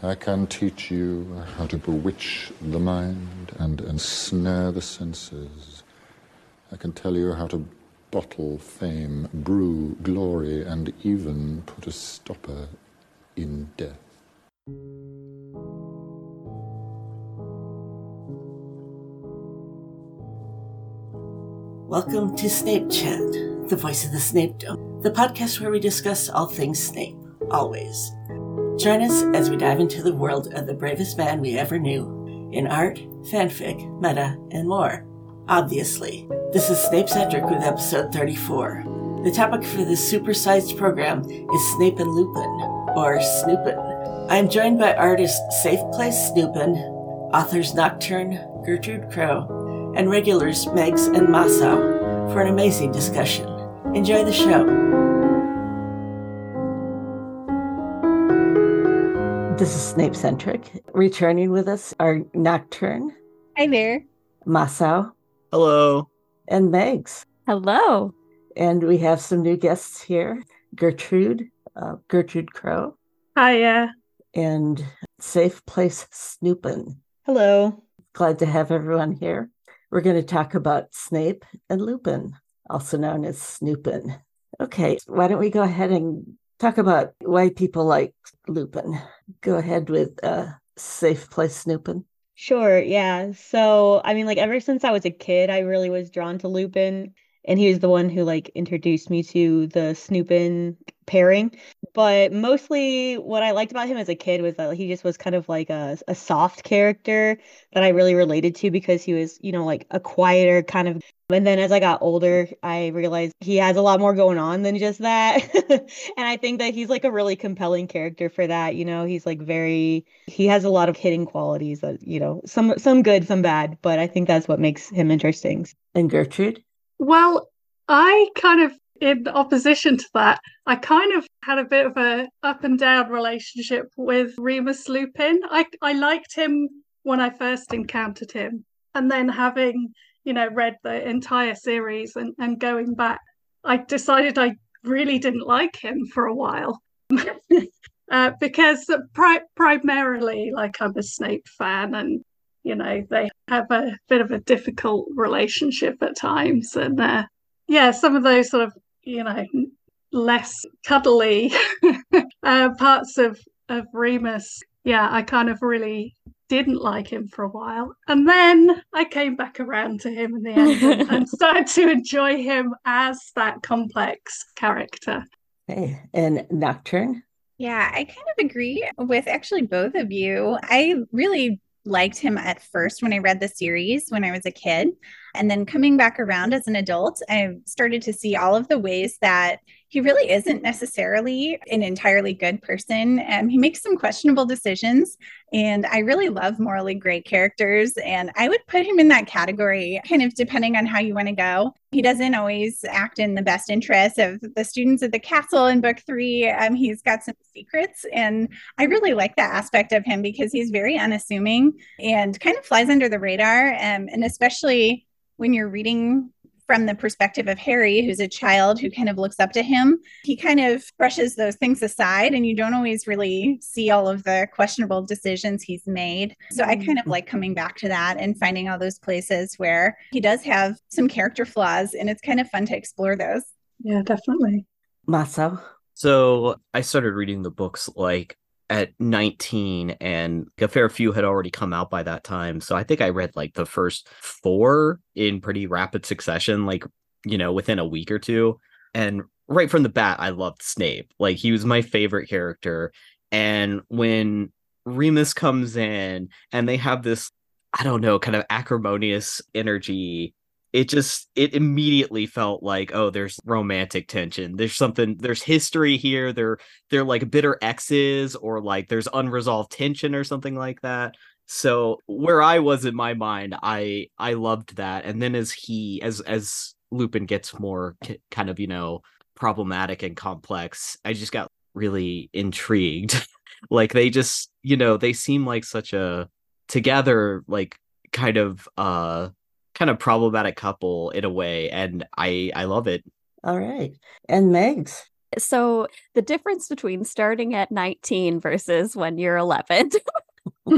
I can teach you how to bewitch the mind and ensnare the senses. I can tell you how to bottle fame, brew glory, and even put a stopper in death. Welcome to Snape Chat, the voice of the Snape Dome, the podcast where we discuss all things Snape, always. Join us as we dive into the world of the bravest man we ever knew in art, fanfic, meta, and more. Obviously, this is Snapecentric with episode 34. The topic for this supersized program is Snape and Lupin, or Snupin. I am joined by artist Safe Place Snupin, authors Nocturn, Gertrude Crow, and regulars Megs and Masao for an amazing discussion. Enjoy the show. This is Snapecentric. Returning with us are Nocturn. Hi there. Masao. Hello. And Megs. Hello. And we have some new guests here Gertrude, uh, Gertrude Crow. Hiya. And Safe Place Snupin. Hello. Glad to have everyone here. We're going to talk about Snape and Lupin, also known as Snupin. Okay, why don't we go ahead and talk about why people like Lupin? Go ahead with uh, Safe Place Snupin. Sure, yeah. So, I mean, like, ever since I was a kid, I really was drawn to Lupin and he was the one who like introduced me to the Snupin pairing. But mostly what I liked about him as a kid was that he just was kind of like a, a soft character that I really related to because he was, you know, like a quieter kind of and then as I got older, I realized he has a lot more going on than just that. and I think that he's like a really compelling character for that. You know, he's like very he has a lot of hidden qualities that, you know, some some good, some bad, but I think that's what makes him interesting. And Gertrude? Well, I kind of, in opposition to that, I kind of had a bit of a up and down relationship with Remus Lupin. I I liked him when I first encountered him, and then having you know read the entire series and and going back, I decided I really didn't like him for a while. uh, because pri- primarily, like I'm a Snape fan, and you know they have a bit of a difficult relationship at times and uh, yeah some of those sort of you know less cuddly uh, parts of of remus yeah i kind of really didn't like him for a while and then i came back around to him in the end and, and started to enjoy him as that complex character hey and nocturn yeah, I kind of agree with actually both of you. I really liked him at first when I read the series when I was a kid. And then coming back around as an adult, I started to see all of the ways that he really isn't necessarily an entirely good person. And he makes some questionable decisions. And I really love morally great characters. And I would put him in that category, kind of depending on how you want to go. He doesn't always act in the best interest of the students at the castle in book three. Um, he's got some secrets. And I really like that aspect of him because he's very unassuming and kind of flies under the radar. Um, and especially when you're reading from the perspective of Harry, who's a child who kind of looks up to him, he kind of brushes those things aside, and you don't always really see all of the questionable decisions he's made. So I kind of mm-hmm. like coming back to that and finding all those places where he does have some character flaws, and it's kind of fun to explore those. Yeah, definitely. Masao. So I started reading the books like at 19 and a fair few had already come out by that time. So i think i read like the first four in pretty rapid succession like you know within a week or two. And right from the bat i loved snape. Like he was my favorite character. And when remus comes in and they have this i don't know kind of acrimonious energy it just it immediately felt like oh there's romantic tension. There's something there's history here. They're they're like bitter exes or like there's unresolved tension or something like that. So where i was in my mind i i loved that. And then as he as as lupin gets more kind of you know problematic and complex i just got really intrigued. Like they just you know they seem like such a together like kind of uh kind of problematic couple in a way and i i love it all right and megs So the difference between starting at 19 versus when you're 11.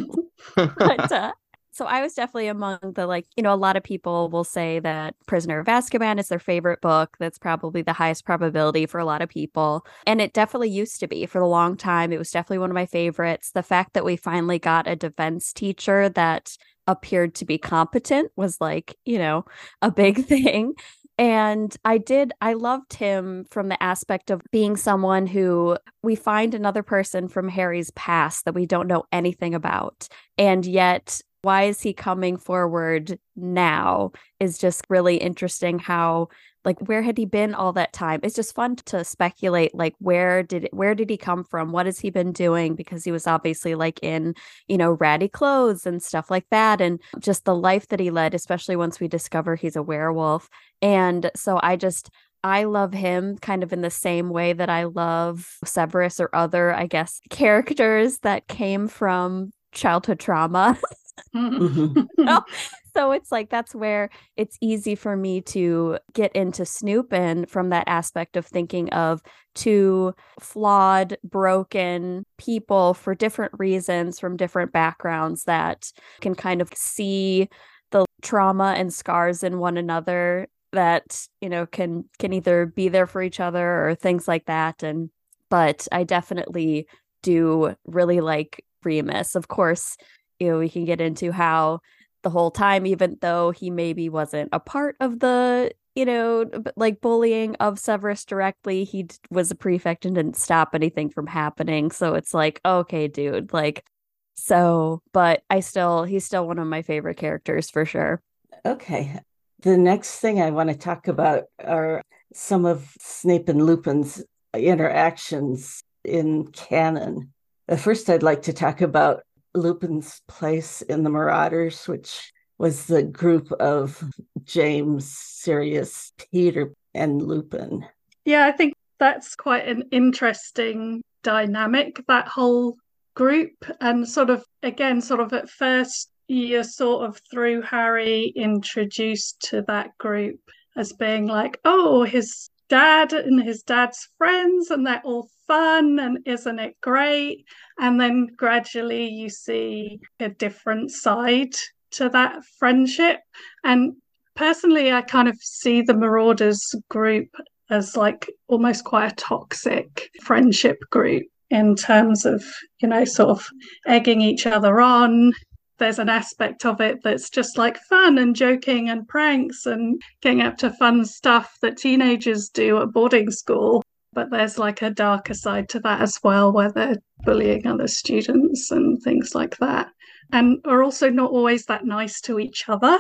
but uh, so I was definitely among the like, you know, a lot of people will say that Prisoner of Azkaban is their favorite book. That's probably the highest probability for a lot of people. And it definitely used to be for a long time. It was definitely one of my favorites. The fact that we finally got a defense teacher that appeared to be competent was like, you know, a big thing. And I did, I loved him from the aspect of being someone who we find another person from Harry's past that we don't know anything about. And yet why is he coming forward now is just really interesting how like where had he been all that time? It's just fun to speculate like where did it, where did he come from? What has he been doing? Because he was obviously like in you know ratty clothes and stuff like that and just the life that he led especially once we discover he's a werewolf. And so i just I love him kind of in the same way that I love Severus or other, I guess, characters that came from childhood trauma. Mm-hmm. So it's like that's where it's easy for me to get into Snupin from that aspect of thinking of two flawed, broken people for different reasons from different backgrounds that can kind of see the trauma and scars in one another that you know can can either be there for each other or things like that and but I definitely do really like Remus. Of course, you know, we can get into how the whole time, even though he maybe wasn't a part of the, you know, like bullying of Severus directly, he was a prefect and didn't stop anything from happening. So it's like, okay, dude, like, so, but I still, he's still one of my favorite characters for sure. Okay. The next thing I want to talk about are some of Snape and Lupin's interactions in canon. First, I'd like to talk about Lupin's place in the Marauders, which was the group of James, Sirius, Peter, and Lupin. Yeah, I think that's quite an interesting dynamic, that whole group. And sort of, again, sort of at first, you're sort of through Harry introduced to that group as being like, oh, his dad and his dad's friends, and they're all fun and isn't it great? And then gradually you see a different side to that friendship. And personally, I kind of see the Marauders group as like almost quite a toxic friendship group in terms of, you know, sort of egging each other on. There's an aspect of it that's just like fun and joking and pranks and getting up to fun stuff that teenagers do at boarding school. But there's like a darker side to that as well where they're bullying other students and things like that. And are also not always that nice to each other.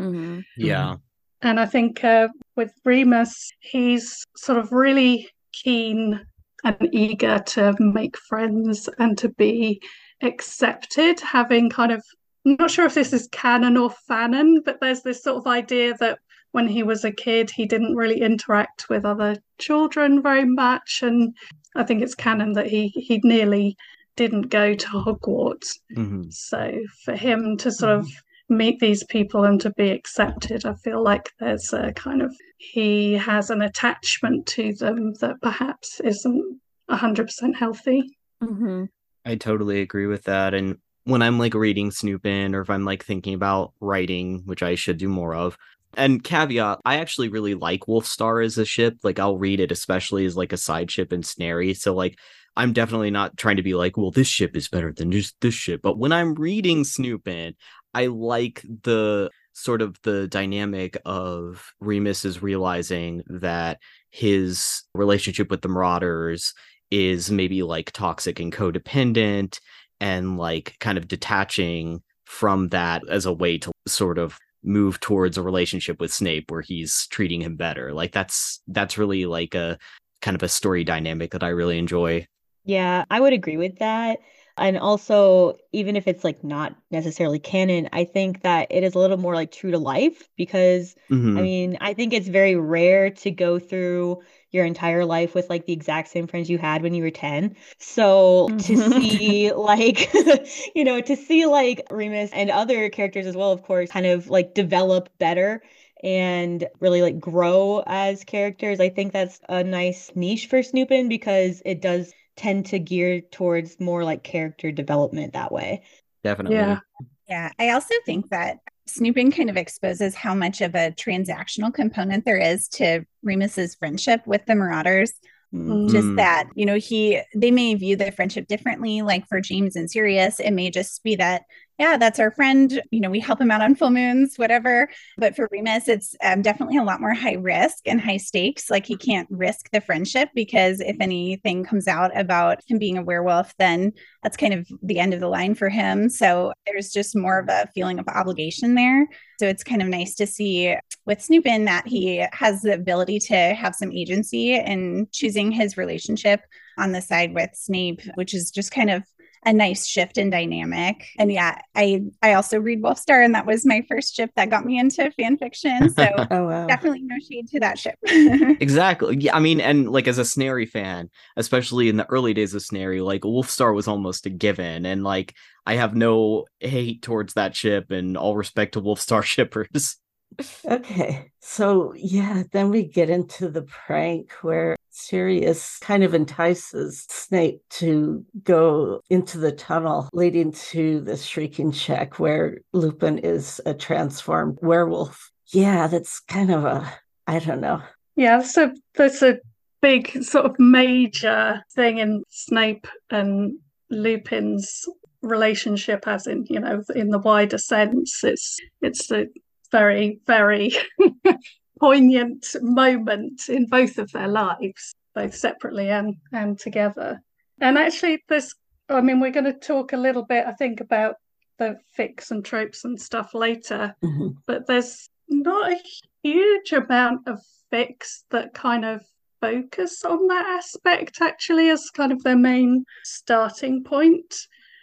Mm-hmm. yeah. And i think uh, with remus he's sort of really keen and eager to make friends and to be accepted having kind of I'm not sure if this is canon or fanon, but there's this sort of idea that when he was a kid, he didn't really interact with other children very much. And I think it's canon that he he nearly didn't go to Hogwarts. Mm-hmm. So for him to sort of meet these people and to be accepted, I feel like there's a kind of he has an attachment to them that perhaps isn't hundred percent healthy. Mm-hmm. I totally agree with that. And when I'm like reading Snupin or if I'm like thinking about writing, which I should do more of, and caveat, I actually really like Wolfstar as a ship. Like I'll read it, especially as like a side ship in Snary. So like I'm definitely not trying to be like, well, this ship is better than just this ship. But when I'm reading Snupin, I like the sort of the dynamic of Remus is realizing that his relationship with the Marauders is maybe like toxic and codependent and like kind of detaching from that as a way to sort of move towards a relationship with Snape where he's treating him better. Like that's that's really like a kind of a story dynamic that I really enjoy. Yeah, I would agree with that. And also, even if it's like not necessarily canon, I think that it is a little more like true to life because mm-hmm. I mean, I think it's very rare to go through your entire life with like the exact same friends you had when you were 10. So to mm-hmm. see like, you know, to see like Remus and other characters as well, of course, kind of like develop better and really like grow as characters. I think that's a nice niche for Snupin because it does tend to gear towards more like character development that way. Definitely. Yeah. Yeah, I also think that Snupin kind of exposes how much of a transactional component there is to Remus's friendship with the Marauders. Mm. Just Mm. that, you know, he they may view the friendship differently. Like for James and Sirius, it may just be that, yeah, that's our friend. You know, we help him out on full moons, whatever. But for Remus, it's um, definitely a lot more high risk and high stakes. Like he can't risk the friendship because if anything comes out about him being a werewolf, then that's kind of the end of the line for him. So there's just more of a feeling of obligation there. So it's kind of nice to see with Snupin that he has the ability to have some agency in choosing his relationship on the side with Snape, which is just kind of a nice shift in dynamic. And yeah, I I also read Wolfstar, and that was my first ship that got me into fan fiction. So Oh wow. definitely no shade to that ship. Exactly. Yeah, I mean, and like as a Snary fan, especially in the early days of Snary, like Wolfstar was almost a given, and like I have no hate towards that ship, and all respect to Wolfstar shippers. Okay, so yeah, then we get into the prank where Sirius kind of entices Snape to go into the tunnel leading to the shrieking shack where Lupin is a transformed werewolf. Yeah, that's kind of a, I don't know. Yeah, that's a that's a big sort of major thing in Snape and Lupin's relationship, as in you know, in the wider sense. It's it's a very very poignant moment in both of their lives, both separately and and together. And actually, this, I mean, we're going to talk a little bit, I think, about the fix and tropes and stuff later Mhm. but there's not a huge amount of fix that kind of focus on that aspect actually as kind of their main starting point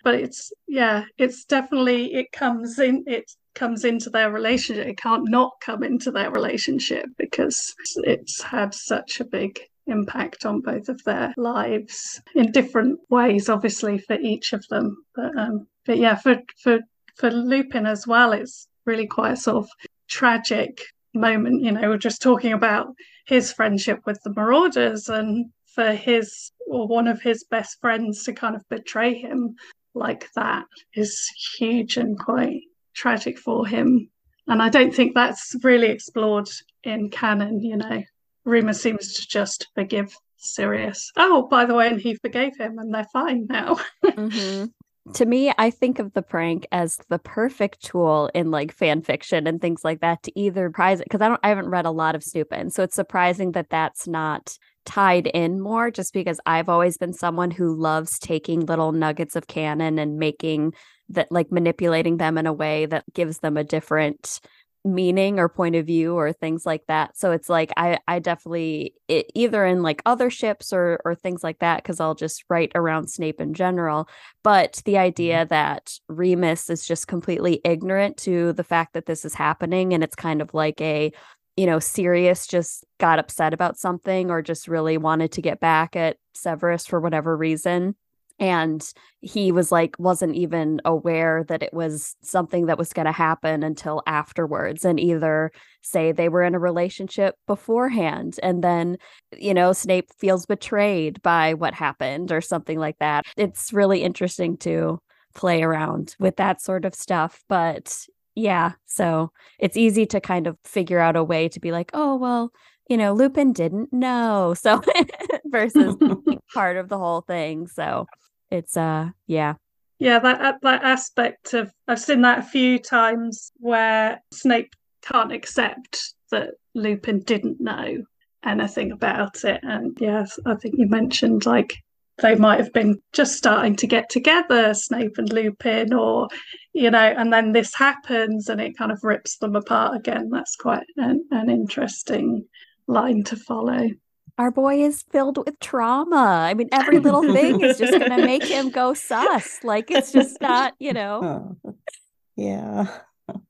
but it's yeah it's definitely it comes in it comes into their relationship it can't not come into their relationship because it's had such a big impact on both of their lives in different ways obviously for each of them. But um but yeah for for for Lupin as well it's really quite a sort of tragic moment you know we're just talking about his friendship with the marauders and for his or one of his best friends to kind of betray him like that is huge and quite tragic for him and i don't think that's really explored in canon you know Remus seems to just forgive Sirius. Oh, by the way, and he forgave him, and they're fine now. Mhm. To me, I think of the prank as the perfect tool in like fan fiction and things like that to either prize it because I don't I haven't read a lot of Snupin, so it's surprising that that's not tied in more just because I've always been someone who loves taking little nuggets of canon and making that like manipulating them in a way that gives them a different meaning or point of view or things like that. So it's like i i definitely it, either in like other ships or or things like that because i'll just write around snape in general. But the mm-hmm. idea that remus is just completely ignorant to the fact that this is happening and it's kind of like a you know sirius just got upset about something or just really wanted to get back at severus for whatever reason and he was like wasn't even aware that it was something that was going to happen until afterwards and either say they were in a relationship beforehand and then you know snape feels betrayed by what happened or something like that. It's really interesting to play around with that sort of stuff but yeah so it's easy to kind of figure out a way to be like oh well you know lupin didn't know. So versus part of the whole thing so it's uh yeah Yeah, that that aspect of I've seen that a few times where Snape can't accept that Lupin didn't know anything about it, and yes, I think you mentioned like they might have been just starting to get together, Snape and Lupin, or you know, and then this happens and it kind of rips them apart again. That's quite an, an interesting line to follow. Our boy is filled with trauma. I mean, every little thing is just going to make him go sus. Like, it's just not, you know. Oh, yeah.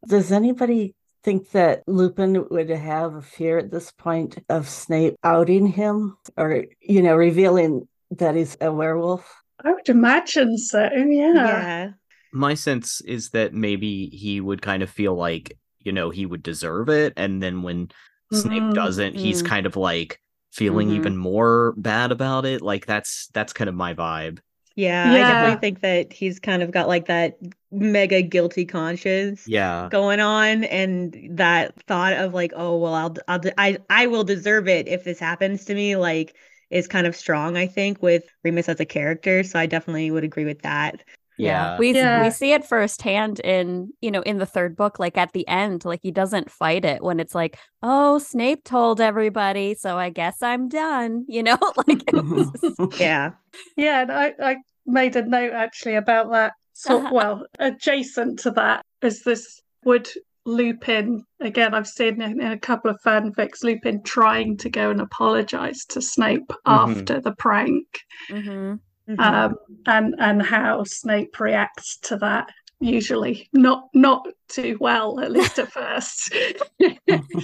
Does anybody think that Lupin would have a fear at this point of Snape outing him or, you know, revealing that he's a werewolf? I would imagine so. Yeah. Yeah. My sense is that maybe he would kind of feel like you know he would deserve it and then when snape Mhm. doesn't he's Mm. kind of like feeling Mhm. even more bad about it like that's that's kind of my vibe Yeah, I definitely think that he's kind of got like that mega guilty conscience yeah going on, and that thought of like, oh well, I'll, I'll, I, I will deserve it if this happens to me. Like, is kind of strong, I think, with Remus as a character. So I definitely would agree with that. Yeah we Yeah. we see it firsthand in you know in the third book like at the end like he doesn't fight it when it's like oh snape told everybody so i guess i'm done you know like it's just- Yeah, Yeah, and I, I made a note actually about that. So, Uh-huh. well, adjacent to that is this would Lupin again. I've seen in, in a couple of fanfics Lupin trying to go and apologize to Snape after the prank, Mhm. Mhm. um, and and how Snape reacts to that. Usually, not not too well, at least at first.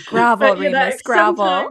Grovel, But, you know, Remus, grovel.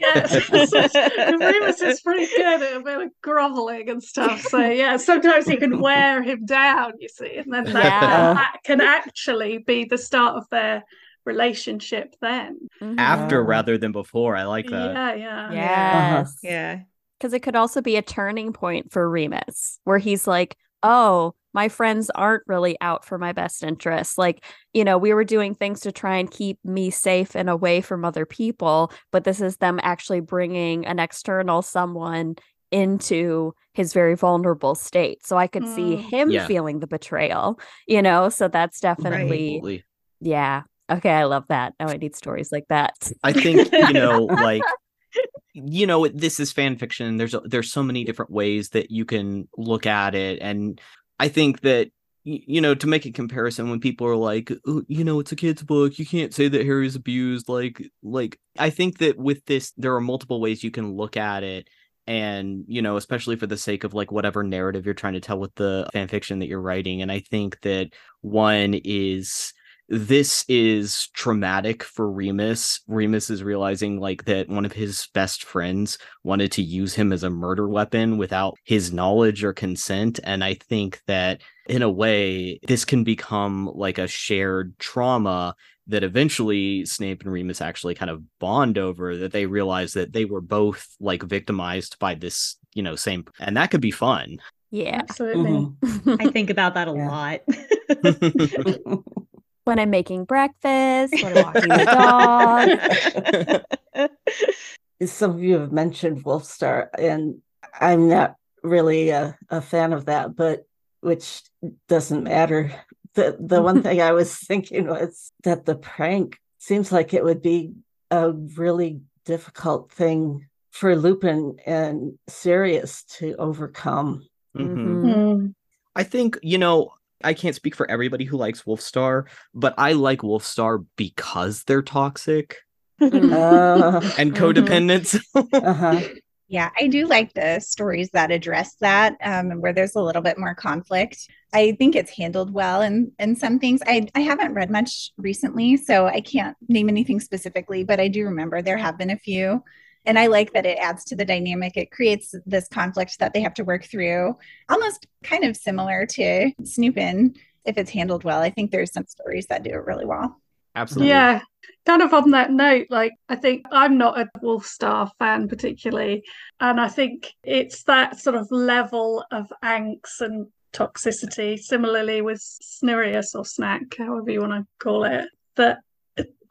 Yes, Remus is pretty good at a bit of groveling and stuff. So yeah, sometimes he can wear him down, you see, and then that, Yeah. that can actually be the start of their relationship. Then, after rather than before i like that yeah, yeah, yes yeah, because it could also be a turning point for Remus, where he's like, "Oh, my friends aren't really out for my best interests. Like, you know, we were doing things to try and keep me safe and away from other people, but this is them actually bringing an external someone into his very vulnerable state. So I could see Mm. him Yeah. feeling the betrayal, you know. So that's definitely, Absolutely. yeah. Okay, I love that. Now I need stories like that. I think you know, like you know, this is fan fiction. There's a, there's so many different ways that you can look at it, and I think that you know to make a comparison when people are like, "Oh, you know, it's a kid's book, you can't say that Harry's abused. Like, like I think that with this, there are multiple ways you can look at it. And you know, especially for the sake of like whatever narrative you're trying to tell with the fan fiction that you're writing, and I think that one is this is traumatic for Remus. Remus is realizing like that one of his best friends wanted to use him as a murder weapon without his knowledge or consent. And I think that in a way, this can become like a shared trauma that eventually Snape and Remus actually kind of bond over that they realize that they were both like victimized by this, you know, same and that could be fun. Yeah. absolutely. Mhm. I think about that a Yeah. lot. when I'm making breakfast, when I'm walking the dog. Some of you have mentioned Wolfstar, and I'm not really a, a fan of that, but which doesn't matter. The the one thing I was thinking was that the prank seems like it would be a really difficult thing for Lupin and Sirius to overcome. Mhm. Mhm. Mm. I think, you know, I can't speak for everybody who likes Wolfstar, but I like Wolfstar because they're toxic Mm. Uh, and Mhm. codependent. uh-huh. Yeah, I do like the stories that address that, um, where there's a little bit more conflict. I think it's handled well in in some things. I I haven't read much recently, so I can't name anything specifically, but I do remember there have been a few. And I like that it adds to the dynamic. It creates this conflict that they have to work through, almost kind of similar to Snupin if it's handled well. I think there's some stories that do it really well. Absolutely. Yeah, kind of on that note, like I think I'm not a Wolfstar fan particularly, and I think it's that sort of level of angst and toxicity, similarly with Snirius or Snack, however you want to call it, that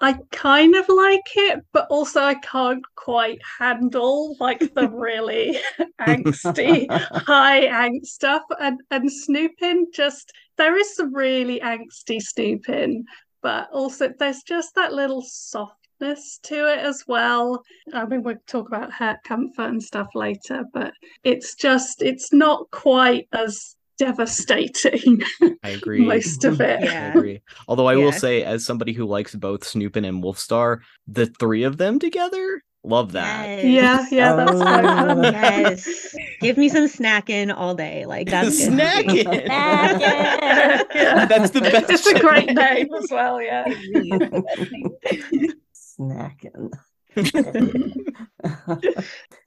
I kind of like it, but also I can't quite handle like the really angsty, high angst stuff. And and Snupin just there is some really angsty Snupin, but also there's just that little softness to it as well. I mean, we'll talk about hurt comfort and stuff later, but it's just it's not quite as devastating I agree. most of it. I agree. Although I Yeah. will say, as somebody who likes both Snupin and Wolfstar, the three of them together, love that. Yeah, yeah, that's Oh, quite fun. yes. Give me some snacking all day. Like that's good. Snacking. Snacking. Yeah. That's the best. It's a great name as well, yeah. It really is the best thing. Snacking.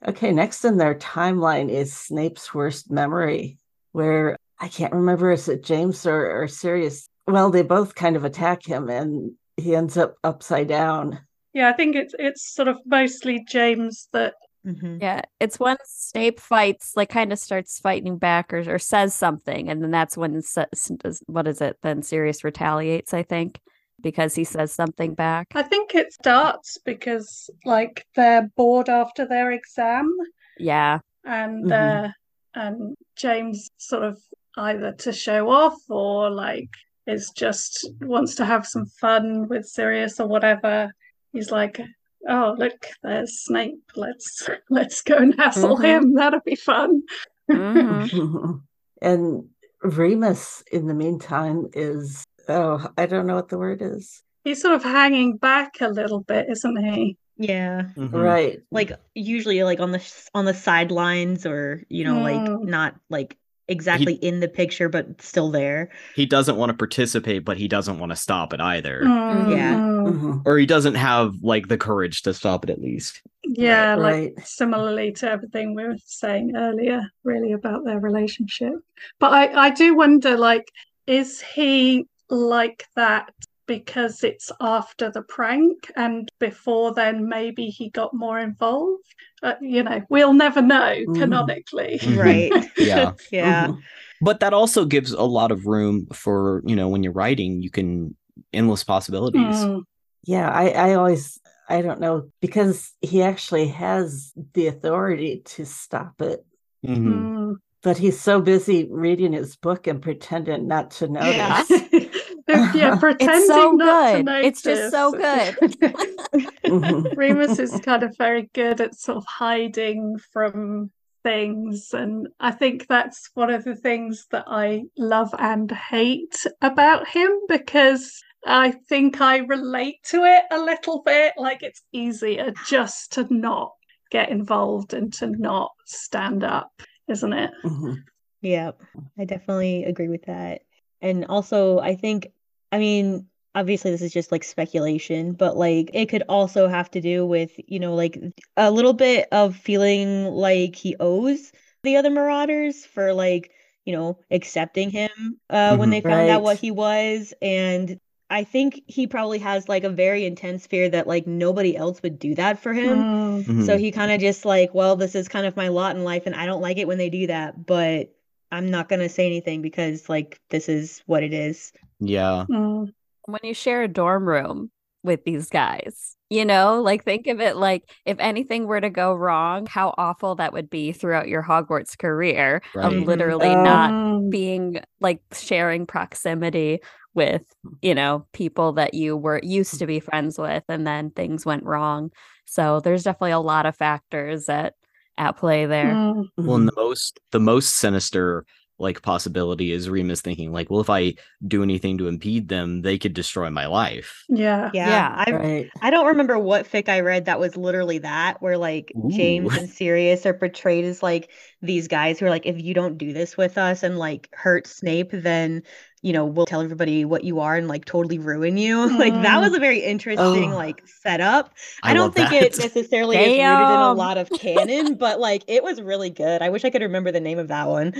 okay, next in their timeline is Snape's worst memory, where I can't remember is it James or, or Sirius? Well, they both kind of attack him, and he ends up upside down. Yeah, I think it's it's sort of mostly James that Mhm. Yeah, it's when Snape fights, like kind of starts fighting back or, or says something, and then that's when S- S- does- what is it? Then Sirius retaliates, I think, because he says something back. I think it starts because like they're bored after their exam Yeah, and Mhm. uh and James sort of either to show off or like is just wants to have some fun with Sirius or whatever. He's like, Oh look, there's Snape. Let's let's go and hassle Mhm. him. That'll be fun. Mhm. and Remus, in the meantime, is oh, I don't know what the word is. He's sort of hanging back a little bit, isn't he? Yeah. Mhm. Right. Like usually like on the on the sidelines or you know like Mm. not like exactly in the picture but still there. He doesn't want to participate, but he doesn't want to stop it either. Yeah. Mm, Mhm. Or he doesn't have like the courage to stop it at least. Yeah, like Right. similarly to everything we were saying earlier, really about their relationship. But I, I do wonder, like, is he like that because it's after the prank and before then maybe he got more involved? Uh, you know, we'll never know Mhm. canonically. Mhm. Right. Yeah. yeah. Mhm. But that also gives a lot of room for, you know, when you're writing, you can endless possibilities. Mm, Yeah, I, I always, I don't know, because he actually has the authority to stop it, Mhm. mm. but he's so busy reading his book and pretending not to Yeah. notice. yeah, pretending it's so not to good. It's just so good. Mhm. Remus is kind of very good at sort of hiding from things. And I think that's one of the things that I love and hate about him because I think I relate to it a little bit. Like it's easier just to not get involved and to not stand up, isn't it? Mhm. Yeah, I definitely agree with that. And also, I think, I mean, obviously this is just like speculation, but like it could also have to do with, you know, like a little bit of feeling like he owes the other Marauders for like, you know, accepting him uh when Mhm. they found out what he was. And I think he probably has like a very intense fear that like nobody else would do that for him. Mm. Mhm. So he kind of just like, well, this is kind of my lot in life, and I don't like it when they do that, but I'm not gonna say anything because like this is what it is. yeah. Mm. when you share a dorm room with these guys, you know, like think of it like if anything were to go wrong, how awful that would be throughout your Hogwarts career Right. of literally Oh. not Mm. being like sharing proximity with, you know, people that you were used to be friends with and then things went wrong. So there's definitely a lot of factors at at play there. Mm. Well, and the most the most sinister like possibility is Remus thinking like, well, if I do anything to impede them, they could destroy my life. Yeah. Yeah, Yeah. I Right. I don't remember what fic I read that was literally that, where like James and Sirius are portrayed as like these guys who are like, if you don't do this with us and like hurt Snape, then you know we'll tell everybody what you are and like totally ruin you. Like that Mm. was a very interesting Oh. like setup. I, I don't think that. it necessarily is rooted in a lot of canon, but like it was really good. I wish I could remember the name of that one.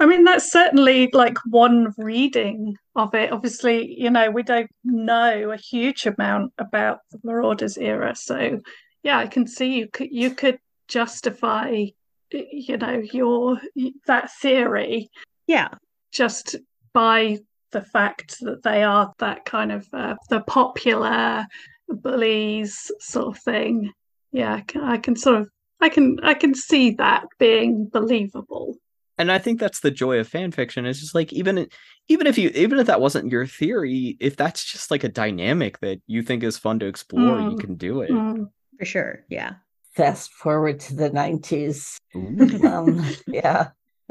I mean, that's certainly like one reading of it. Obviously, you know, we don't know a huge amount about the Marauders era. So, yeah, I can see you could you could justify, you know, your that theory Yeah. just by the fact that they are that kind of uh, the popular bullies sort of thing. Yeah, I can, I can sort of I can I can see that being believable. And I think that's the joy of fan fiction. It's just like even even if you even if that wasn't your theory, if that's just like a dynamic that you think is fun to explore, you Mm. can do it. Mm. For sure. Yeah. Fast forward to the 90s. Um, yeah.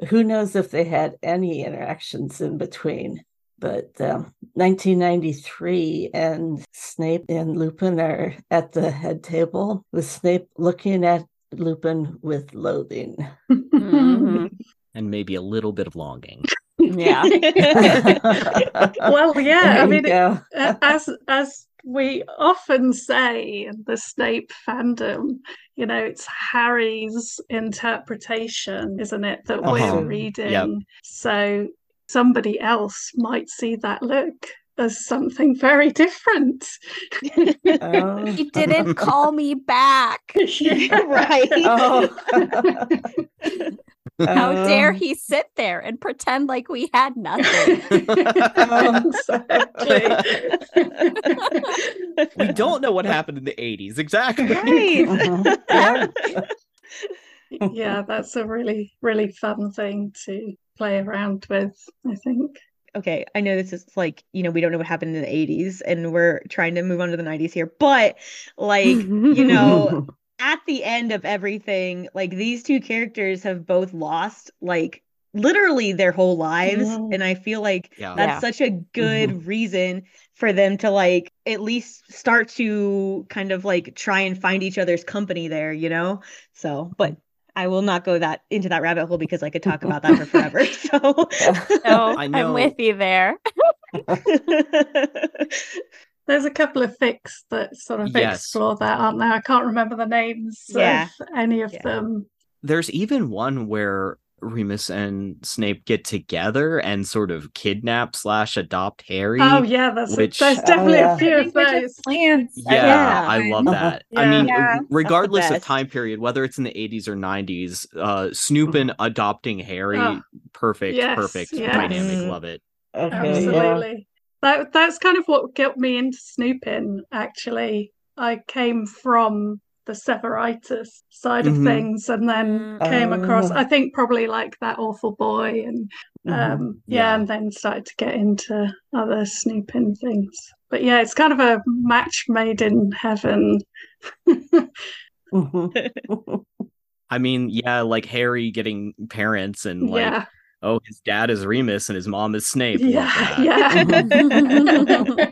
Who knows if they had any interactions in between? But um, 1993, and Snape and Lupin are at the head table, with Snape looking at Lupin with loathing. Mhm. And maybe a little bit of longing. Yeah. well, yeah, There I mean, go. uh, as as we often say in the Snape fandom, you know, it's Harry's interpretation, isn't it, that Uh-huh. we're Yep. reading. So somebody else might see that look as something very different. Oh. He didn't call me back. right. Oh. How dare Um, he sit there and pretend like we had nothing? we don't know what happened in the 80s exactly Right. Yeah. yeah, that's a really, really fun thing to play around with, I think. okay, I know this is like, you know, we don't know what happened in the 80s and we're trying to move on to the 90s here, but like, you know, at the end of everything, like these two characters have both lost like literally their whole lives. Mhm. And I feel like yeah that's Yeah. such a good reason for them to like at least start to kind of like try and find each other's company there, you know? So, but I will not go that into that rabbit hole because I could talk about that for forever. So No, I I'm with you there. There's a couple of fics that sort of Yes. explore that, aren't there? I can't remember the names Yeah. of any of Yeah. them. there's even one where Remus and Snape get together and sort of kidnap slash adopt Harry. Oh yeah, that's which- there's Oh, definitely yeah. a few I of those. just plants. Yeah, Yeah. I love that. I mean, Yeah. regardless of time period, whether it's in the 80s or 90s, uh, Snupin adopting Harry, Oh. perfect, Yes, perfect yes. dynamic. Mm. Love it. Okay, yeah. Absolutely. That that's kind of what got me into Snupin, actually. I came from the Severitus side of Mhm. things and then Mm. came across Oh. I think probably like that awful boy and Mhm. um yeah, Yeah. and then started to get into other Snupin things. But yeah, it's kind of a match made in heaven. Mhm. I mean, yeah, like Harry getting parents and like, yeah. Oh, his dad is Remus and his mom is Snape. Yeah, yeah.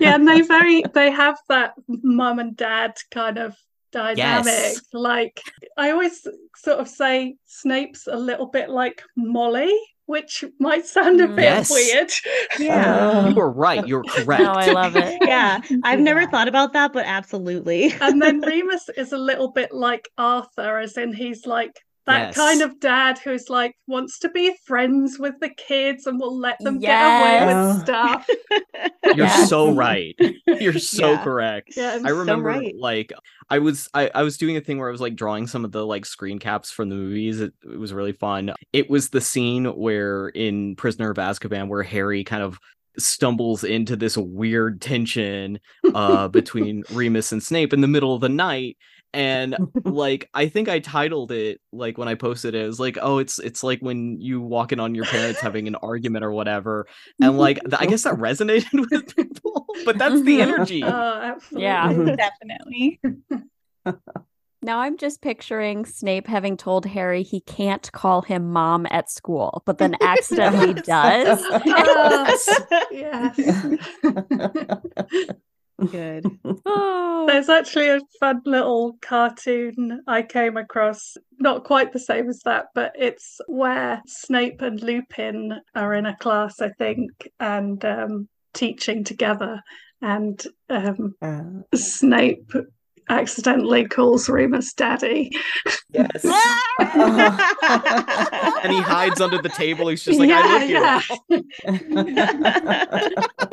yeah, and they very they have that mom and dad kind of dynamic. Yes. Like I always sort of say Snape's a little bit like Molly, which might sound a Mm. bit Yes. weird. yeah. You were right. You're correct. No, I love it. Yeah. I've never Yeah. thought about that, but absolutely. and then Remus is a little bit like Arthur, as in he's like that Yes. kind of dad who's like wants to be friends with the kids and will let them get away with stuff. You're Yes. so right. You're so Yeah. correct. Yeah, I so remember right. like I was I, I was doing a thing where I was like drawing some of the like screen caps from the movies. It, it was really fun. It was the scene where in Prisoner of Azkaban where Harry kind of stumbles into this weird tension uh between Remus and Snape in the middle of the night and like I think I titled it like when I posted it, it was like, oh, it's it's like when you walk in on your parents having an argument or whatever, and like th- I guess that resonated with people, but that's the energy. Oh, absolutely. Yeah. Mhm. Definitely. Now I'm just picturing Snape having told Harry he can't call him mom at school, but then accidentally does. Oh, yes. Good. Oh. There's actually a fun little cartoon I came across, not quite the same as that, but it's where Snape and Lupin are in a class, I think, and um, teaching together. And um, Uh, Snape accidentally calls Remus daddy. yes. and he hides under the table. He's just like, I live here. That's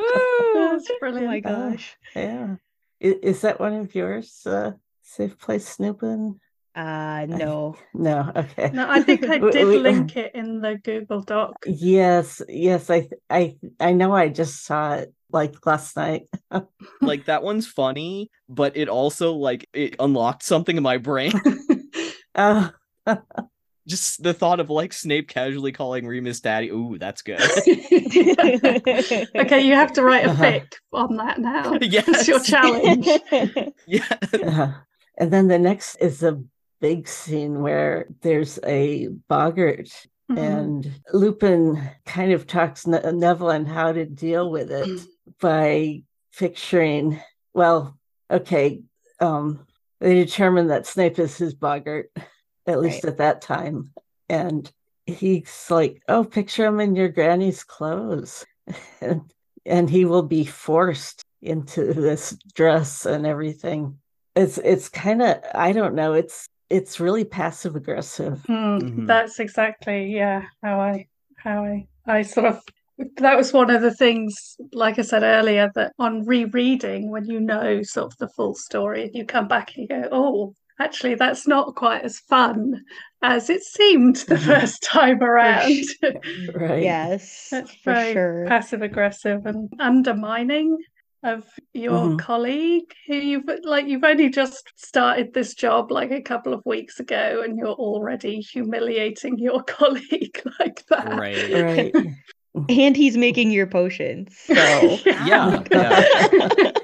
oh my brilliant. gosh. yeah. Is, is that one of yours? Uh, safe place Snupin? Uh no. No. Okay. No, I think I did we- link it in the Google Doc. Yes. Yes. I. I. I know. I just saw it like last night. Like that one's funny, but it also like it unlocked something in my brain. Oh. just the thought of like Snape casually calling Remus daddy. Ooh, that's good. okay, you have to write a Uh-huh. fic on that now. yes. That's your challenge. Yeah. Uh, and then the next is a big scene where there's a boggart Mhm. and Lupin kind of talks ne- Neville on how to deal with it by picturing, well, okay, um, they determine that Snape is his boggart, at least at that time. And he's like, oh, picture him in your granny's clothes. and, and he will be forced into this dress and everything. It's it's kind of I don't know, it's it's really passive aggressive. Hmm, Mhm. That's exactly yeah how I how I I sort of that was one of the things, like I said earlier, that on rereading, when you know sort of the full story, you come back and you go, oh, actually, that's not quite as fun as it seemed the first time around. Right. Yes, That's for very sure. passive aggressive and undermining of your Mhm. colleague who you've like you've only just started this job like a couple of weeks ago and you're already humiliating your colleague like that. Right. Right. And he's making your potions. So Yeah, yeah.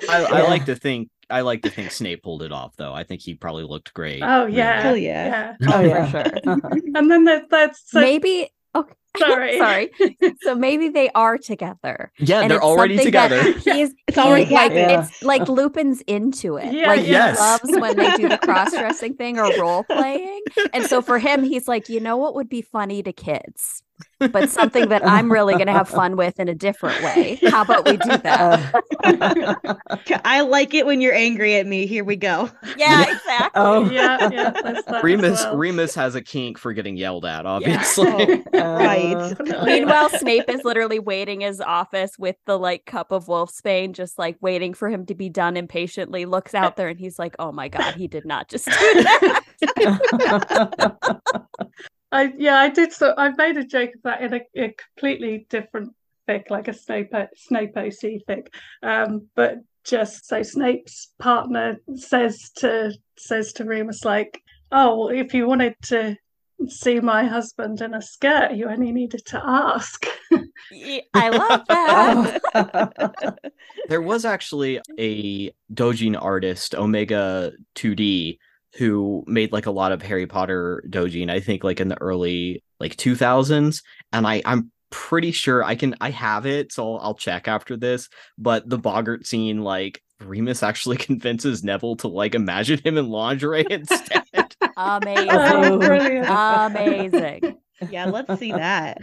I, I Yeah. like to think I like to think Snape pulled it off though. I think he probably looked great. Oh really. yeah. Hell yeah. Oh yeah. For sure. And then there, that's so, maybe okay. Sorry. Sorry. So maybe they are together. Yeah, and they're it's already something that together. He's It's already he- like happened. it's like Lupin's into it. Yeah, like Yes. he loves when they do the cross dressing thing or role playing. And so for him, he's like, you know what would be funny to kids, but something that I'm really gonna have fun with in a different way. How about we do that? Uh, I like it when you're angry at me. Here we go. yeah, exactly. oh. yeah, yeah, there's that as Remus well. Remus has a kink for getting yelled at, obviously. Right. Uh, Meanwhile, Snape is literally waiting in his office with the like cup of wolfsbane, just like waiting for him to be done impatiently. Looks out there and he's like, "Oh my god, he did not just do that." I yeah, I did. So I made a joke of that in a, a completely different fic, like a Snape Snape OC fic. Um, but just so Snape's partner says to says to Remus like, "Oh, well, if you wanted to see my husband in a skirt, you only needed to ask." Ye- I love that. there was actually a Dojin artist, Omega 2D, who made like a lot of Harry Potter Dojin, I think like in the early like 2000s. And I, I'm pretty sure I can, I have it. So I'll, I'll check after this. But the Boggart scene, like Remus actually convinces Neville to like imagine him in lingerie instead. Amazing. Oh. Amazing. Yeah, let's see that.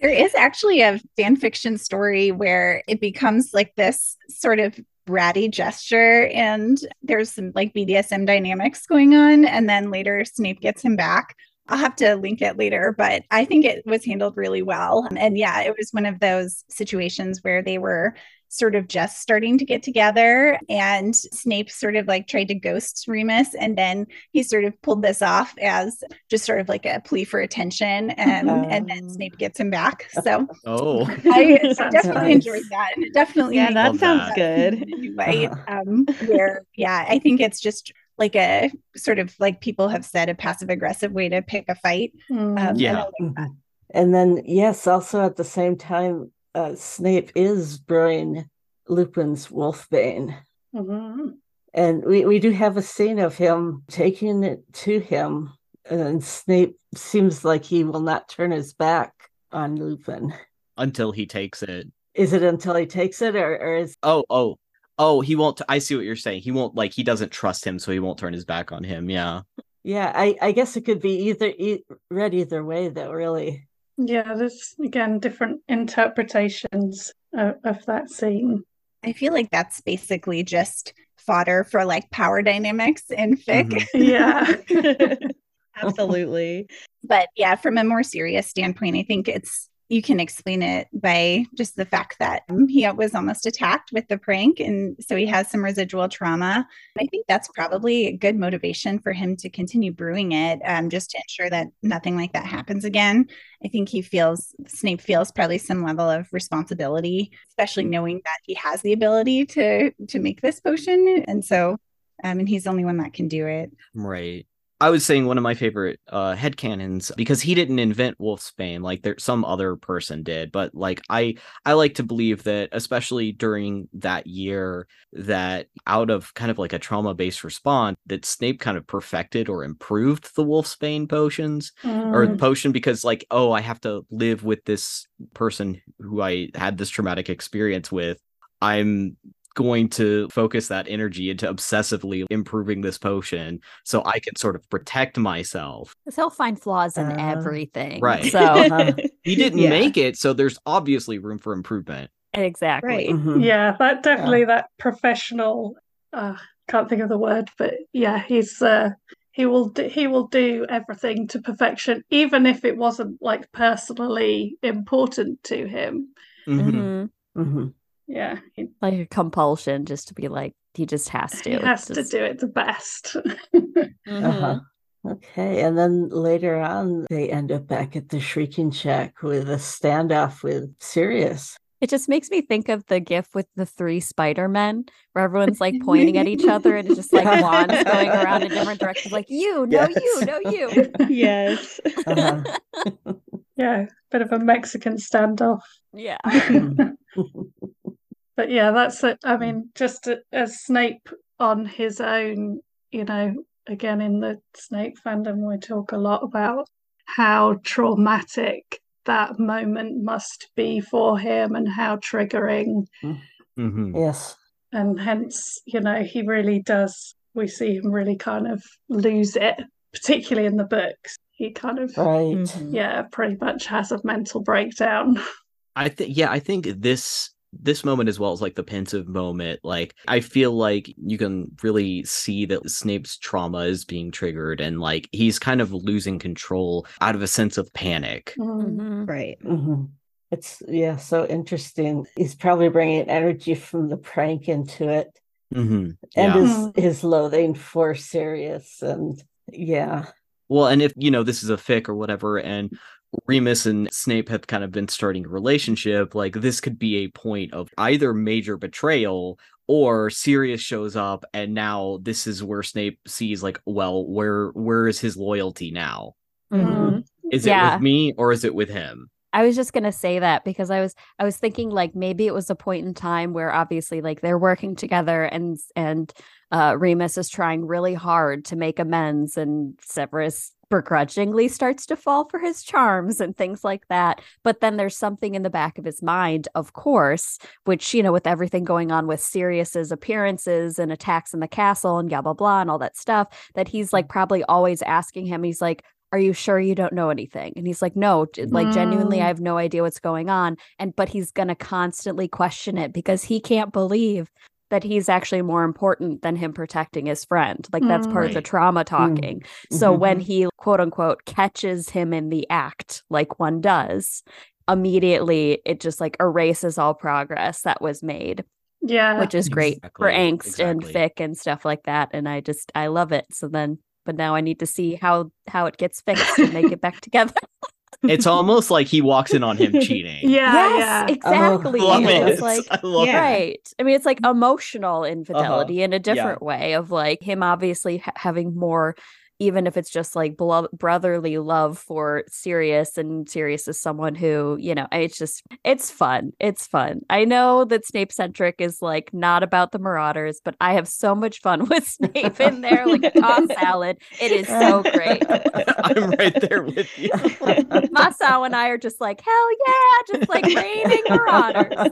There is actually a fan fiction story where it becomes like this sort of bratty gesture and there's some like BDSM dynamics going on. And then later Snape gets him back. I'll have to link it later, but I think it was handled really well. And yeah, it was one of those situations where they were sort of just starting to get together and Snape sort of like tried to ghost Remus and then he sort of pulled this off as just sort of like a plea for attention and and then Um. Snape gets him back. So oh, I definitely nice. enjoyed that. And it definitely Yeah, that sounds that. good. Right. Um, where yeah, I think it's just like a sort of like people have said a passive aggressive way to pick a fight. Um, Yeah. I like. And then, yes, also at the same time, uh, Snape is brewing Lupin's Wolfbane. Mhm. And we, we do have a scene of him taking it to him, and Snape seems like he will not turn his back on Lupin. until he takes it. Is it until he takes it, or, or is Oh, oh, oh, he won't. I see what you're saying. He won't like he doesn't trust him, so he won't turn his back on him. Yeah. yeah? I, I guess it could be either e- read either way, though. Really, Yeah, there's again different interpretations of, of that scene. I feel like that's basically just fodder for like power dynamics in fic. Mhm. Yeah. Absolutely. But yeah, from a more serious standpoint, I think it's you can explain it by just the fact that um, he was almost attacked with the prank. And so he has some residual trauma. I think that's probably a good motivation for him to continue brewing it, um, just to ensure that nothing like that happens again. I think he feels, Snape feels probably some level of responsibility, especially knowing that he has the ability to to make this potion. And so, um, and he's the only one that can do it. Right. I was saying one of my favorite uh headcanons because he didn't invent Wolfsbane, like there some other person did. But like I I like to believe that especially during that year that out of kind of like a trauma-based response, that Snape kind of perfected or improved the Wolfsbane potions or Mm. potion because like, oh, I have to live with this person who I had this traumatic experience with. I'm going to focus that energy into obsessively improving this potion so I can sort of protect myself. Because he'll find flaws in Uh, everything. right. So Uh-huh. He didn't Yeah. make it, so there's obviously room for improvement. exactly. Right. Mhm. Yeah, that definitely that professional uh can't think of the word, but yeah, he's uh he will do, he will do everything to perfection, even if it wasn't like personally important to him. Mhm. Mhm. Yeah, he, Like a compulsion just to be like, he just has to. he has Just- to do it the best. Mhm. Uh-huh. Okay, and then later on, they end up back at the Shrieking Shack with a standoff with Sirius. It just makes me think of the gif with the three Spider Men, where everyone's like pointing at each other and it's just like wands going around in different directions, like you, no, you, Yes. no, you. yes. Uh-huh. yeah, bit of a Mexican standoff. Yeah. But yeah, that's it. I mean, just a- as Snape on his own, you know, again in the Snape fandom, we talk a lot about how traumatic that moment must be for him and how triggering. Mhm. yes. And hence, you know, he really does, we see him really kind of lose it, particularly in the books. He kind of, Right. Mhm. yeah, pretty much has a mental breakdown. I think yeah, I think this this moment as well as like the Pensieve moment, like I feel like you can really see that Snape's trauma is being triggered and like he's kind of losing control out of a sense of panic. Mm. Mhm. Right. hmm It's yeah, so interesting. He's probably bringing energy from the prank into it, hmm and Yeah. his his loathing for Sirius, and yeah, Well, and if you know this is a fic or whatever, and Remus and Snape have kind of been starting a relationship, like this could be a point of either major betrayal or Sirius shows up, and now this is where Snape sees like, well, where where is his loyalty now? Mhm. Is it with me or is it with him? I was just gonna say that because I was I was thinking like maybe it was a point in time where obviously like they're working together and and uh Remus is trying really hard to make amends and Severus begrudgingly starts to fall for his charms and things like that. But then there's something in the back of his mind, of course, which, you know, with everything going on with Sirius's appearances and attacks in the castle and blah blah blah and all that stuff, that he's like probably always asking him, he's like, are you sure you don't know anything and he's like no like genuinely i Mm. have no idea what's going on and but he's going to constantly question it because he can't believe that he's actually more important than him protecting his friend. Like mm, that's part of the trauma mm. talking. Mm-hmm. So when he quote unquote catches him in the act like one does immediately it just like erases all progress that was made Yeah. which is great for Exactly, angst and exactly. fic and stuff like that. And i just i love it. So then but now i need to see how how it gets fixed and make it back together It's almost like he walks in on him cheating. yeah, yes yeah. exactly Love it. it's like I love Yeah. it. right i mean it's like mm. emotional infidelity uh-huh. in a different Yeah. way of like him obviously ha- having more even if it's just like blo- brotherly love for Sirius and Sirius is someone who, you know, it's just it's fun. It's fun. I know that Snapecentric is like not about the Marauders, but I have so much fun with Snape in there like a tossed salad. It is so great. I'm right there with you. Masao and I are just like, hell yeah, just like raining Marauders.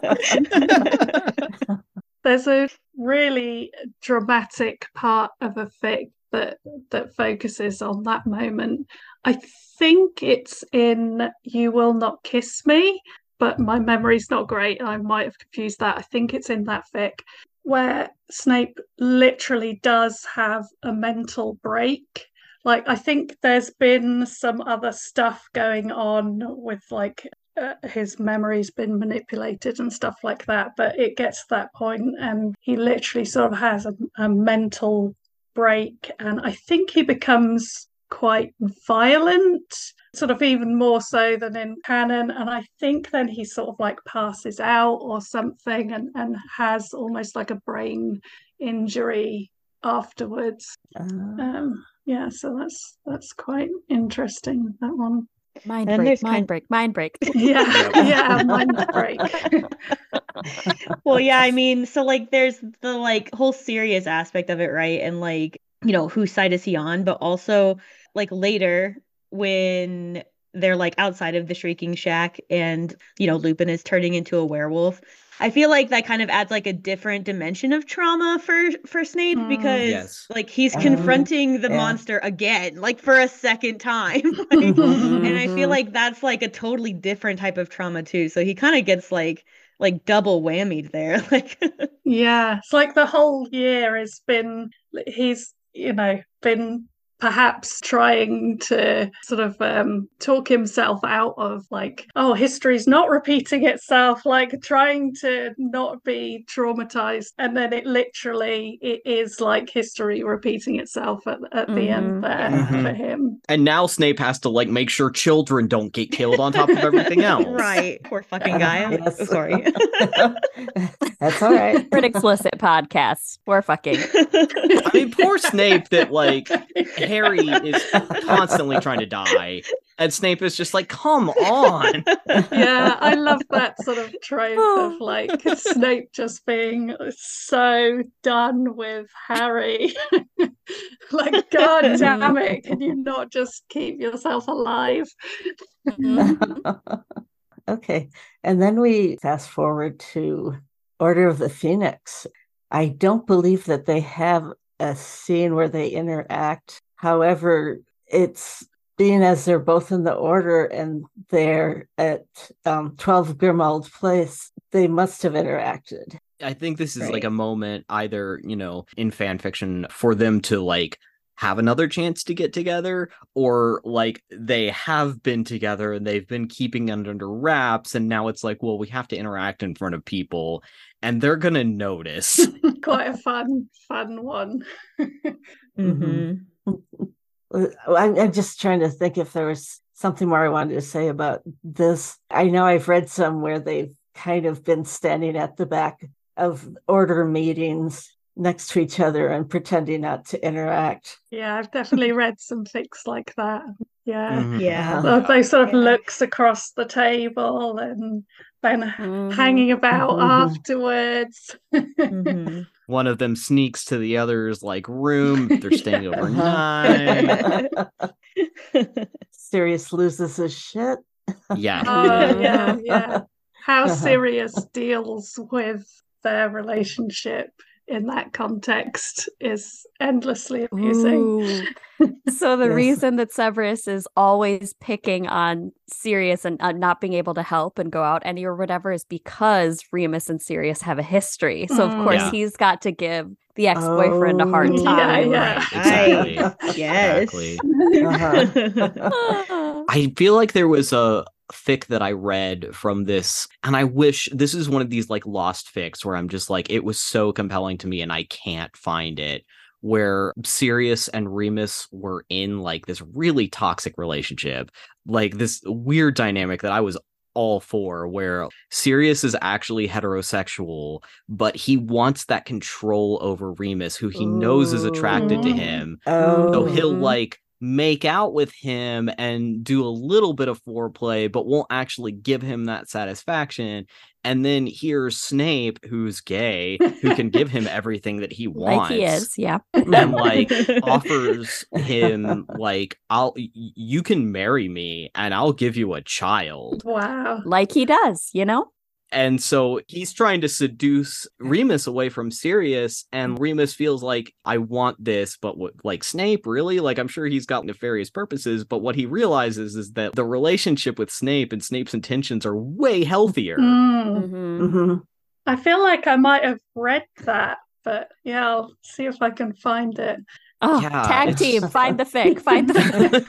There's a really dramatic part of a fic that that focuses on that moment. I think it's in You Will Not Kiss Me, but my memory's not great. I might have confused that. I think it's in that fic where Snape literally does have a mental break. Like I think there's been some other stuff going on with like uh, his memory's been manipulated and stuff like that but it gets to that point and he literally sort of has a, a mental break and i think he becomes quite violent sort of even more so than in canon and i think then he sort of like passes out or something and, and has almost like a brain injury afterwards. Uh, um yeah so that's that's quite interesting that one Mind And break, mind kind- break, mind break. yeah. yeah mind break. Well yeah i mean so like there's the like whole Sirius aspect of it right? And like you know whose side is he on? But also like later when they're like outside of the shrieking shack and you know lupin is turning into a werewolf i feel like that kind of adds like a different dimension of trauma for for snape Mm. because Yes. like he's Um, confronting the yeah. monster again like for a second time Like, Mm-hmm. and I feel like that's like a totally different type of trauma too. So he kind of gets like like double whammied there. Like Yeah, it's like the whole year has been he's you know been perhaps trying to sort of um, talk himself out of like, oh, history's not repeating itself, like trying to not be traumatized. And then it literally it is like history repeating itself at, at the Mhm. end there Mhm. for him. And now Snape has to like make sure children don't get killed on top of everything else. right. Poor fucking guy. Yes. Oh, sorry. That's all right. For an explicit podcast. We're fucking. I mean, poor Snape that like Harry is constantly trying to die. And Snape is just like, come on. yeah, I love that sort of trope of oh. like Snape just being so done with Harry. like, God damn it, can you not just keep yourself alive? okay. And then we fast forward to Order of the Phoenix. I don't believe that they have a scene where they interact. However, it's being as they're both in the order and they're at um, 12 Grimmauld Place, they must have interacted. I think this is like a moment either, you know, in fan fiction for them to like have another chance to get together or like they have been together and they've been keeping it under wraps and now it's like well we have to interact in front of people and they're going to notice. Quite a fun, fun one. hmm Uh, I'm, I'm just trying to think if there was something more I wanted to say about this. I know I've read some where they've kind of been standing at the back of order meetings next to each other and pretending not to interact. Yeah, I've definitely read some things like that. Yeah. Mhm. Yeah. Uh-huh. They sort of Yeah. looks across the table and then Mhm. hanging about Mhm. afterwards. Mhm. One of them sneaks to the other's like room. They're staying Yeah. overnight. Sirius loses his shit. yeah. Oh, yeah, yeah. How Uh-huh. Sirius deals with their relationship in that context is endlessly amusing. So the Yes. reason that Severus is always picking on Sirius and uh, not being able to help and go out any or whatever is because Remus and Sirius have a history. So of Mm. course Yeah. he's got to give the ex-boyfriend a hard Oh, time. yeah. Right, exactly. Yes. Exactly. Uh-huh. I feel like there was a fic that I read from this, and I wish this is one of these like lost fics where I'm just like, it was so compelling to me and I can't find it. Where Sirius and Remus were in like this really toxic relationship, like this weird dynamic that I was all for, where Sirius is actually heterosexual, but he wants that control over Remus, who he knows is attracted to oh. him. Oh, So he'll like make out with him and do a little bit of foreplay, but won't actually give him that satisfaction. And then here's Snape, who's gay, who can give him everything that he wants. Like he is, yeah. And like offers him like I'll y- y- you can marry me and I'll give you a child. Wow. Like he does, you know? And so he's trying to seduce Remus away from Sirius, and Remus feels like I want this, but what, like Snape, really? Like I'm sure he's got nefarious purposes, but what he realizes is that the relationship with Snape and Snape's intentions are way healthier. Mm. Mhm. Mhm. I feel like I might have read that, but yeah, I'll see if I can find it. Oh, Yeah, tag team, find the fic, find the fic.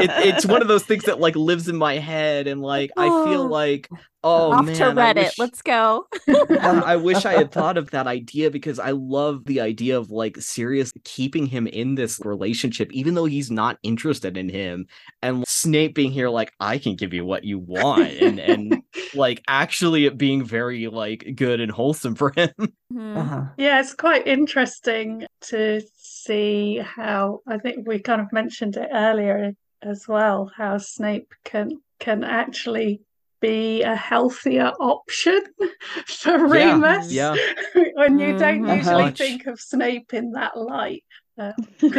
it, it's one of those things that like lives in my head, and like I feel Oh. like oh Off man, to Reddit. wish- Let's go. Uh, I wish I had thought of that idea because I love the idea of like Sirius keeping him in this relationship, even though he's not interested in him, and Snape being here like I can give you what you want, and and like actually it being very like good and wholesome for him. Mhm. Uh-huh. Yeah, it's quite interesting to see how I think we kind of mentioned it earlier as well, how Snape can can actually be a healthier option for Yeah, Remus. yeah. when you don't Mhm. usually Much. think of Snape in that light. Uh,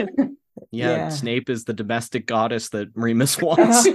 Yeah, Yeah. Snape is the domestic goddess that Remus wants.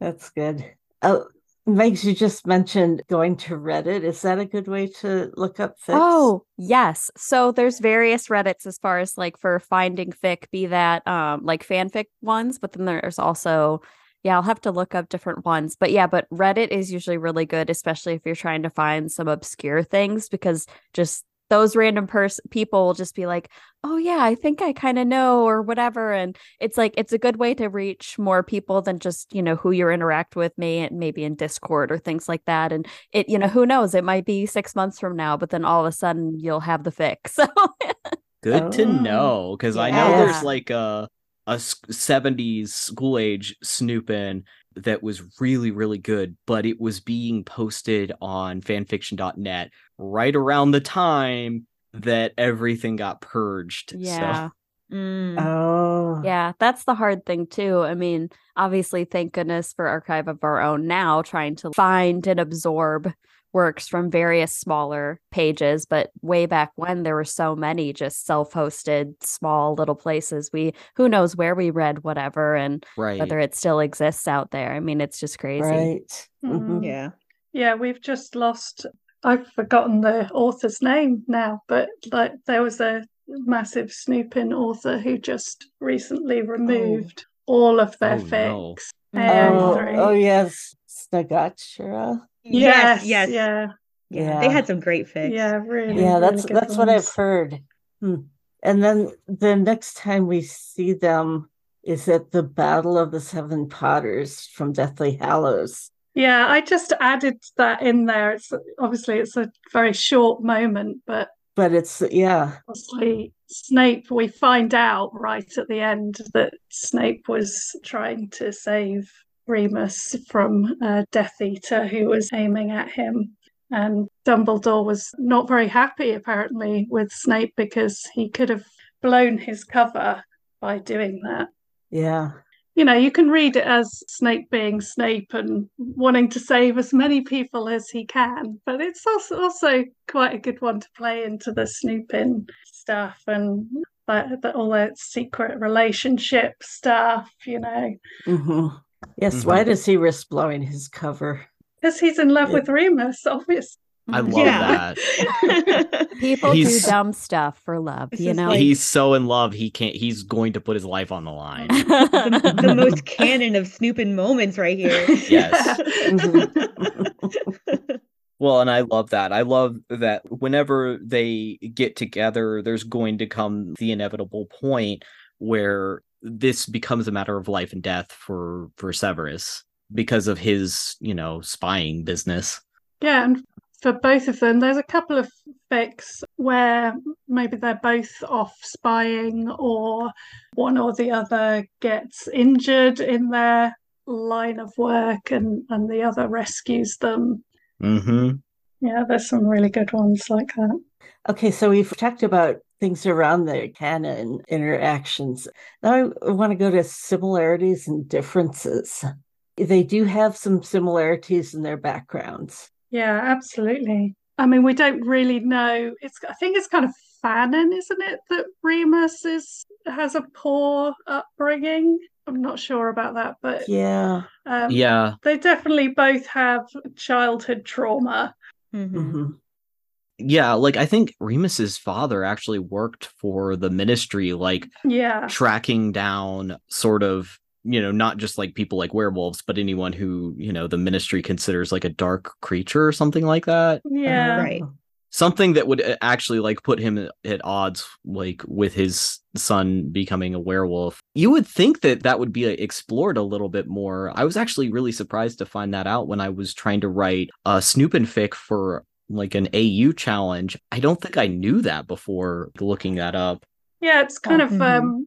That's good. Oh, Megs, you just mentioned going to Reddit. Is that a good way to look up fics? Oh, yes. So there's various Reddits as far as like for finding fic, be that um like fanfic ones, but then there's also yeah, I'll have to look up different ones. But yeah, but Reddit is usually really good, especially if you're trying to find some obscure things because just those random person people will just be like, "Oh yeah, I think I kind of know," or whatever. And it's like it's a good way to reach more people than just you know who you interact with, me and maybe in Discord or things like that. And it, you know, who knows? It might be six months from now, but then all of a sudden you'll have the fics. So good to Oh. know because I know there's Yeah. like a a s- 70s school age Snupin that was really really good but it was being posted on fanfiction.net right around the time that everything got purged yeah. Mm. Oh. Yeah, that's the hard thing too. I mean, obviously, thank goodness for Archive of Our Own now, trying to find and absorb works from various smaller pages. But way back when, there were so many just self-hosted small little places. We who knows where we read whatever and right whether it still exists out there. I mean, it's just crazy. Right. Mhm. Yeah. Yeah, we've just lost. I've forgotten the author's name now, but like there was a massive Snupin author who just recently removed all of their Oh, fics. Mm. Oh, oh yes, Snagachara. Yes, yes. yeah, Yeah. They had some great fics. yeah, really. Yeah, really that's good that's what I've heard. Hmm. And then the next time we see them is at the Battle of the Seven Potters from Deathly Hallows. Yeah, I just added that in there. It's obviously it's a very short moment, but But it's yeah, obviously Snape, we find out right at the end that Snape was trying to save Remus from a Death Eater who was aiming at him. And Dumbledore was not very happy, apparently, with Snape because he could have blown his cover by doing that. yeah. You know, you can read it as Snape being Snape and wanting to save as many people as he can, but it's also also quite a good one to play into the Snupin stuff and like the, all that secret relationship stuff, you know, hmm Yes, mm-hmm. why does he risk blowing his cover? because he's in love Yeah. with Remus, obviously. i love Yeah. that People He's- do dumb stuff for love, you know. like- he's so in love he can't he's going to put his life on the line the, the most canon of Snupin moments right here. Yes. Well, and I love that. I love that whenever they get together, there's going to come the inevitable point where this becomes a matter of life and death for for Severus because of his, you know, spying business. Yeah, and for both of them, there's a couple of fics where maybe they're both off spying or one or the other gets injured in their line of work and, and the other rescues them. Mm-hmm. Yeah, there's some really good ones like that. Okay, so we've talked about things around the canon interactions. Now I want to go to similarities and differences. They do have some similarities in their backgrounds. Yeah, absolutely. I mean, we don't really know. It's I think it's kind of fanon, isn't it, that Remus is has a poor upbringing. I'm not sure about that, but Yeah. um, Yeah. they definitely both have childhood trauma. Mhm. Mhm. Yeah, like I think Remus's father actually worked for the ministry, like Yeah, tracking down sort of you know not just like people like werewolves but anyone who you know the ministry considers like a dark creature or something like that yeah, Right. Something that would uh, actually like put him at- at odds like with his son becoming a werewolf you would think that that would be uh, explored a little bit more i was actually really surprised to find that out when i was trying to write a Snupin fic for like an au challenge i don't think i knew that before looking that up yeah. It's kind of Mhm. um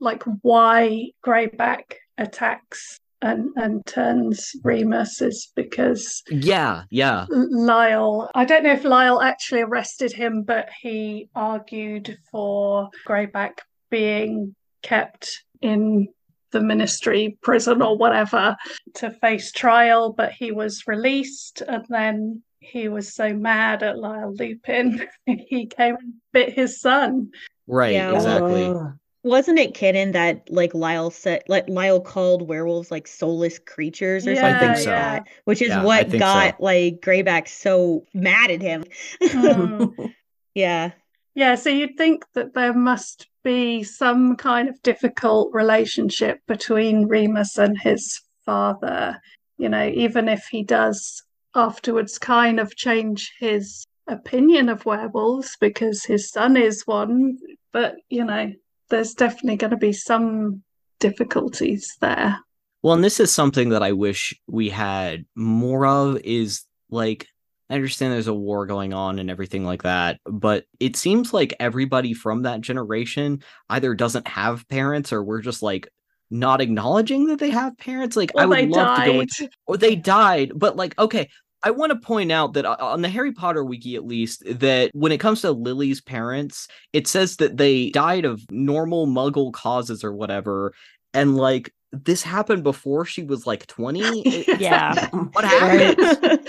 like why Greyback attacks and and turns Remus is because yeah yeah. Lyall, I don't know if Lyall actually arrested him, but he argued for Greyback being kept in the ministry prison or whatever to face trial, but he was released and then he was so mad at Lyall Lupin, he came and bit his son. right Yeah, exactly. Oh, Wasn't it canon that like Lyall said like Lyall called werewolves like soulless creatures or Yeah, something think like so. that? Which is Yeah, what got so. like Greyback so mad at him. Mm. yeah. Yeah, so you'd think that there must be some kind of difficult relationship between Remus and his father, you know, even if he does afterwards kind of change his opinion of werewolves because his son is one, but you know, there's definitely going to be some difficulties there. Well, and this is something that I wish we had more of is like I understand there's a war going on and everything like that, but it seems like everybody from that generation either doesn't have parents or we're just like not acknowledging that they have parents. Like I would love to go died. into or they died, but like okay, I want to point out that uh, on the Harry Potter wiki at least that when it comes to Lily's parents, it says that they died of normal muggle causes or whatever and like this happened before she was like 20 Yeah. what happened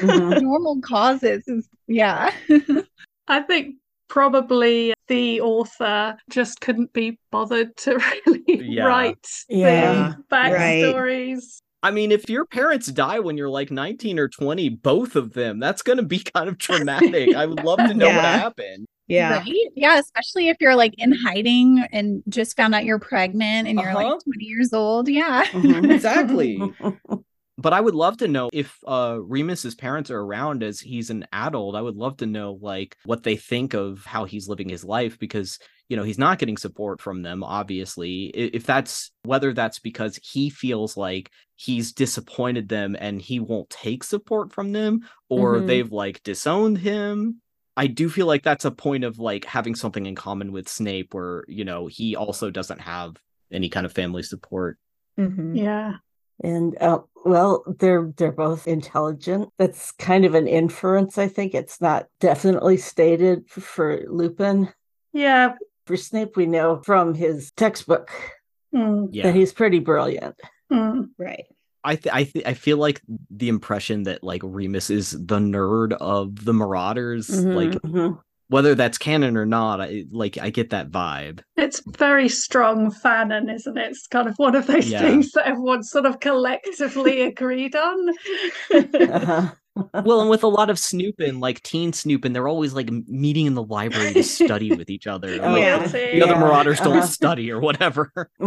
Mhm. Normal causes is yeah. I think probably the author just couldn't be bothered to really Yeah. write Yeah, the right. Backstories. I mean, if your parents die when you're like 19 or 20, both of them, that's going to be kind of traumatic. I would love to know what happened. Yeah. Right? Yeah, especially if you're like in hiding and just found out you're pregnant and you're Uh-huh. like 20 years old. Yeah. Mhm. Exactly. But I would love to know if uh Remus's parents are around as he's an adult. I would love to know like what they think of how he's living his life because you know he's not getting support from them obviously if that's whether that's because he feels like he's disappointed them and he won't take support from them or Mhm. they've like disowned him I do feel like that's a point of like having something in common with Snape where you know he also doesn't have any kind of family support Mhm. Yeah. And uh, well, they're they're both intelligent. That's kind of an inference, I think. It's not definitely stated for Lupin. Yeah. For Snape, we know from his textbook Mm, yeah that he's pretty brilliant. mm. Right. I th- I th- I feel like the impression that like Remus is the nerd of the Marauders, Mhm. like Mhm. whether that's canon or not, I like I get that vibe. It's very strong fanon, isn't it? It's kind of one of those Yeah. things that everyone sort of collectively agreed on. Uh-huh. Well, and with a lot of Snupin, like teen Snupin, they're always like meeting in the library to study with each other. Oh, Like, Yeah. Guilty. The other Marauders don't uh-huh. study or whatever.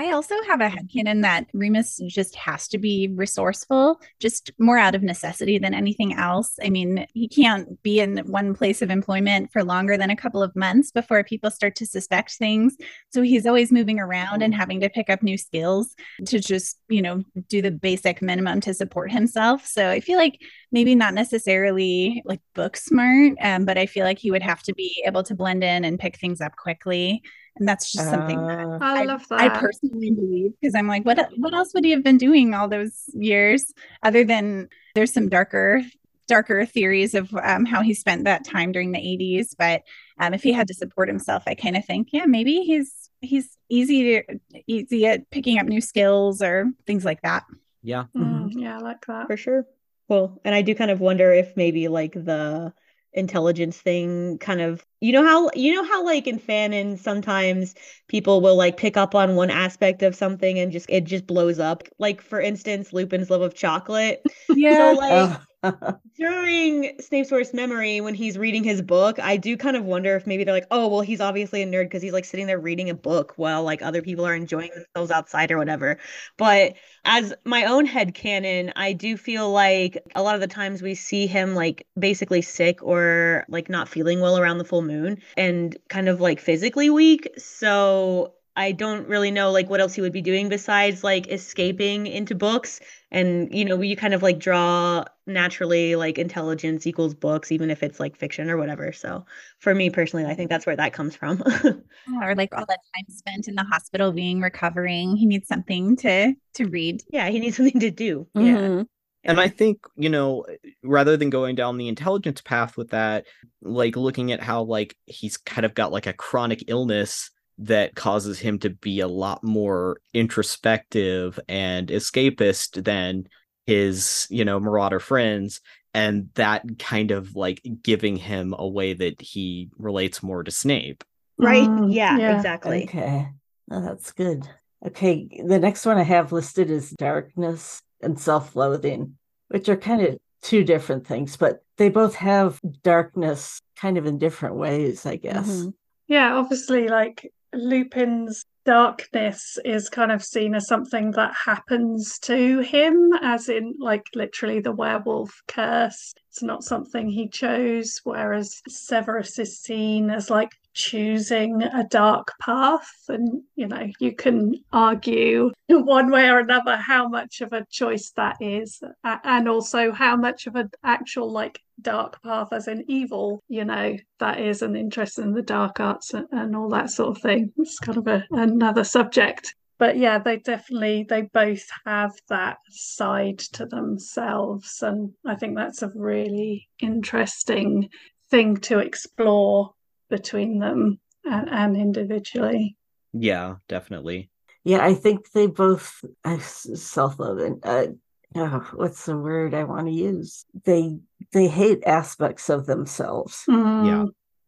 I also have a headcanon that Remus just has to be resourceful, just more out of necessity than anything else. I mean, he can't be in one place of employment for longer than a couple of months before people start to suspect things. So he's always moving around and having to pick up new skills to just, you know, do the basic minimum to support himself. So I feel like maybe not necessarily like book smart, um, but I feel like he would have to be able to blend in and pick things up quickly. And that's just something that Uh, I love that. I personally believe because I'm like, what what else would he have been doing all those years other than there's some darker darker theories of um, how he spent that time during the 80s. But um, if he had to support himself, I kind of think, yeah, maybe he's he's easy to easy at picking up new skills or things like that. Yeah. Mm, yeah, I like that. For sure. Well, and I do kind of wonder if maybe like the intelligence thing kind of you know how you know how like in fanon sometimes people will like pick up on one aspect of something and just it just blows up? Like for instance lupin's love of chocolate. So like uh, during Snape's worst memory, when he's reading his book, I do kind of wonder if maybe they're like, oh, well, he's obviously a nerd because he's like sitting there reading a book while like other people are enjoying themselves outside or whatever. But as my own head canon, I do feel like a lot of the times we see him like basically sick or like not feeling well around the full moon and kind of like physically weak. So I don't really know like what else he would be doing besides like escaping into books and you know you kind of like draw naturally like intelligence equals books even if it's like fiction or whatever so for me personally i think that's where that comes from or like all that time spent in the hospital being recovering. He needs something to to read. yeah he needs something to do yeah Mhm. And I think, you know, rather than going down the intelligence path with that, like looking at how like he's kind of got like a chronic illness that causes him to be a lot more introspective and escapist than his, you know, marauder friends and that kind of like giving him a way that he relates more to Snape. right Mm, yeah, yeah. exactly okay. Oh, that's good. Okay. The next one I have listed is darkness and self loathing, which are kind of two different things, but they both have darkness kind of in different ways, I guess. Mhm. Yeah, obviously, like Lupin's darkness is kind of seen as something that happens to him, as in, like, literally the werewolf curse. It's not something he chose, whereas Severus is seen as like choosing a dark path. And, you know, you can argue one way or another how much of a choice that is, and also how much of an actual, like, dark path as in evil you know that is an interest in the dark arts and, and all that sort of thing. It's kind of a, another subject. But yeah they definitely they both have that side to themselves. And i think that's a really interesting thing to explore between them and, and individually yeah definitely yeah i think they both uh, self-loathing uh, oh, what's the word I want to use? They they hate aspects of themselves. Mm. Yeah.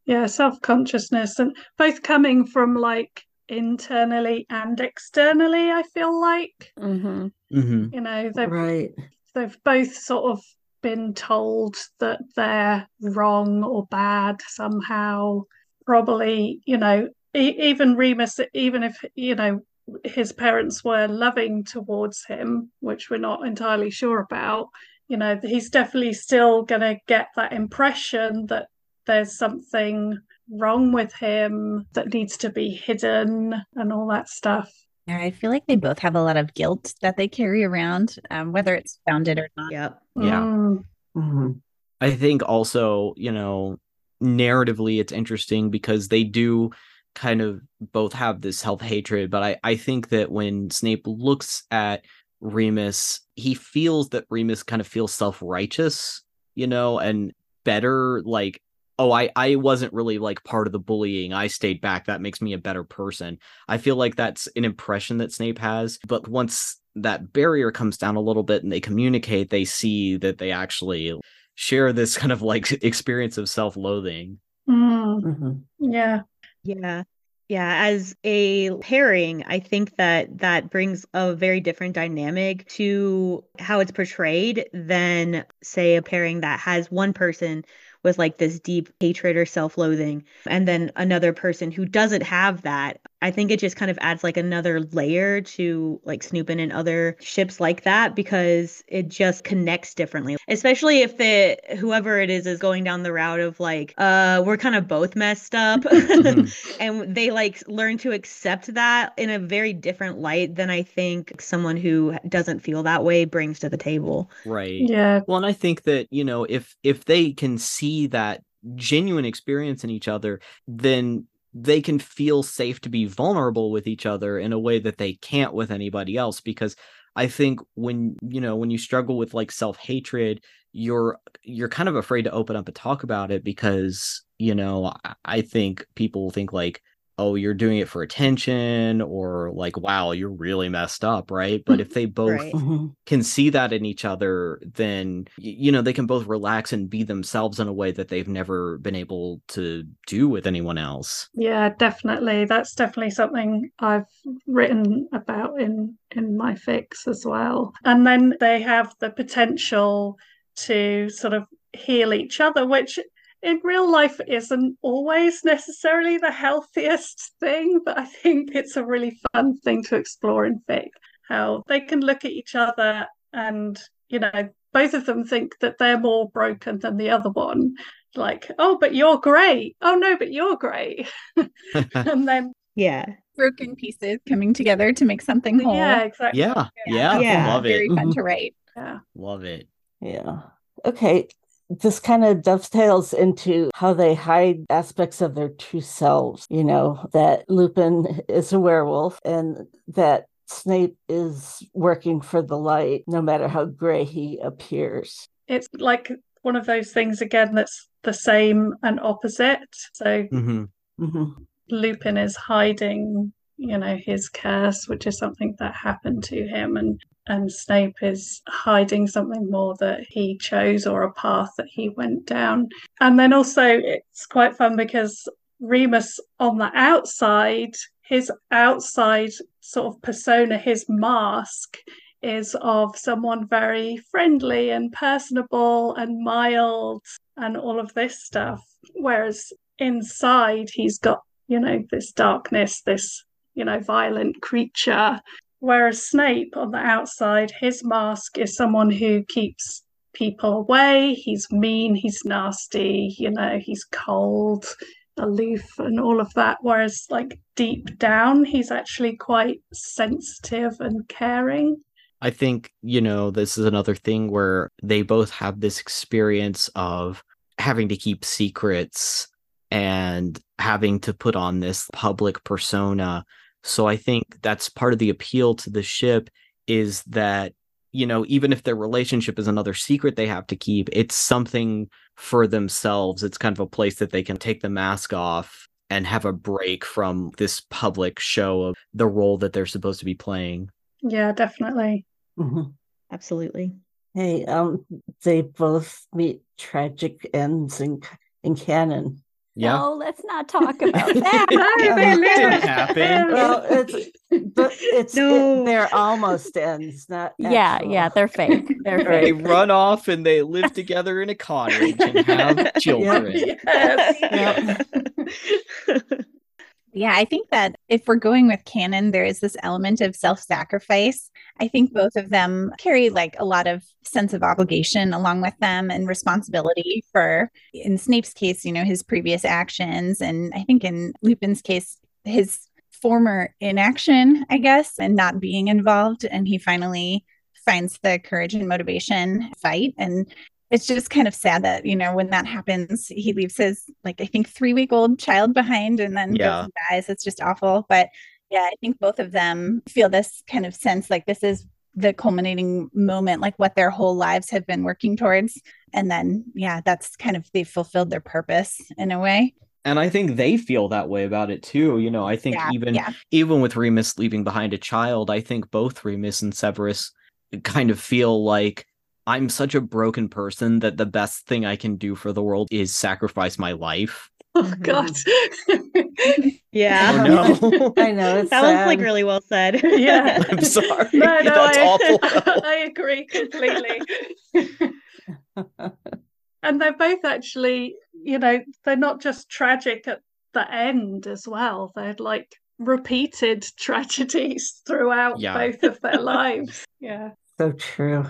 Yeah, self-consciousness and both coming from like internally and externally, I feel like. Mm-hmm. Mm-hmm. You know, they've right. they've both sort of been told that they're wrong or bad somehow. Probably, you know, e- even Remus, even if you know his parents were loving towards him, which we're not entirely sure about, you know, he's definitely still going to get that impression that there's something wrong with him that needs to be hidden and all that stuff. Yeah, I feel like they both have a lot of guilt that they carry around, um, whether it's founded or not. Yep. Yeah. Mm. Mm-hmm. I think also, you know, narratively it's interesting because they do kind of both have this self hatred, but I, I think that when Snape looks at Remus, he feels that Remus kind of feels self righteous, you know, and better like oh I I wasn't really like part of the bullying. I stayed back. That makes me a better person. I feel like that's an impression that Snape has, but once that barrier comes down a little bit and they communicate, they see that they actually share this kind of like experience of self-loathing. Mm. Mm-hmm. Yeah. Yeah. Yeah, as a pairing, I think that that brings a very different dynamic to how it's portrayed than, say, a pairing that has one person with like this deep hatred or self-loathing and then another person who doesn't have that i think it just kind of adds like another layer to like Snupin and other ships like that because it just connects differently especially if the whoever it is is going down the route of like uh we're kind of both messed up. And they like learn to accept that in a very different light than i think someone who doesn't feel that way brings to the table. Right. Yeah. well and i think that you know if if they can see that genuine experience in each other then they can feel safe to be vulnerable with each other in a way that they can't with anybody else because i think when you know when you struggle with like self-hatred you're you're kind of afraid to open up and talk about it because you know i, think people think like oh you're doing it for attention or like wow you're really messed up right but if they both Right. Mm-hmm. can see that in each other then you know they can both relax and be themselves in a way that they've never been able to do with anyone else Yeah, definitely. That's definitely something I've written about in in my fics as well. And then they have the potential to sort of heal each other, which in real life isn't always necessarily the healthiest thing, but I think it's a really fun thing to explore in fic. How they can look at each other and, you know, both of them think that they're more broken than the other one. Like, oh, but you're great. Oh, no, but you're great. and then, yeah Broken pieces coming together to make something whole. yeah, exactly. yeah yeah, Yeah. love it Very fun to mm-hmm. write. Yeah. love it Yeah. Okay. This kind of dovetails into how they hide aspects of their true selves. You know, that Lupin is a werewolf and that Snape is working for the light, no matter how gray he appears. It's like one of those things again that's the same and opposite. So hmm hmm Lupin is hiding, you know, his curse, which is something that happened to him, and and Snape is hiding something more that he chose or a path that he went down. And then also it's quite fun because Remus on the outside, his outside sort of persona, his mask is of someone very friendly and personable and mild and all of this stuff. Whereas inside he's got you know, this darkness, this, you know, violent creature. Whereas Snape on the outside, his mask is someone who keeps people away. He's mean, he's nasty, you know, he's cold, aloof, and all of that. Whereas, like, deep down, he's actually quite sensitive and caring. I think, you know, this is another thing where they both have this experience of having to keep secrets and having to put on this public persona. So I think that's part of the appeal to the ship is that, you know, even if their relationship is another secret they have to keep, it's something for themselves. It's kind of a place that they can take the mask off and have a break from this public show of the role that they're supposed to be playing. Yeah, definitely. Mhm. Absolutely. Hey, um, they both meet tragic ends in in canon. Yeah. No, let's not talk about that. No, they live. Didn't happen. Well, it's but it's it- they're almost ends, not yeah, actual. yeah, they're fake. They're fake. They run off and they live together in a cottage and have children. Yes. Yeah, I think that if we're going with canon, there is this element of self sacrifice. I think both of them carry like a lot of sense of obligation along with them and responsibility for, in Snape's case, you know, his previous actions. And I think in Lupin's case, his former inaction, I guess, and not being involved. And he finally finds the courage and motivation fight. And it's just kind of sad that you know when that happens he leaves his like i think three week old child behind and then goes Yeah. and dies it's just awful but yeah i think both of them feel this kind of sense like this is the culminating moment like what their whole lives have been working towards and then yeah that's kind of they've fulfilled their purpose in a way And I think they feel that way about it too. You know, I think yeah even yeah even with Remus leaving behind a child, I think both Remus and Severus kind of feel like I'm such a broken person that the best thing I can do for the world is sacrifice my life. Oh God. Yeah. Oh no. I know it's That was like really well said. Yeah. I'm sorry. no, no, That's I, awful. I agree completely. and they're both actually, you know, they're not just tragic at the end as well. They're like repeated tragedies throughout Yeah. both of their lives. Yeah. So true.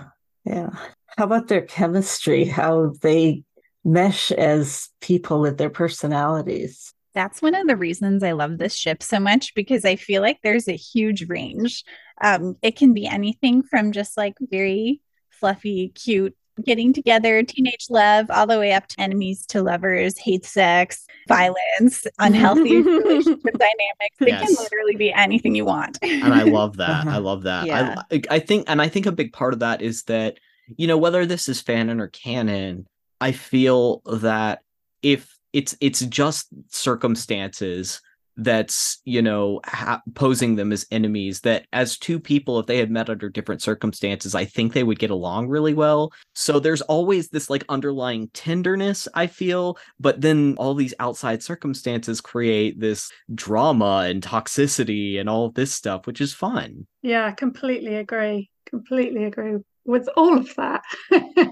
Yeah. How about their chemistry? How they mesh as people with their personalities? That's one of the reasons I love this ship so much because I feel like there's a huge range. Um, it can be anything from just like very fluffy, cute, getting together, teenage love, all the way up to enemies to lovers, hate sex, violence, unhealthy relationship dynamics. It can literally be anything you want. and I love that. I Uh-huh. love that. Yeah. I I think and I think a big part of that is that you know whether this is fanon or canon, I feel that if it's it's just circumstances that's you know ha- posing them as enemies that as two people if they had met under different circumstances i think they would get along really well so there's always this like underlying tenderness i feel but then all these outside circumstances create this drama and toxicity and all of this stuff which is fun Yeah, I completely agree. Completely agree with all of that.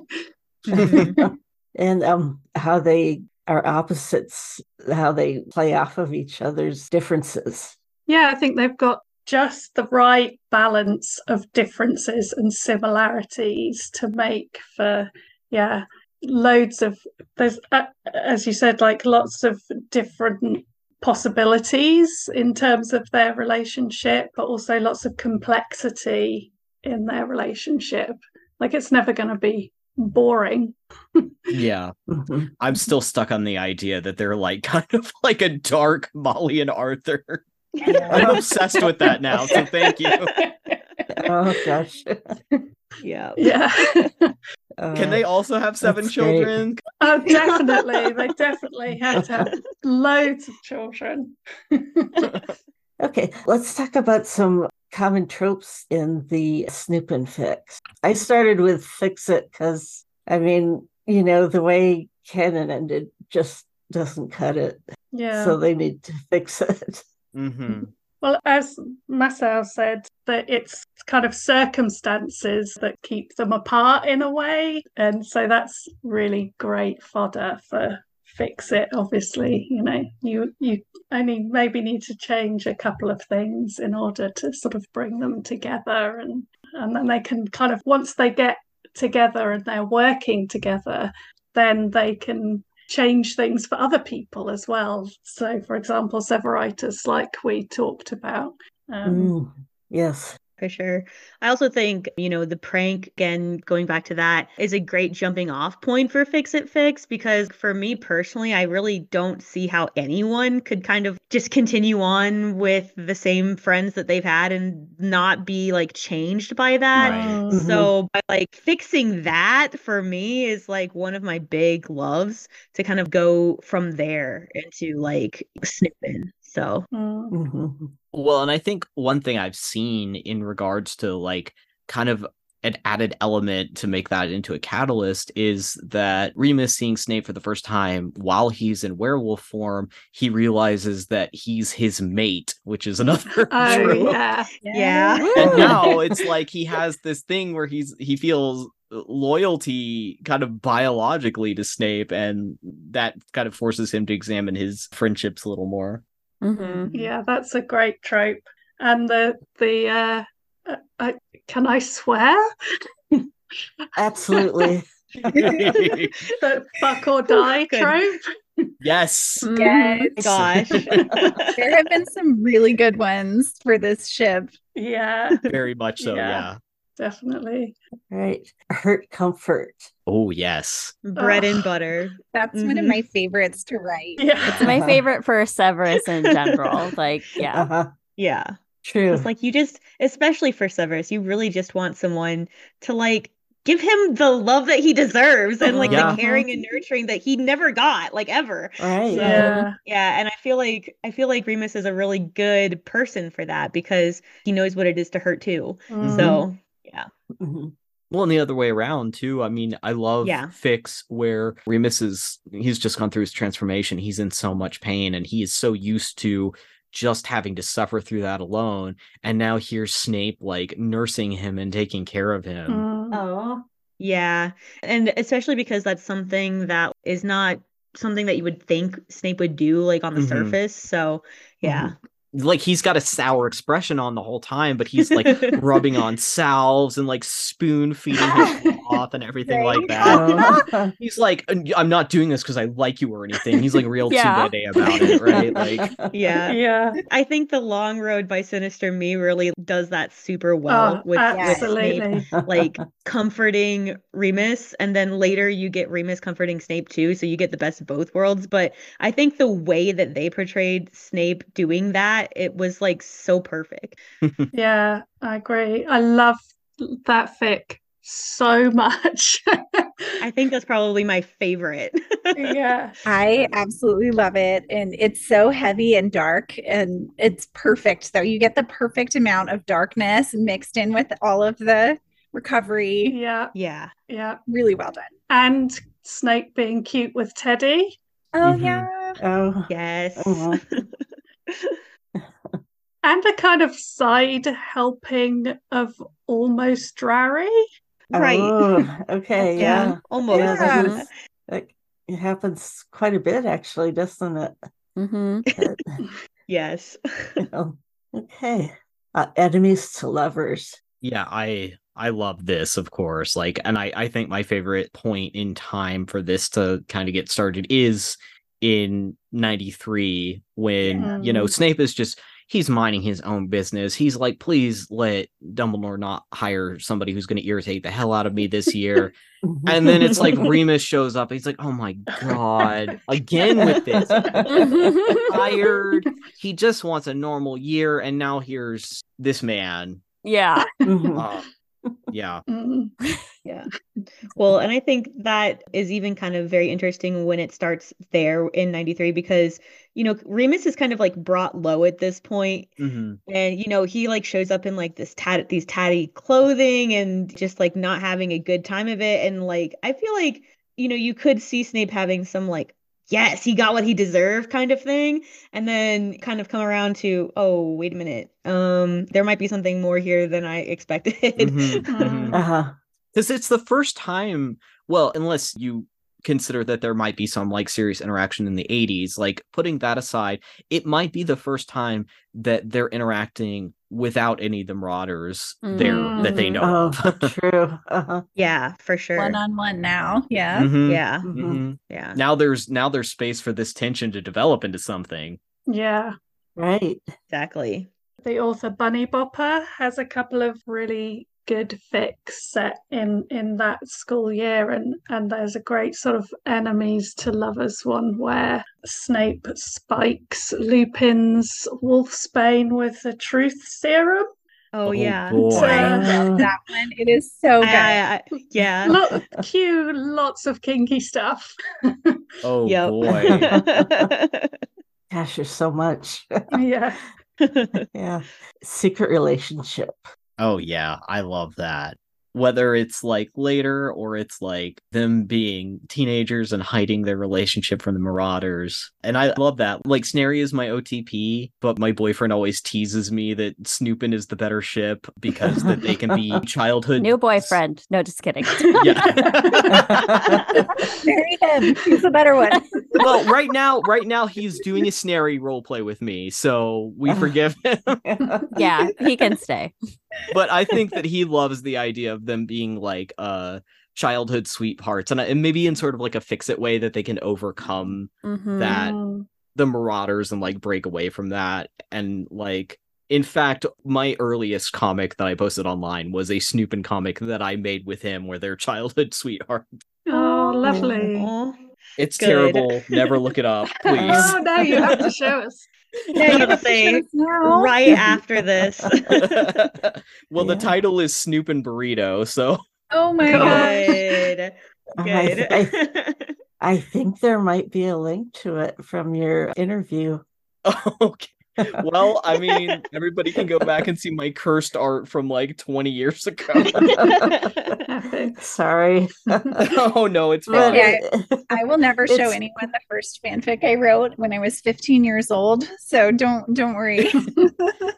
and um, how they are opposites, how they play off of each other's differences. Yeah, I think they've got just the right balance of differences and similarities to make for, yeah, loads of, there's, uh, as you said, like lots of different possibilities in terms of their relationship, but also lots of complexity in their relationship. Like it's never going to be boring. yeah Mhm. i'm still stuck on the idea that they're like kind of like a dark molly and arthur i'm obsessed with that now so thank you Oh gosh. yeah. yeah. Uh, can they also have seven that's great. children Oh, definitely. They definitely had to have loads of children. Okay, let's talk about some common tropes in the Snupin fics. I started with fix it because I mean, you know, the way canon ended just doesn't cut it. yeah. So they need to fix it. hmm well, as Masao said, that it's kind of circumstances that keep them apart in a way. And so that's really great fodder for fix it obviously you know you you only maybe need to change a couple of things in order to sort of bring them together and and then they can kind of once they get together and they're working together then they can change things for other people as well so for example Severitus like we talked about um, yes. For sure. I also think, you know, the prank, again, going back to that, is a great jumping off point for Fix It Fics because for me personally, I really don't see how anyone could kind of just continue on with the same friends that they've had and not be like changed by that. Right. So, mm-hmm. by like fixing that for me is like one of my big loves to kind of go from there into like Snupin. So, mm, Mhm. Well, and I think one thing I've seen in regards to like kind of an added element to make that into a catalyst is that Remus seeing Snape for the first time while he's in werewolf form, he realizes that he's his mate, which is another oh trope. yeah yeah. And now it's like he has this thing where he's he feels loyalty kind of biologically to Snape, and that kind of forces him to examine his friendships a little more. Mhm. Yeah, that's a great trope. And the the uh, uh, uh, can I swear? Absolutely. the fuck or die Good. trope. yes. Yes. Gosh. There have been some really good ones for this ship. Yeah, Very much so, Yeah. yeah. Definitely. Right. Hurt comfort. Oh, yes. Bread and butter. That's one of Mhm. my favorites to write. Yeah. It's my favorite for Severus in general. Like, yeah. Uh-huh. Yeah. True. It's like you just, especially for Severus, you really just want someone to like give him the love that he deserves and like Yeah. the caring and nurturing that he never got, like ever. right. So- Yeah. Yeah, and I feel like I feel like Remus is a really good person for that because he knows what it is to hurt too. Mm. So yeah. Mhm. Well, and the other way around too. I mean, I love Yeah. Fics where Remus is he's just gone through his transformation. He's in so much pain and he is so used to just having to suffer through that alone. And now here's Snape like nursing him and taking care of him. Oh. Yeah. And especially because that's something that is not something that you would think Snape would do like on the Mhm. surface. So yeah. Like he's got a sour expression on the whole time, but he's like rubbing on salves and like spoon feeding his cloth and everything like that. Oh. He's like, I'm not doing this because I like you or anything. He's like real Yeah. yeah. about it, right? Like, Yeah. Yeah. I think the long road by Sinister Me really does that super oh, well Oh, with, with Snape. like comforting Remus, and then later you get Remus comforting Snape too, so you get the best of both worlds. But I think the way that they portrayed Snape doing that, it was like so perfect. Yeah, I agree. I love that fic so much. I think that's probably my favorite. yeah. I absolutely love it. And it's so heavy and dark, and it's perfect. So you get the perfect amount of darkness mixed in with all of the recovery. Yeah. yeah. Yeah. Really well done. And Snape being cute with Teddy. Oh, Mhm. yeah. Oh. Yes. Mhm. And a kind of side helping of almost Drarry. Right. Oh, okay. Yeah. Almost. Yeah, that Mhm. that- it happens quite a bit, actually, doesn't it? hmm That- Yes. you know. Okay. Uh, enemies to lovers. yeah, I I love this, of course. Like, and I I think my favorite point in time for this to kind of get started is in 93 when you know Snape is just he's minding his own business. He's like, please let Dumbledore not hire somebody who's going to irritate the hell out of me this year. and then it's like Remus shows up. He's like, oh my god, again with this. Tired. He just wants a normal year, and now here's this man. yeah. Mhm. Yeah. Mm. Yeah. Well, and I think that is even kind of very interesting when it starts there in 93 because, you know, Remus is kind of like brought low at this point hmm and you know, he like shows up in like this tat these tatty clothing and just like not having a good time of it and like I feel like, you know, you could see Snape having some like yes, he got what he deserved kind of thing and then kind of come around to, oh, wait a minute. Um there might be something more here than I expected. Mhm, mhm. Mm. Uh-huh. because it's the first time well unless you consider that there might be some like serious interaction in the 80s like putting that aside it might be the first time that they're interacting without any of the marauders there that they know Oh, of true. Uh-huh. Yeah, for sure. One on one now. Yeah. Mhm, yeah. Mhm. mhm. Yeah. now there's now there's space for this tension to develop into something Yeah. Right. Exactly. The author Bunny Bopper has a couple of really good fics set in in that school year and and there's a great sort of enemies to lovers one where Snape spikes Lupin's wolfsbane with the truth serum. Oh, Oh, yeah. boy. I love that one. It is so good. I- I- I- yeah. Lot, cue lots of kinky stuff. oh Yep. boy Gosh, there's so much. yeah. yeah. Secret relationship. Oh yeah, I love that. Whether it's like later or it's like them being teenagers and hiding their relationship from the Marauders. And I love that. Like Snary is my OTP, but my boyfriend always teases me that Snupin is the better ship because that they can be childhood New boyfriend. No, just kidding. Yeah. Marry him. He's a better one. well, right now, right now he's doing a Snary role play with me, so we forgive him. yeah, he can stay. But I think that he loves the idea of them being like uh childhood sweethearts and, and maybe in sort of like a fix it way that they can overcome Mhm. that the marauders and like break away from that and like in fact my earliest comic that I posted online was a Snupin comic that I made with him where they're childhood sweethearts. Oh, lovely. Aw. It's Good. terrible. Never look it up, please. Oh, now you have to show us. No, you have to say right after this. well, the title is Snupin Burrito, so Oh my god. Good. I, Good. I, I think there might be a link to it from your interview. okay. Well, I mean, everybody can go back and see my cursed art from like 20 years ago. Sorry. oh no, it's fine. Yeah. I will never show It's- anyone the first fanfic I wrote when I was 15 years old. So don't don't worry.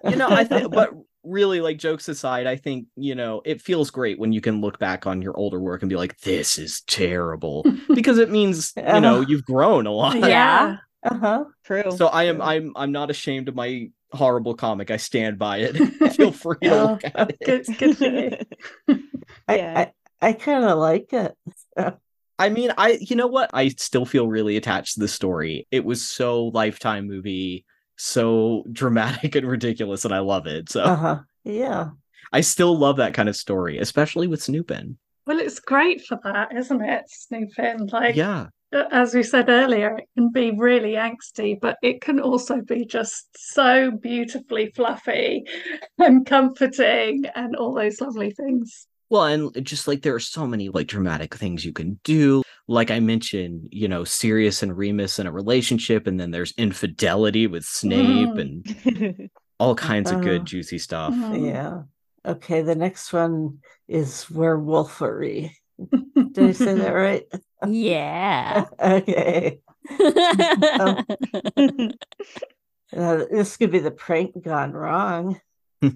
You know, I think, but really, like jokes aside, I think you know it feels great when you can look back on your older work and be like, "This is terrible," because it means you know you've grown a lot. Yeah. Uh-huh. True. So I am, I'm, I'm not ashamed of my horrible comic. I stand by it. Feel free to Oh, look at it. Good, good for you. I, Yeah. I, I kind of like it. I mean, I you know what? I still feel really attached to the story. It was so lifetime movie, so dramatic and ridiculous, and I love it. So Uh-huh. Yeah. I still love that kind of story, especially with Snupin. Well, it's great for that, isn't it? Snupin. Like, Yeah. Uh, as we said earlier, it can be really angsty, but it can also be just so beautifully fluffy and comforting and all those lovely things. Well, and just like there are so many like dramatic things you can do. Like I mentioned, you know, Sirius and Remus in a relationship, and then there's infidelity with Snape Mhm. and all kinds of good Uh-huh. juicy stuff. Mhm. Yeah. Okay, the next one is werewolfery. Did I say that right? Yeah. okay. Uh, this could be the prank gone wrong,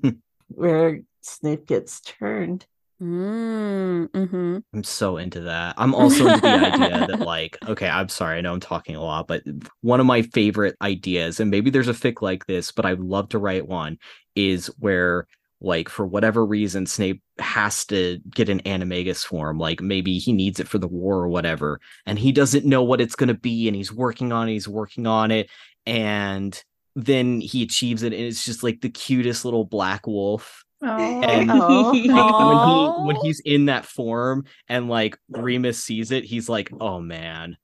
where Snape gets turned. mm, hmm I'm so into that. I'm also into the idea that, like, okay, I'm sorry, I know I'm talking a lot, but one of my favorite ideas, and maybe there's a fic like this, but I'd love to write one, is where, like, for whatever reason, Snape has to get an animagus form. Like, maybe he needs it for the war or whatever, and he doesn't know what it's going to be, and he's working on it, he's working on it, and then he achieves it, and it's just like the cutest little black wolf Oh, and Oh. like, when he when he's in that form and like Remus sees it, he's like, "Oh man."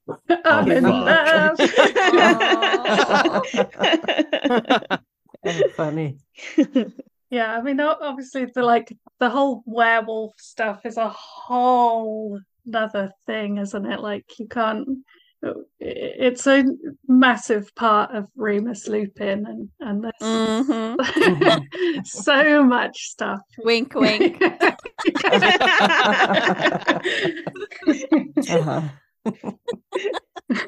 I'm oh, oh, fuck. love. And funny. Yeah, I mean, obviously, the like the whole werewolf stuff is a whole another thing, isn't it? Like, you can't. It's a massive part of Remus Lupin, and and there's hmm so much stuff. Wink, wink. Uh-huh.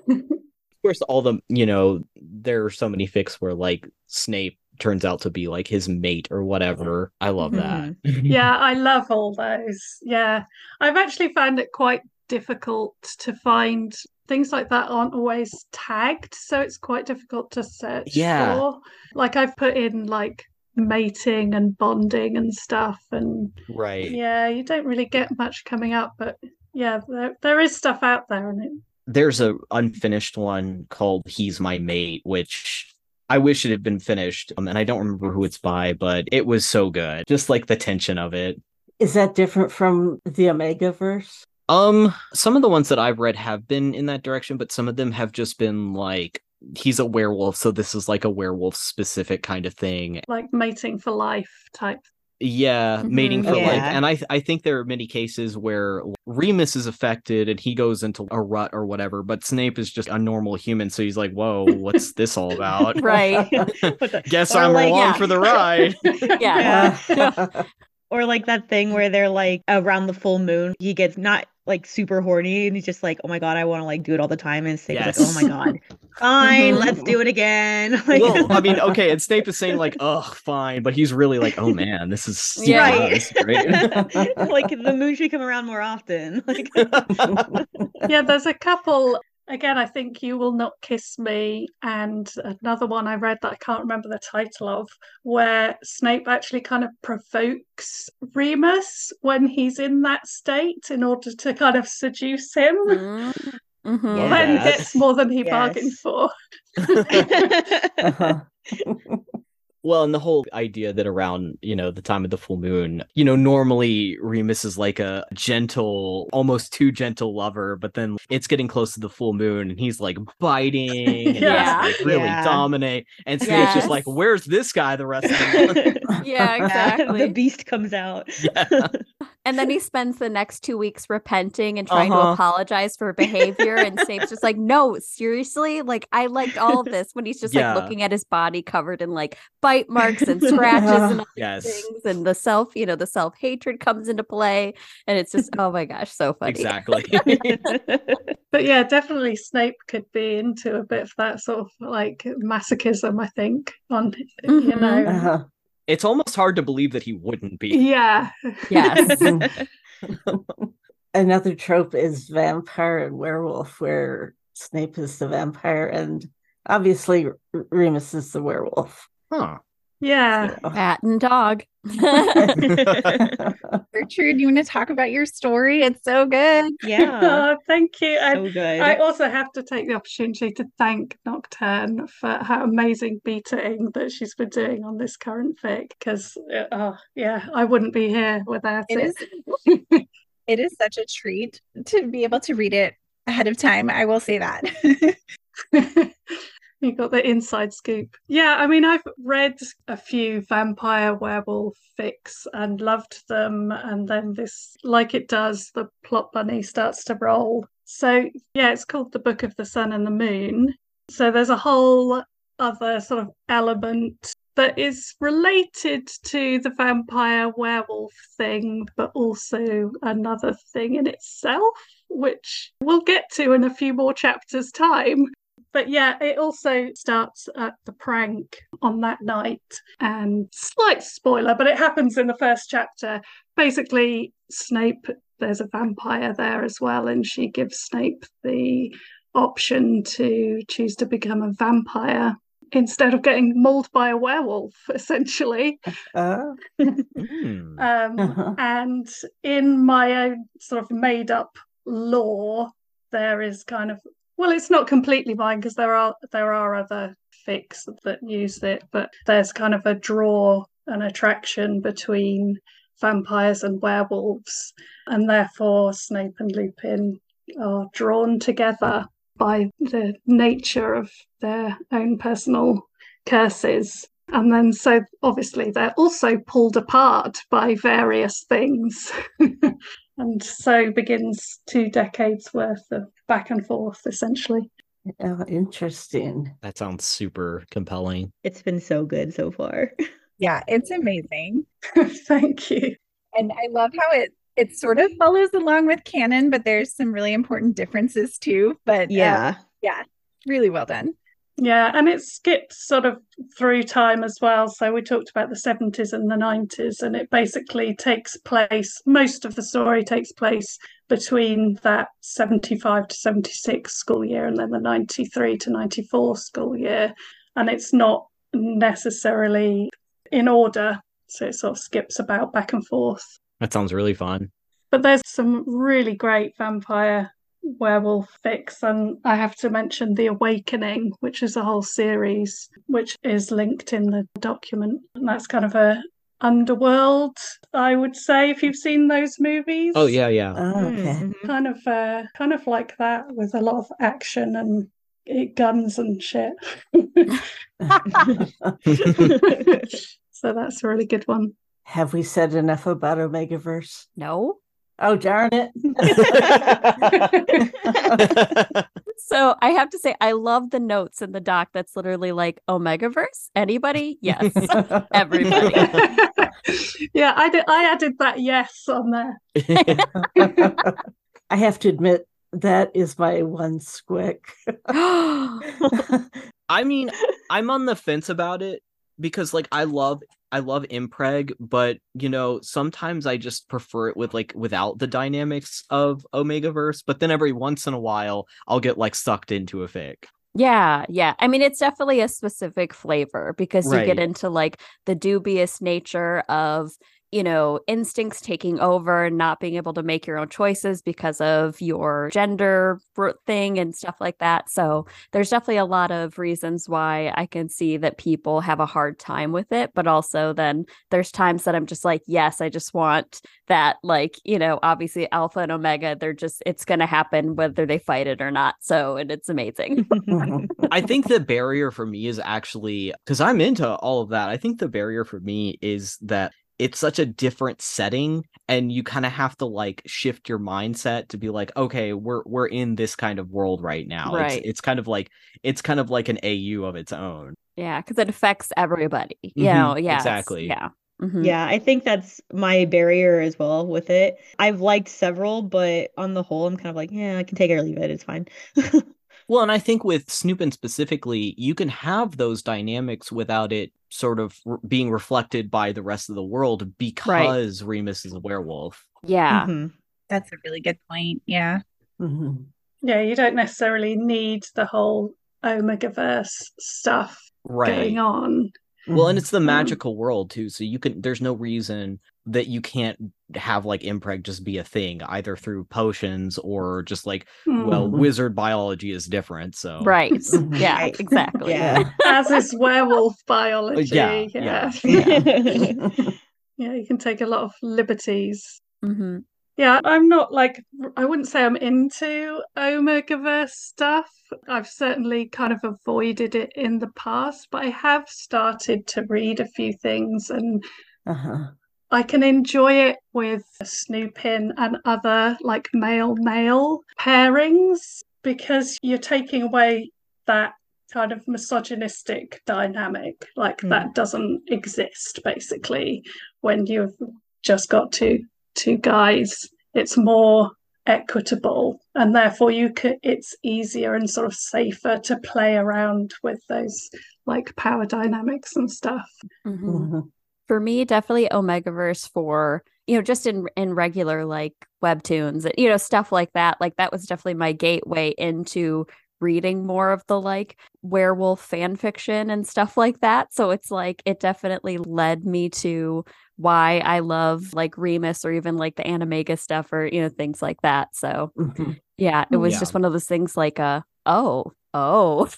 Of course, all the you know, there are so many fics where like Snape turns out to be like his mate or whatever. I love that. Mm-hmm. yeah, I love all those. Yeah, I've actually found it quite difficult to find. Things like that aren't always tagged, so it's quite difficult to search Yeah. for. Like I've put in like mating and bonding and stuff, and Right. yeah, you don't really get much coming up, but yeah, there, there is stuff out there, and it, There's a unfinished one called He's My Mate, which I wish it had been finished. Um, and I don't remember who it's by, but it was so good. Just like the tension of it. Is that different from the Omega verse? Um, some of the ones that I've read have been in that direction, but some of them have just been like he's a werewolf, so this is like a werewolf specific kind of thing. like mating for life type. Yeah, mating Mhm. for like, Yeah. and I I think there are many cases where Remus is affected and he goes into a rut or whatever, but Snape is just a normal human, so he's like, "Whoa, what's this all about?" Right. Guess Or I'm like- along yeah. for the ride. Yeah. Or like that thing where they're like around the full moon, he gets not like super horny and he's just like, oh my god, I want to like do it all the time. And Snape's Yes. like, oh my god, fine, let's do it again. Like, well, I mean, okay, and Snape is saying like, oh, fine," but he's really like, "Oh man, this is Yeah. yeah, this is great." like the moon should come around more often. Like, yeah, there's a couple. Again, I think You Will Not Kiss Me, and another one I read that I can't remember the title of, where Snape actually kind of provokes Remus when he's in that state in order to kind of seduce him. Mhm. Mhm. Yeah. Then gets more than he Yes. bargained for. Uh-huh. Well, and the whole idea that around, you know, the time of the full moon, you know, normally Remus is like a gentle, almost too gentle lover, but then it's getting close to the full moon and he's like biting and Yeah. he's like really Yeah. dominate. And Snape's just like, where's this guy the rest of the month? Yeah, exactly. the beast comes out. Yeah. And then he spends the next two weeks repenting and trying Uh-huh. to apologize for behavior. and Snape's just like, no, seriously? Like, I liked all of this when he's just Yeah. like looking at his body covered in like bite marks and scratches and all Yes. things. And the self, you know, the self hatred comes into play. And it's just, oh my gosh, so funny. Exactly. But yeah, definitely Snape could be into a bit of that sort of like masochism, I think, on, you Mhm. know. Uh-huh. It's almost hard to believe that he wouldn't be. Yeah. Yes. Another trope is vampire and werewolf, where Snape is the vampire and obviously Remus is the werewolf. Huh. Yeah. Cat and dog. Gertrude, you want to talk about your story? It's so good. yeah. Oh, thank you. And So good. I also have to take the opportunity to thank Nocturn for her amazing beating that she's been doing on this current fic because, uh, oh, yeah, I wouldn't be here without It it. is it is such a treat to be able to read it ahead of time. I will say that. You got the inside scoop. Yeah, I mean, I've read a few vampire werewolf fics and loved them. And then this, like it does, the plot bunny starts to roll. So, yeah, it's called The Book of the Sun and the Moon. So there's a whole other sort of element that is related to the vampire werewolf thing, but also another thing in itself, which we'll get to in a few more chapters' time. But yeah, it also starts at the prank on that night. And slight spoiler, but it happens in the first chapter. Basically, Snape, there's a vampire there as well, and she gives Snape the option to choose to become a vampire instead of getting mauled by a werewolf, essentially. Uh, Hmm. Um, Uh-huh. And in my own sort of made up lore, there is kind of well, it's not completely mine because there are there are other fics that use it, but there's kind of a draw, an attraction between vampires and werewolves, and therefore Snape and Lupin are drawn together by the nature of their own personal curses. And then, so obviously, they're also pulled apart by various things. and so begins two decades worth of back and forth, essentially. oh, interesting. That sounds super compelling. It's been so good so far. yeah, it's amazing. Thank you. And I love how it it sort of follows along with canon, but there's some really important differences too. But uh, Yeah. yeah, really well done. Yeah, and it skips sort of through time as well. So we talked about the 70s and the 90s, and it basically takes place, most of the story takes place between that 75 to 76 school year and then the 93 to 94 school year. And it's not necessarily in order. So it sort of skips about back and forth. That sounds really fun. But there's some really great vampire werewolf fics and I have to mention The Awakening, which is a whole series, which is linked in the document. And that's kind of a underworld, I would say, if you've seen those movies. Oh yeah, yeah. Oh, okay. Mhm. Kind of uh kind of like that with a lot of action and eh, guns and shit. so that's a really good one. Have we said enough about Omegaverse? No. Oh, darn it. So I have to say, I love the notes in the doc that's literally like Omegaverse. Anybody? Yes. Everybody. yeah, I did I added that yes on there. I have to admit, that is my one squick. I mean, I'm on the fence about it because like I love I love impreg, but you know, sometimes I just prefer it with like without the dynamics of Omegaverse, but then every once in a while I'll get like sucked into a fic. Yeah, yeah. I mean, it's definitely a specific flavor because you get into like the dubious nature of, you know, instincts taking over and not being able to make your own choices because of your gender thing and stuff like that. So there's definitely a lot of reasons why I can see that people have a hard time with it. But also, then there's times that I'm just like, yes, I just want that, like, you know, obviously Alpha and Omega, they're just, it's going to happen whether they fight it or not. So, and it's amazing. I think the barrier for me is actually because I'm into all of that. I think the barrier for me is that it's such a different setting and you kind of have to like shift your mindset to be like okay we're we're in this kind of world right now Right. it's, it's kind of like it's kind of like an au of its own Yeah, because it affects everybody. You Mhm, know, yeah, exactly. Yeah. Mhm. Yeah, I think that's my barrier as well with it. I've liked several, but on the whole, I'm kind of like, yeah, I can take it or leave it. It's fine. well and i think with Snupin specifically you can have those dynamics without it sort of r- being reflected by the rest of the world because remus is a werewolf Yeah. Mhm. That's a really good point. Yeah. Mhm. Yeah, you don't necessarily need the whole Omegaverse stuff right going on. Well, and it's the Um, magical world too, so you can. There's no reason that you can't have like impreg just be a thing, either through potions or just like, well, Mhm. wizard biology is different. So Right. Yeah, Right. exactly. Yeah. as is werewolf biology. yeah, yeah. yeah. Yeah, you can take a lot of liberties. hmm Yeah, I'm not like I wouldn't say I'm into Omegaverse stuff. I've certainly kind of avoided it in the past, but I have started to read a few things and Uh-huh. I can enjoy it with Snupin and other like male male pairings because you're taking away that kind of misogynistic dynamic. Like Hmm. that doesn't exist basically when you've just got two two guys. It's more equitable and therefore you could it's easier and sort of safer to play around with those like power dynamics and stuff. hmm Mhm. For me, definitely Omegaverse for, you know, just in in regular like webtoons, and, you know, stuff like that. Like that was definitely my gateway into reading more of the like werewolf fan fiction and stuff like that. So it's like it definitely led me to why I love like Remus or even like the Animega stuff or you know things like that. So Mhm. yeah, it was Yeah. just one of those things like uh oh, oh.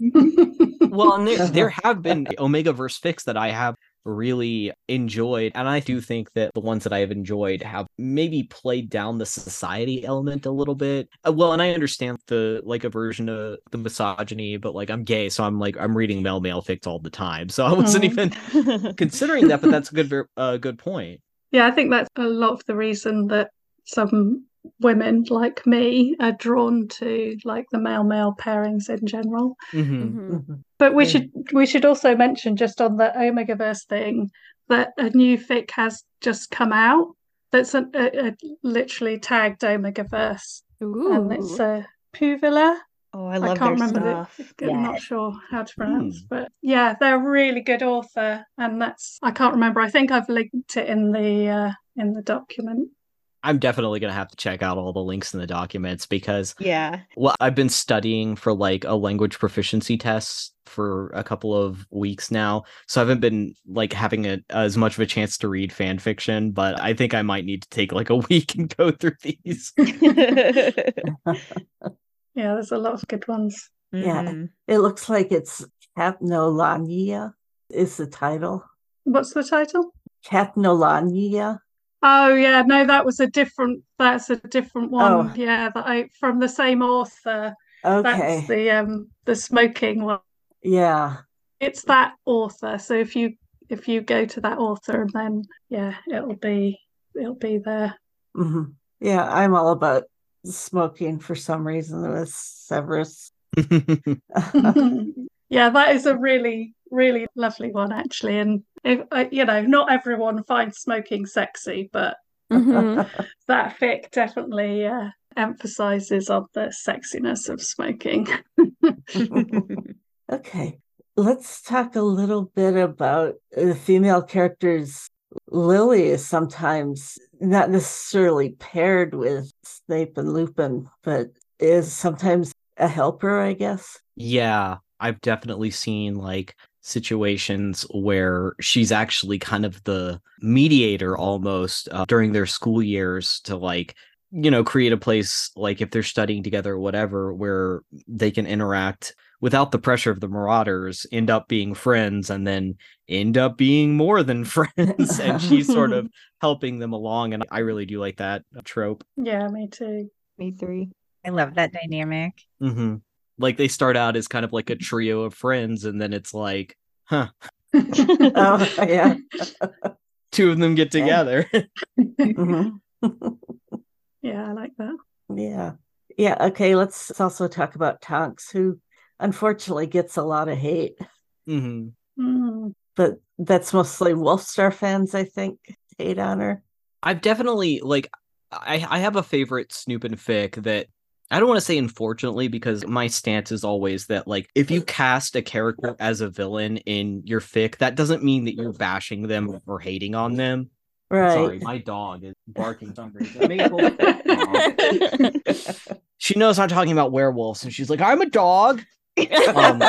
well, and there there have been Omegaverse fics that I have really enjoyed, and I do think that the ones that I have enjoyed have maybe played down the society element a little bit. Uh, well, and I understand the like aversion to the misogyny, but like I'm gay, so I'm like I'm reading male male fics all the time, so I wasn't Mhm. even considering that. But that's a good uh, good point. Yeah, I think that's a lot of the reason that some women like me are drawn to like the male male pairings in general. Mhm. Mhm. Mhm. But we Yeah. should we should also mention just on the Omegaverse thing that a new fic has just come out that's a, a, a literally tagged Omegaverse and it's a Puvilla Oh, I love can't their remember stuff. the, I'm Yeah. not sure how to pronounce, Hmm. but yeah, they're a really good author, and that's I can't remember. I think I've linked it in the uh, in the document. I'm definitely gonna have to check out all the links in the documents because Yeah. well, I've been studying for like a language proficiency test for a couple of weeks now, so I haven't been like having a, as much of a chance to read fan fiction. But I think I might need to take like a week and go through these. Yeah, there's a lot of good ones. Yeah. Mhm. It looks like it's Capnolagnia is the title. What's the title? Capnolagnia. Oh yeah, no, that was a different. That's a different one. Oh. Yeah, that I from the same author. Okay. That's the um the smoking one. Yeah. It's that author. So if you if you go to that author and then yeah, it'll be it'll be there. hmm Yeah, I'm all about smoking for some reason with Severus. yeah, that is a really really lovely one actually. And if uh, you know, not everyone finds smoking sexy, but Mhm. that fic definitely uh, emphasizes on the sexiness of smoking. Okay, let's talk a little bit about the female characters. Lily is sometimes not necessarily paired with Snape and Lupin, but is sometimes a helper, I guess. Yeah, I've definitely seen like situations where she's actually kind of the mediator almost uh, during their school years to like you know create a place like if they're studying together or whatever where they can interact without the pressure of the marauders end up being friends and then end up being more than friends and she's sort of helping them along and i really do like that trope yeah, me too. Me three. I love that dynamic. hmm like they start out as kind of like a trio of friends and then it's like huh Oh, yeah. two of them get Yeah. together Mhm. Yeah, I like that. Yeah. Yeah. Okay. Let's also talk about Tonks, who unfortunately gets a lot of hate, hmm Mm. but that's mostly Wolfstar fans, I think, hate on her. i've definitely like i i have a favorite Snupin fic that i don't want to say unfortunately because my stance is always that like if you cast a character as a villain in your fic that doesn't mean that you're bashing them or hating on them Right. sorry my dog is barking Maple. she knows i'm talking about werewolves and she's like i'm a dog Um,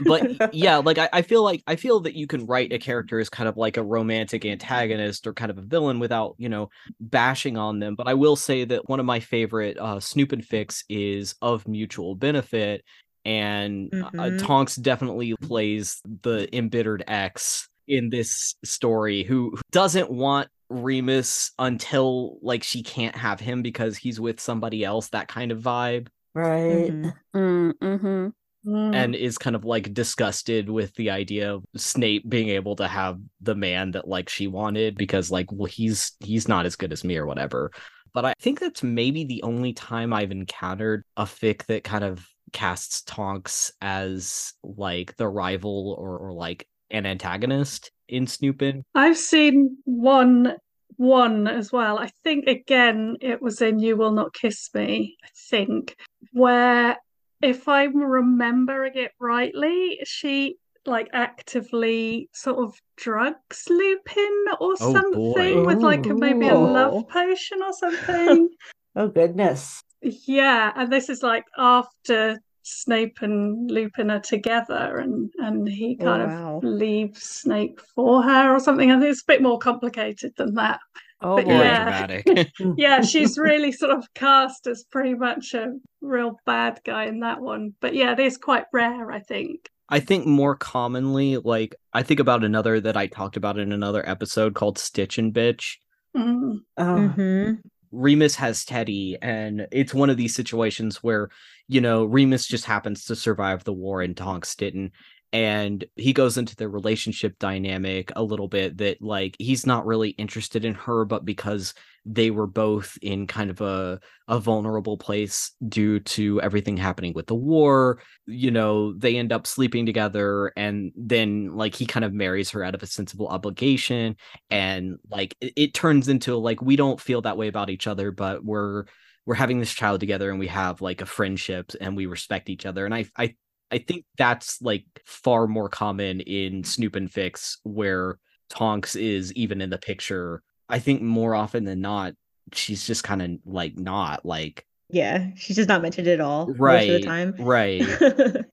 but yeah like I, I feel like i feel that you can write a character as kind of like a romantic antagonist or kind of a villain without you know bashing on them but i will say that one of my favorite uh Snupin fics is of mutual benefit and uh, Mhm. tonks definitely plays the embittered ex in this story who who doesn't want remus until like she can't have him because he's with somebody else that kind of vibe right. Mhm. Mm-hmm. Mm. and is kind of like disgusted with the idea of Snape being able to have the man that like she wanted because like well he's he's not as good as me or whatever. But I think that's maybe the only time I've encountered a fic that kind of casts Tonks as like the rival or or like an antagonist in Snupin. I've seen one one as well. I think again it was in You Will Not Kiss Me, I think, where if I'm remembering it rightly, she like actively sort of drugs Lupin or Oh, something boy. with like a, maybe a love potion or something. Oh, goodness. Yeah, and this is like after Snape and Lupin are together, and and he Oh, kind of leaves Snape for her or something. I think it's a bit more complicated than that. Oh But boy. Yeah. dramatic. Yeah, she's really sort of cast as pretty much a real bad guy in that one. But yeah, it is quite rare, I think. I think more commonly, like I think about another that I talked about in another episode called Stitch and Bitch. Mm. Oh, Mhm. Remus has Teddy, and it's one of these situations where, you know, Remus just happens to survive the war and Tonks didn't. And he goes into the relationship dynamic a little bit that, like, he's not really interested in her, but because they were both in kind of a, a vulnerable place due to everything happening with the war, you know, they end up sleeping together. And then, like, he kind of marries her out of a sensible obligation and like it, it turns into like we don't feel that way about each other but we're we're having this child together and we have like a friendship and we respect each other. And I I I think that's like far more common in Snupin Fics where Tonks is even in the picture. I think more often than not, she's just kind of like not like Yeah, she's just not mentioned at all. Right. most of the time. right.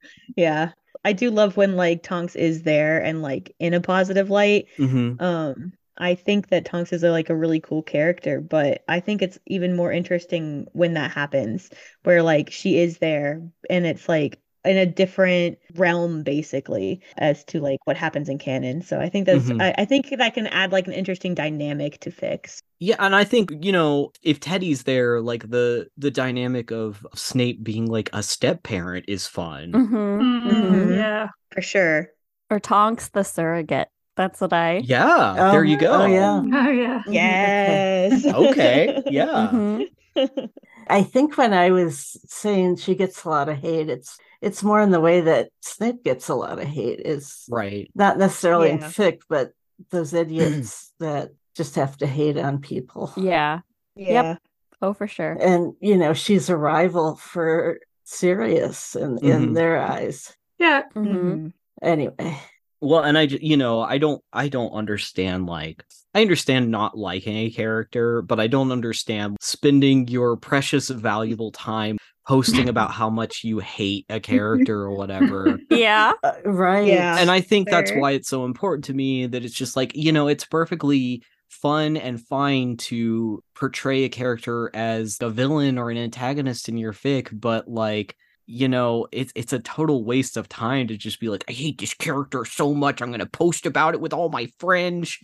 yeah. I do love when like Tonks is there and like in a positive light. hmm Um, I think that Tonks is a, like a really cool character, but I think it's even more interesting when that happens, where like she is there and it's like in a different realm basically as to like what happens in canon. So I think that's Mhm. I, I think that can add like an interesting dynamic to fics. Yeah, and I think you know if Teddy's there, like the the dynamic of Snape being like a step parent is fun. hmm Mm, Mhm. Yeah. For sure. Or Tonks the surrogate. That's what I. Yeah, there you Oh, go. Oh yeah. Oh yeah. Yes. Okay, yeah. Mhm. I think when I was saying she gets a lot of hate, it's it's more in the way that Snape gets a lot of hate. Is Right. not necessarily in fic, but those idiots that just have to hate on people. Yeah. Yeah. Oh, for sure. And you know, she's a rival for Sirius in, in Mhm. their eyes. Yeah. hmm Mhm. Anyway. Well, and I, ju- you know, I don't, I don't understand. Like, I understand not liking a character, but I don't understand spending your precious, valuable time posting about how much you hate a character or whatever. Yeah. Uh, right. Yeah. and I think that's why it's so important to me that it's just like, you know, it's perfectly fun and fine to portray a character as a villain or an antagonist in your fic, but like, you know, it's it's a total waste of time to just be like, I hate this character so much, I'm gonna post about it with all my friends.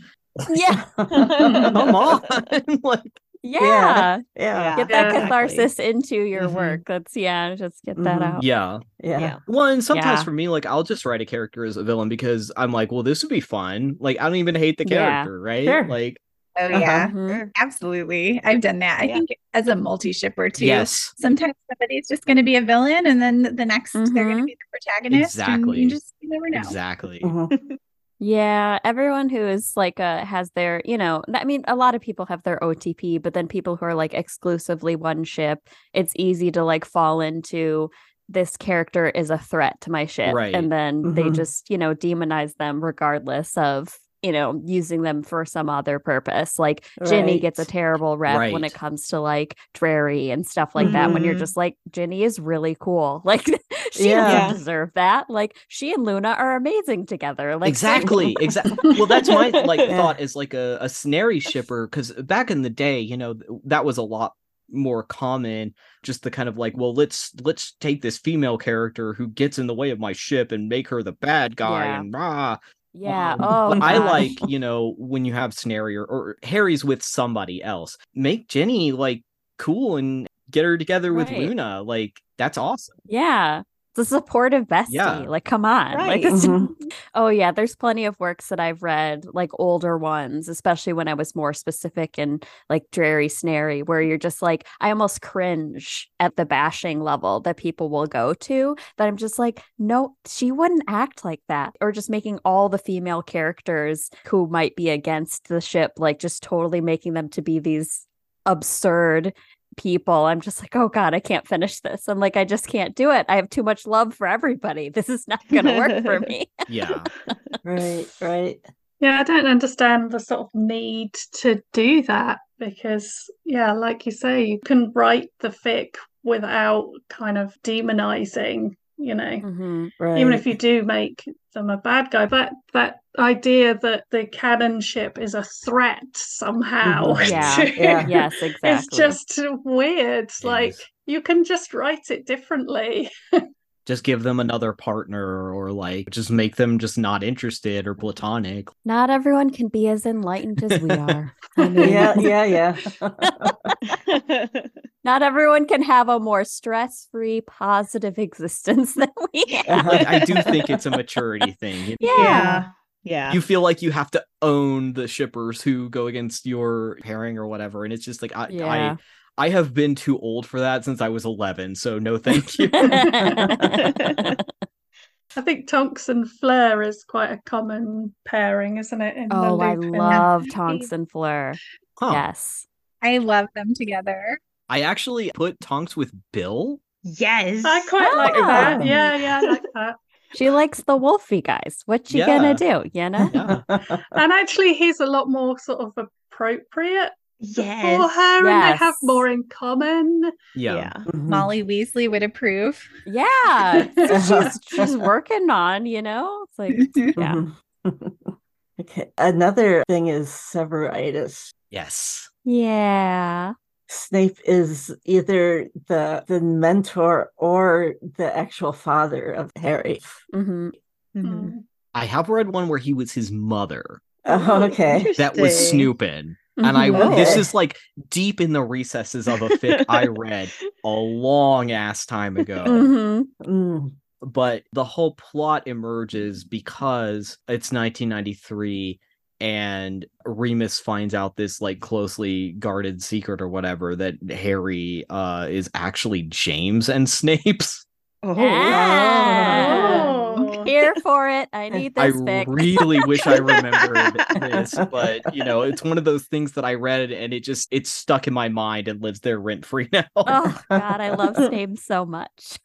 Yeah. Come on. like, Yeah. Yeah. Get that Yeah, exactly. catharsis into your Mhm. work. That's yeah, just get that Mhm. out. yeah. Yeah. Yeah. Well, and sometimes Yeah. for me, like I'll just write a character as a villain because I'm like, well, this would be fun. Like I don't even hate the Yeah. character, right? Sure. Like, Oh Uh-huh. yeah, Mhm. absolutely. I've done that. I Yeah. think as a multi shipper too. yes. Sometimes somebody's just going to be a villain, and then the next they're going to be the protagonist. And Exactly. you just you never know. Exactly. Mhm. Yeah, everyone who is like uh has their, you know, I mean, a lot of people have their OTP, but then people who are like exclusively one ship, it's easy to like fall into this character is a threat to my ship. Right. And then they Mhm. just, you know, demonize them regardless of, you know, using them for some other purpose. Like Ginny gets a terrible rep when it comes to like Drarry and stuff like that. When you're Mhm. just like, Ginny is really cool. Like she Yeah. doesn't deserve that. Like she and Luna are amazing together. Like exactly exactly well that's my like Yeah. thought is like a, a snary shipper because back in the day you know that was a lot more common just the kind of like well let's let's take this female character who gets in the way of my ship and make her the bad guy Yeah. and rah Yeah. Um, Oh, I gosh. like, you know, when you have Snary or, or Harry's with somebody else, make Ginny like cool and get her together with Right. Luna. Like, that's awesome. Yeah. It's a supportive bestie. Yeah. Like, come on. Like, Right. it's Mhm. oh yeah, there's plenty of works that I've read, like older ones, especially when I was more specific and like Drarry Snary, where you're just like, I almost cringe at the bashing level that people will go to. That I'm just like, no, she wouldn't act like that. Or just making all the female characters who might be against the ship, like just totally making them to be these absurd people. I'm just like, oh God, I can't finish this. I'm like, I just can't do it. I have too much love for everybody. This is not going to work for me. Yeah. Right, right. Yeah, I don't understand the sort of need to do that because, yeah, like you say, you can write the fic without kind of demonizing, you know, Mhm. Right. even if you do make them a bad guy. But that idea that the canon ship is a threat somehow, Mhm. Yeah, to- yeah. Yes, exactly it's just weird. Like, you can just write it differently. Just give them another partner or like just make them just not interested or platonic. Not everyone can be as enlightened as we are. I mean, yeah, yeah, yeah. not everyone can have a more stress-free, positive existence than we have. Like, I do think it's a maturity thing. You- Yeah. Yeah. You feel like you have to own the shippers who go against your pairing or whatever. And it's just like, I, Yeah. I, I have been too old for that since I was 11. So no, thank you. I think Tonks and Fleur is quite a common pairing, isn't it? In the oh, I love Tonks and Fleur. Huh. Yes. I love them together. I actually put Tonks with Bill. Yes. I quite like Ah. that. Yeah, yeah, I like that. She likes the wolfy guys. What you Yeah. gonna do? You know? Yeah. And actually, he's a lot more sort of appropriate Yes. for her, and they have more in common. Yeah. Mhm. Molly Weasley would approve. Yeah. she's she's working on, you know? It's like yeah. Mhm. okay. Another thing is severitus. Yes. Yeah. Snape is either the the mentor or the actual father of Harry. hmm Mhm. I have read one where he was his mother. Oh, okay. That was Interesting. snooping. And I Mhm. this is like deep in the recesses of a fic I read a long ass time ago. hmm Mm. But the whole plot emerges because it's 1993 and Remus finds out this like closely guarded secret or whatever that Harry uh is actually James and Snape's. Oh. Oh. Here for it. I need I this fic. really wish I remembered this, but you know, it's one of those things that I read and it just it's stuck in my mind and lives there rent free now. oh God, I love Snape so much.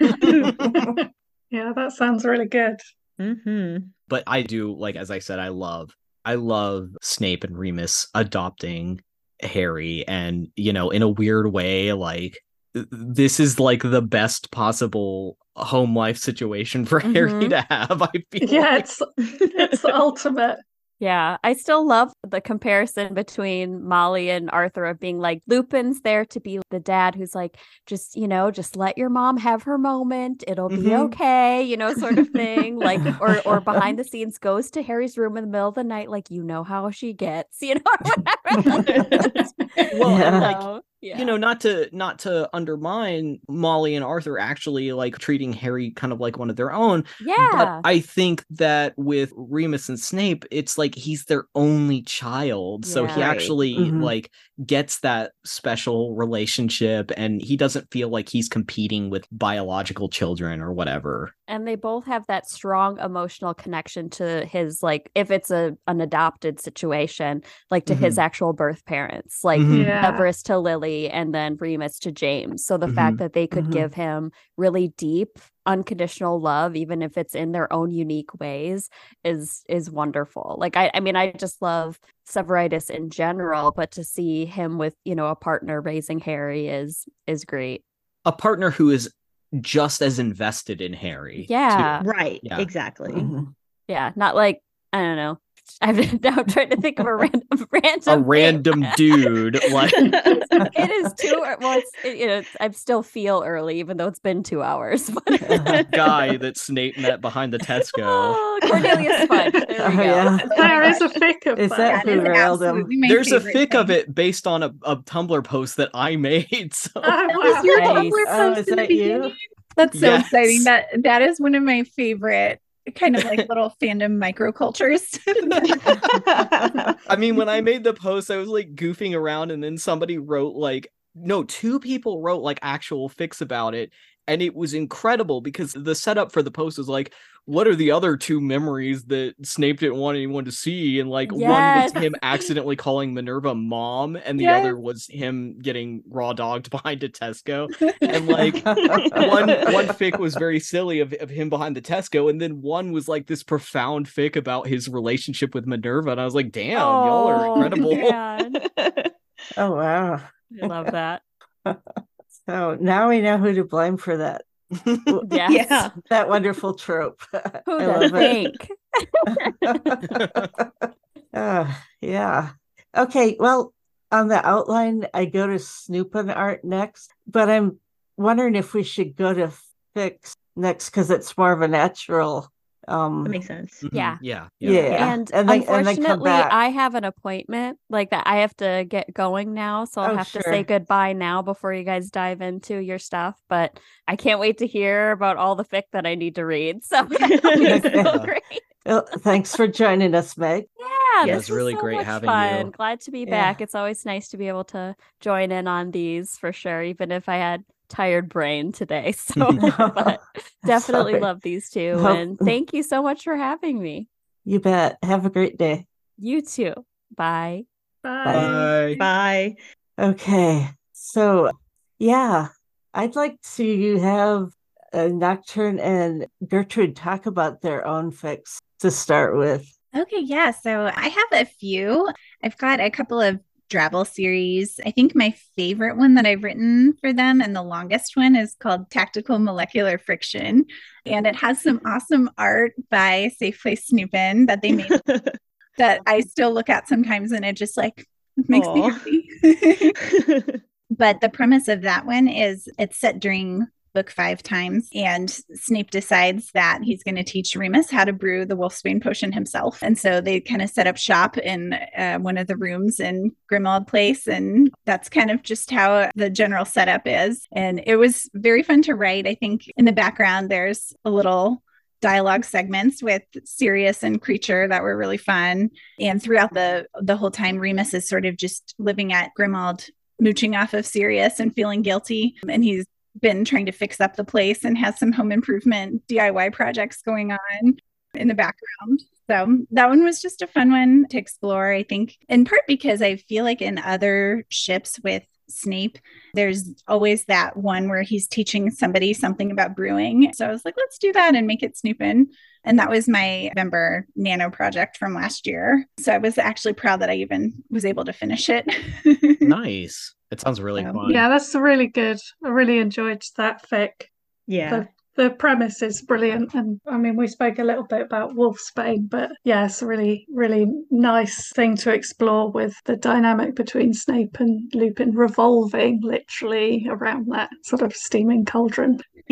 yeah, that sounds really good. Hmm but I do like as I said, I love I love Snape and Remus adopting Harry, and you know, in a weird way, like this is like the best possible home life situation for Harry Mhm. to have. I feel Yeah, like. it's it's the ultimate. Yeah, I still love the comparison between Molly and Arthur of being like Lupin's there to be the dad who's like, just, you know, just let your mom have her moment. It'll be Mhm. okay, you know, sort of thing. Like, or or behind the scenes goes to Harry's room in the middle of the night, like, you know how she gets, you know, whatever. Well, and, Yeah. like, So, yeah. you know not to not to undermine molly and arthur actually like treating harry kind of like one of their own yeah. but i think that with remus and snape it's like he's their only child so he Yeah. Right. actually Mhm. like gets that special relationship and he doesn't feel like he's competing with biological children or whatever and they both have that strong emotional connection to his like if it's a an adopted situation like to his actual birth parents like Mhm. Yeah. Severus to Lily and then Remus to James so the Mhm. fact that they could Mhm. give him really deep unconditional love even if it's in their own unique ways is is wonderful like I I mean I just love Severitus in general but to see him with you know a partner raising Harry is is great a partner who is just as invested in harry too. Yeah. Right. Yeah. Exactly. Mhm. Yeah, not like I don't know. I've now trying to think of a random random a thing. random dude like it is too uh, well. It's, it, you know, it's, I still feel early, even though it's been two hours. But guy that snape met behind the tesco oh, Cornelius Fudge. There we Oh, go. yeah. There is a fic of Is that that. That is who railed him? There's a favorite fic of it based on a, a Tumblr post that I made. So Oh, That wow. was your Nice. Tumblr Oh, post is in the that you? beginning? That's so exciting. That that is one of my favorite kind of like little fandom microcultures. I mean, when I made the post, I was like goofing around, and then somebody wrote like, no, two people wrote like actual fics about it, and it was incredible because the setup for the post was like, what are the other two memories that Snape didn't want anyone to see? And like one was him accidentally calling Minerva mom, and the Yes. other was him getting raw dogged behind a Tesco. And like one one fic was very silly of, of him behind the Tesco, and then one was like this profound fic about his relationship with Minerva, and I was like, damn, y'all are Oh, incredible. oh wow. I love that. So now we know who to blame for that. Yes. Yeah. That wonderful trope. Who I does love it. think? Uh, yeah. Okay. Well, on the outline, I go to Snupin art next, but I'm wondering if we should go to Fics next because it's more of a natural. Um, That makes sense. Mhm, Yeah. yeah, yeah. And, and then, and then come unfortunately, back. I have an appointment like that. I have to get going now, so I'll Oh, have to say goodbye now before you guys dive into your stuff. But I can't wait to hear about all the fic that I need to read. So so great. Well, thanks for joining us, Meg. Yeah, Yeah, this it's really so great much having fun. you. Glad to be Yeah. back. It's always nice to be able to join in on these for sure, even if I had tired brain today. So, but definitely Sorry. love these two, Hope- and thank you so much for having me. You bet. Have a great day. You too. Bye. Bye. Bye. Bye. Okay. So, yeah, I'd like to have uh, Nocturn and Gertrude talk about their own fics to start with. Okay, yeah. So I have a few. I've got a couple of Drabble series. I think my favorite one that I've written for them and the longest one is called Tactical Molecular Friction. And it has some awesome art by Safe Place Snupin that they made that I still look at sometimes and it just like makes Aw. me happy. but the premise of that one is it's set during book five times and snape decides that he's going to teach remus how to brew the wolfsbane potion himself and so they kind of set up shop in uh, one of the rooms in grimmauld place and that's kind of just how the general setup is and it was very fun to write i think in the background there's a little dialogue segments with Sirius and Kreacher that were really fun. And throughout the the whole time, Remus is sort of just living at Grimmauld, mooching off of Sirius and feeling guilty. And he's been trying to fix up the place and has some home improvement DIY projects going on in the background. So that one was just a fun one to explore, I think, in part because I feel like in other ships with Snape, there's always that one where he's teaching somebody something about brewing. So I was like, let's do that and make it Snupin. And that was my November nano project from last year. So I was actually proud that I even was able to finish it. nice. It sounds really So, fun. Yeah, that's really good. I really enjoyed that fic. Yeah. The, the premise is brilliant. And I mean, we spoke a little bit about Wolfsbane, but yeah, it's a really, really nice thing to explore with the dynamic between Snape and Lupin revolving literally around that sort of steaming cauldron.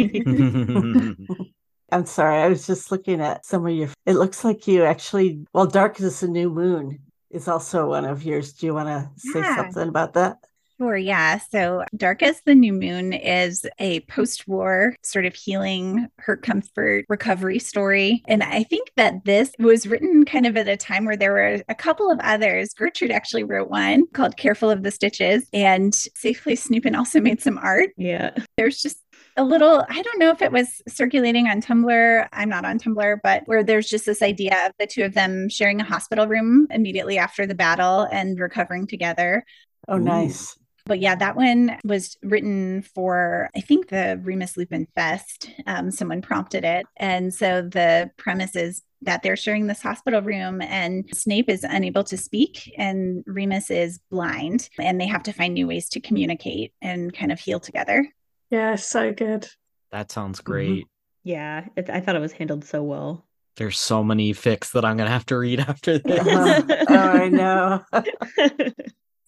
I'm sorry, I was just looking at some of your. It looks like you actually, well, Dark as the New Moon is also one of yours. Do you want to say Yeah. something about that? Sure, yeah. So Dark as the New Moon is a post war sort of healing, hurt, comfort, recovery story. And I think that this was written kind of at a time where there were a couple of others. Gertrude actually wrote one called Careful of the Stitches, and Safely Snupin also made some art. Yeah. There's just a little, I don't know if it was circulating on Tumblr. I'm not on Tumblr, but where there's just this idea of the two of them sharing a hospital room immediately after the battle and recovering together. Oh, nice. But yeah, that one was written for, I think, the Remus Lupin Fest. Um, someone prompted it. And so the premise is that they're sharing this hospital room, and Snape is unable to speak, and Remus is blind, and they have to find new ways to communicate and kind of heal together. Yeah, so good. that sounds great. Yeah. It, I thought it was handled so well. There's so many fics that I'm gonna have to read after this. oh, I know.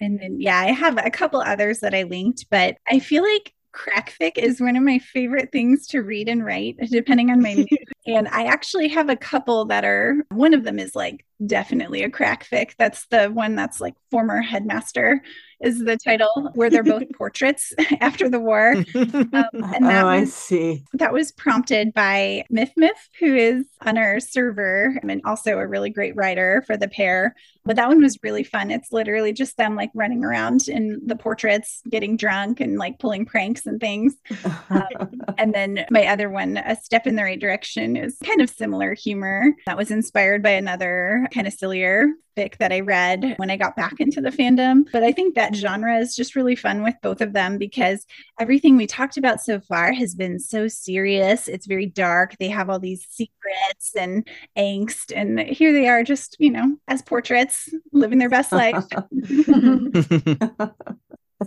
And then, yeah, I have a couple others that I linked, but I feel like crackfic is one of my favorite things to read and write, depending on my mood. and I actually have a couple that are, one of them is like definitely a crackfic. That's the one that's like former headmaster is the title, where they're both portraits after the war. Um, and that oh, I was see. that was prompted by Myth Myth, who is on our server and also a really great writer for the pair. But that one was really fun. It's literally just them like running around in the portraits, getting drunk and like pulling pranks and things. And then my other one, A Step in the Right Direction, is kind of similar humor. That was inspired by another kind of sillier fic that I read when I got back into the fandom. But I think that genre is just really fun with both of them because everything we talked about so far has been so serious. It's very dark. They have all these secrets and angst. And here they are, just, you know, as portraits, living their best life. that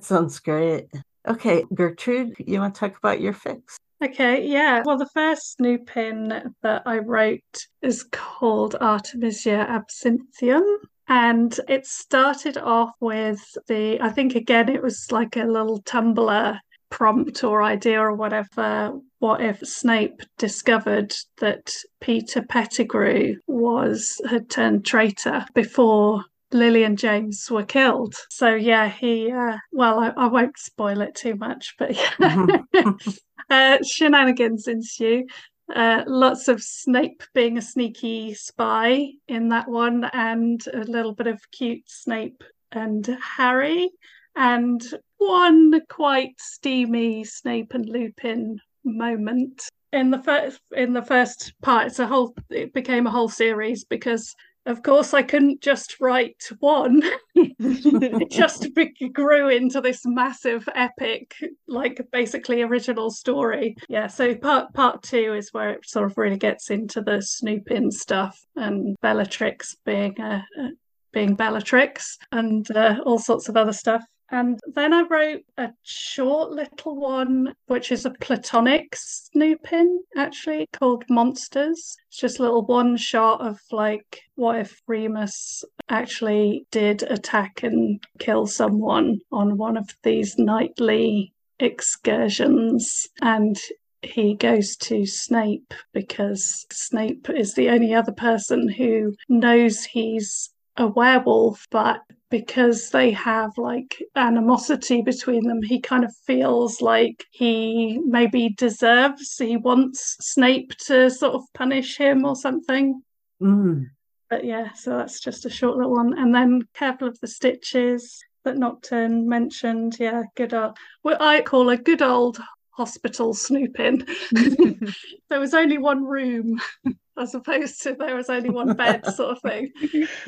sounds great. Okay, Gertrude, you want to talk about your fics? Okay, yeah. Well, the first new Snupin that I wrote is called Artemisia Absinthium. And it started off with the, I think again, it was like a little Tumblr prompt or idea or whatever. What if Snape discovered that Peter Pettigrew was had turned traitor before Lily and James were killed? So yeah, he. Uh, well, I, I won't spoil it too much, but yeah, uh, shenanigans ensue. Uh, lots of Snape being a sneaky spy in that one, and a little bit of cute Snape and Harry, and one quite steamy Snape and Lupin moment. In the first in the first part, it's a whole it became a whole series because of course, I couldn't just write one. it just grew into this massive epic, like basically original story. Yeah, so part part two is where it sort of really gets into the Snupin stuff and Bellatrix being a, a being Bellatrix and uh, all sorts of other stuff. And then I wrote a short little one, which is a platonic Snupin, actually, called Monsters. It's just a little one shot of like, what if Remus actually did attack and kill someone on one of these nightly excursions? And he goes to Snape because Snape is the only other person who knows he's a werewolf, but because they have like animosity between them, he kind of feels like he maybe deserves, he wants Snape to sort of punish him or something. Mm. But yeah, so that's just a short little one. And then Careful of the Stitches that Nocturn mentioned. Yeah, good old, what I call a good old hospital Snupin. there was only one room as opposed to there was only one bed sort of thing.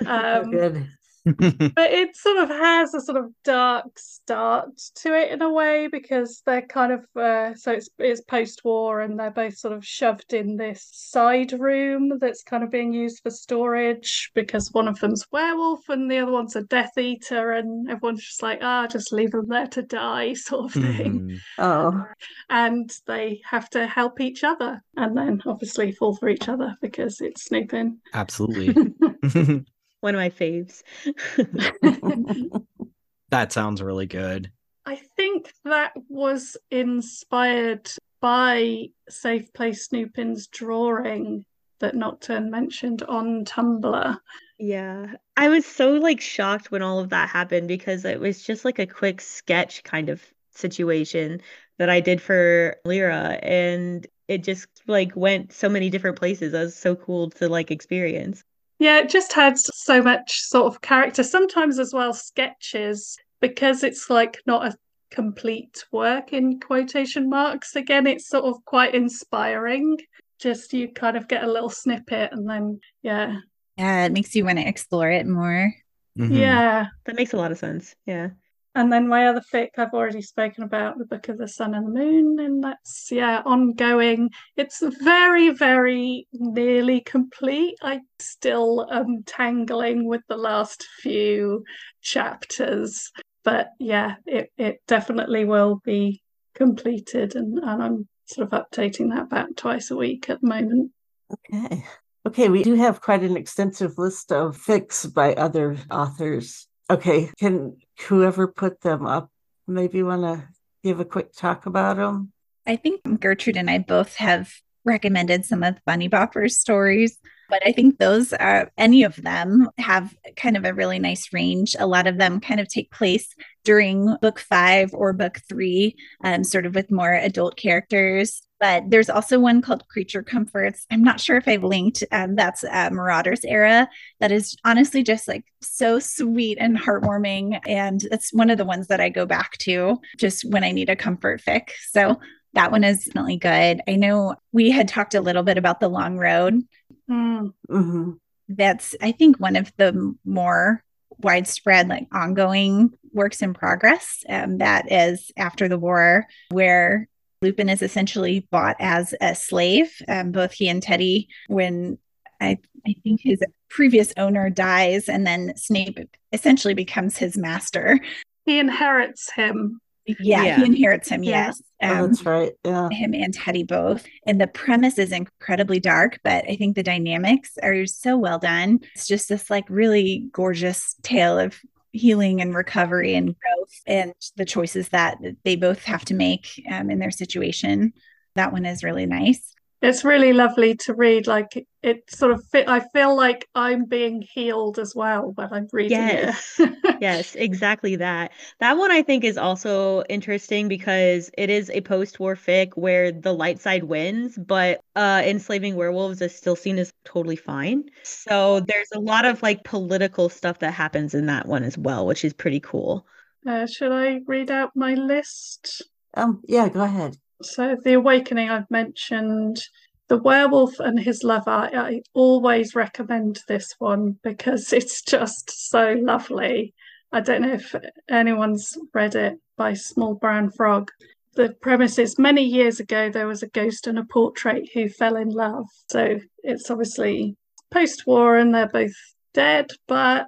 Um. but it sort of has a sort of dark start to it in a way because they're kind of uh, so it's it's post-war and they're both sort of shoved in this side room that's kind of being used for storage because one of them's werewolf and the other one's a death eater and everyone's just like ah just leave them there to die sort of thing Mhm. Oh, and they have to help each other and then obviously fall for each other because it's Snupin Absolutely. One of my faves. that sounds really good. I think that was inspired by Safe Place Snupin's drawing that Nocturn mentioned on Tumblr. Yeah. I was so like shocked when all of that happened because it was just like a quick sketch kind of situation that I did for Lyra and it just like went so many different places. That was so cool to like experience. Yeah, it just had so much sort of character, sometimes as well sketches, because it's like not a complete work in quotation marks. Again, it's sort of quite inspiring. Just you kind of get a little snippet and then, yeah. Yeah, it makes you want to explore it more. Mhm. Yeah. That makes a lot of sense. Yeah. And then my other fic, I've already spoken about the Book of the Sun and the Moon, and that's yeah, ongoing. It's very, very nearly complete. I still am tangling with the last few chapters, but yeah, it, it definitely will be completed, and, and I'm sort of updating that back twice a week at the moment. okay. Okay, we do have quite an extensive list of fics by other authors. Okay, can whoever put them up maybe want to give a quick talk about them? I think Gertrude and I both have recommended some of Bunny Bopper's stories, but I think those are any of them have kind of a really nice range. A lot of them kind of take place during book five or book three, um, sort of with more adult characters. But there's also one called Creature Comforts. I'm not sure if I've linked. Um, that's uh, Marauders era. That is honestly just like so sweet and heartwarming, and it's one of the ones that I go back to just when I need a comfort fic. So that one is definitely good. I know we had talked a little bit about the long road. Hmm. hmm That's, I think, one of the more widespread, like ongoing works in progress. Um, that is after the war, where Lupin is essentially bought as a slave. Um, both he and Teddy, when I, I think his previous owner dies, and then Snape essentially becomes his master. He inherits him. Yeah, Yeah. he inherits him. Yeah. Yes. Oh, Um, that's right. Yeah. him and Teddy both. And the premise is incredibly dark, but I think the dynamics are so well done. It's just this like really gorgeous tale of healing and recovery and growth and the choices that they both have to make um, in their situation. That one is really nice. It's really lovely to read. Like it sort of fit. I feel like I'm being healed as well when I'm reading Yes. it. Yes, exactly that. That one I think is also interesting because it is a post-war fic where the light side wins, but uh enslaving werewolves is still seen as totally fine. So there's a lot of like political stuff that happens in that one as well, which is pretty cool. Uh, should I read out my list? Um. Yeah. Go ahead. So, The Awakening, I've mentioned. The Werewolf and His Lover. I always recommend this one because it's just so lovely. I don't know if anyone's read it by Small Brown Frog. The premise is many years ago there was a ghost and a portrait who fell in love. So it's obviously post war and they're both dead, but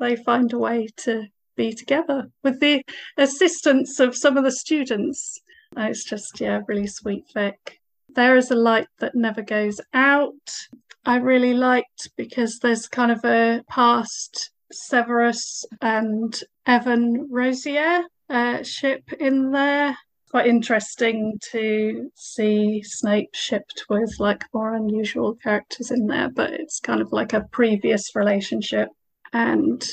they find a way to be together with the assistance of some of the students. It's just, yeah, really sweet fic. There is a light that never goes out. I really liked because there's kind of a past Severus and Evan Rosier uh, ship in there. Quite interesting to see Snape shipped with like more unusual characters in there, but it's kind of like a previous relationship. And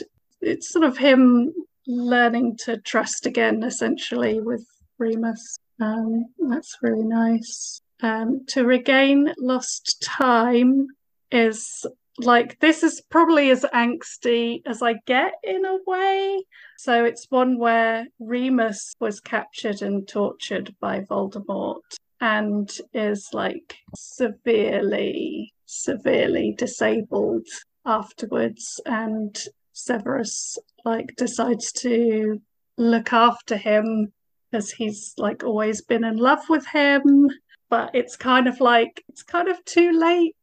it's sort of him learning to trust again, essentially, with Remus. Um, that's really nice. Um, to regain lost time is like this is probably as angsty as I get in a way. So it's one where Remus was captured and tortured by Voldemort and is like severely, severely disabled afterwards. And Severus like decides to look after him because he's like always been in love with him. But it's kind of like it's kind of too late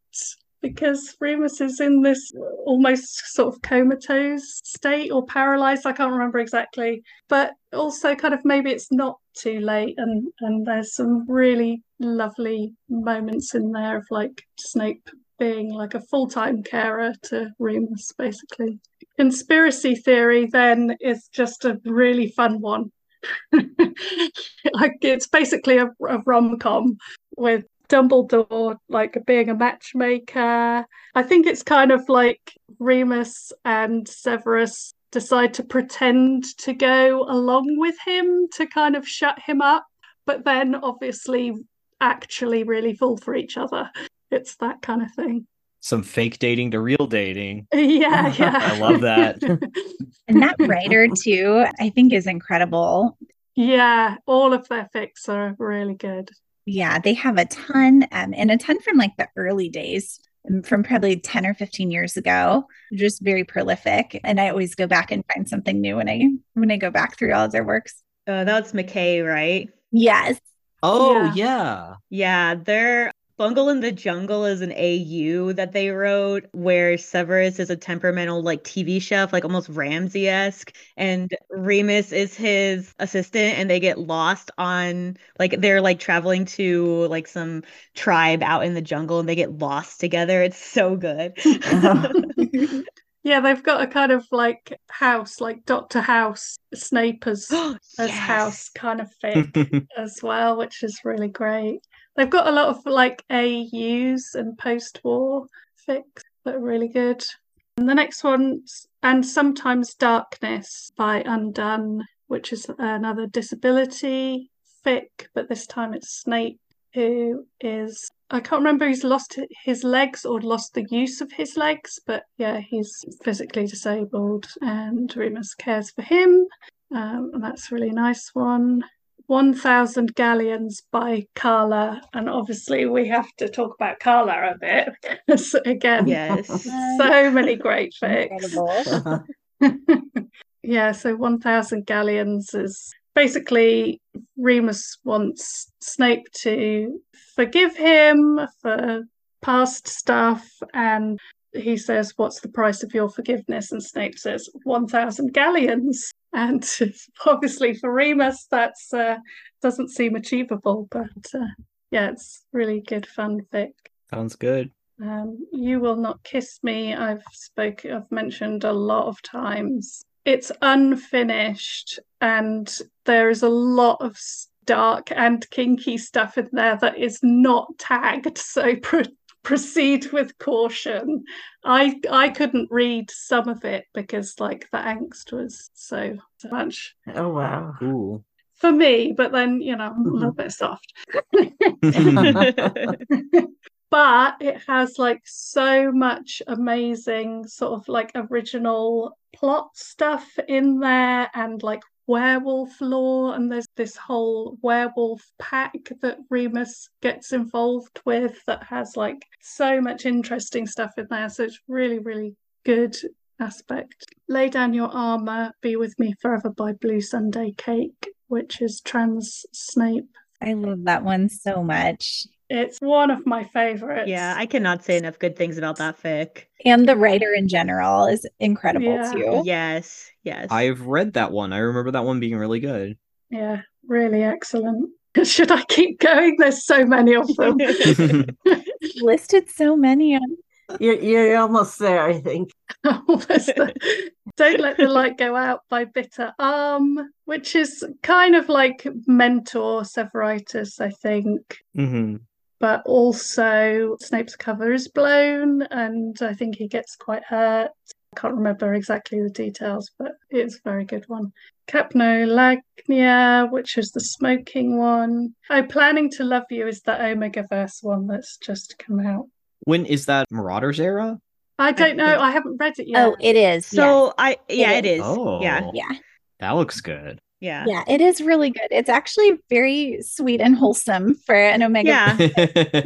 because Remus is in this almost sort of comatose state or paralyzed. I can't remember exactly, but also kind of maybe it's not too late, and and there's some really lovely moments in there of like Snape being like a full time carer to Remus, basically. Conspiracy theory then is just a really fun one. like it's basically a, a rom com with Dumbledore like being a matchmaker. I think it's kind of like Remus and Severus decide to pretend to go along with him to kind of shut him up, but then obviously actually really fall for each other. It's that kind of thing. Some fake dating to real dating. Yeah, yeah. I love that. and that writer too, I think is incredible. Yeah, all of their fics are really good. Yeah, they have a ton, um, and a ton from like the early days, um, from probably 10 or 15 years ago. Just very prolific. And I always go back and find something new when I when I go back through all of their works. Uh, that's McKay, right? Yes. Oh Yeah. yeah. Yeah, their Bungle in the Jungle is an AU that they wrote where Severus is a temperamental like TV chef, like almost Ramsay-esque, and Remus is his assistant and they get lost on like they're like traveling to like some tribe out in the jungle and they get lost together. It's so good. Yeah, they've got a kind of like house, like Doctor House, Snape as, as house kind of fic as well, which is really great. They've got a lot of like AUs and post-war fics that are really good. And the next one, and sometimes Darkness by Undone, which is another disability fic, but this time it's Snape who is I can't remember he's lost his legs or lost the use of his legs, but yeah, he's physically disabled, and Remus cares for him, um, and that's a really nice one. 1000 Galleons by Carla. And obviously, we have to talk about Carla a bit because, again, yes. so many great fics. Yeah, so 1000 Galleons is basically Remus wants Snape to forgive him for past stuff and he says, What's the price of your forgiveness? And Snape says, 1,000 galleons. And obviously for Remus, that's uh, doesn't seem achievable, but uh, yeah, it's really good fun fic. Sounds good. Um, you will not kiss me. I've spoke. I've mentioned a lot of times. It's unfinished, and there is a lot of dark and kinky stuff in there that is not tagged. So proceed with caution. I I couldn't read some of it because like the angst was so so much Oh wow. Ooh. for me. But then you know I'm a little mm-hmm. bit soft. but it has like so much amazing sort of like original plot stuff in there and like werewolf lore, and there's this whole werewolf pack that Remus gets involved with that has like so much interesting stuff in there. So it's really, really good aspect. Lay Down Your Armor, Be With Me Forever by Blue Sunday Cake, which is trans Snape. I love that one so much. It's one of my favorites. Yeah, I cannot say enough good things about that fic. And the writer in general is incredible Yeah. too. Yes, yes. I've read that one. I remember that one being really good. Yeah, really excellent. Should I keep going? There's so many of them. Listed so many of You're you're almost there, I think. Almost there. Don't Let the Light Go Out by Bitter Arm, which is kind of like mentor Severitus, I think. hmm But also Snape's cover is blown and I think he gets quite hurt. I can't remember exactly the details, but it's a very good one. Capnolagnia, which is the smoking one. Oh, Planning to Love You is the Omega Verse one that's just come out. When is that Marauders era? I don't know. I haven't read it oh, yet. Oh, it is. so I yeah, It it is. Oh. Yeah, yeah. That looks good. Yeah. Yeah, it is really good. It's actually very sweet and wholesome for an Omega. Yeah.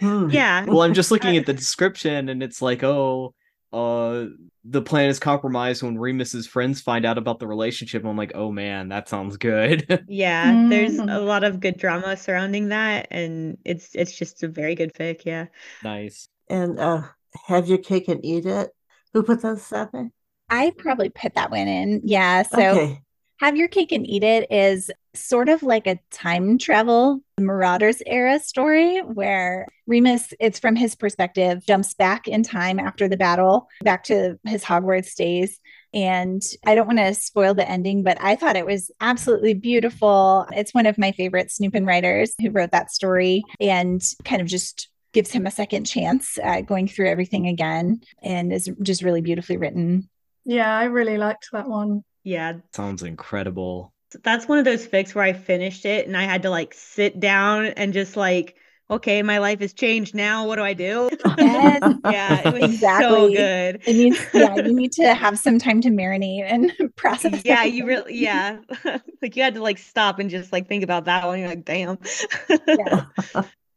Hmm. Yeah. well, I'm just looking at the description and it's like, oh, uh the plan is compromised when Remus's friends find out about the relationship. I'm like, oh man, that sounds good. Yeah, there's Mhm. a lot of good drama surrounding that, and it's it's just a very good fic. Yeah, nice. And uh, have your cake and eat it. Who put those up there? I probably put that one in. Yeah. So okay. Have Your Cake and Eat It is sort of like a time travel Marauders era story where Remus, it's from his perspective, jumps back in time after the battle, back to his Hogwarts days. And I don't want to spoil the ending, but I thought it was absolutely beautiful. It's one of my favorite Snupin writers who wrote that story and kind of just gives him a second chance at going through everything again and is just really beautifully written. Yeah, I really liked that one. Yeah. Sounds incredible. That's one of those fics where I finished it and I had to like sit down and just like, okay, my life has changed now. What do I do? Yes. yeah, it was so good. It needs, yeah, you need to have some time to marinate and process. Yeah, you really, yeah. like you had to like stop and just like think about that one. You're like, damn. Yeah.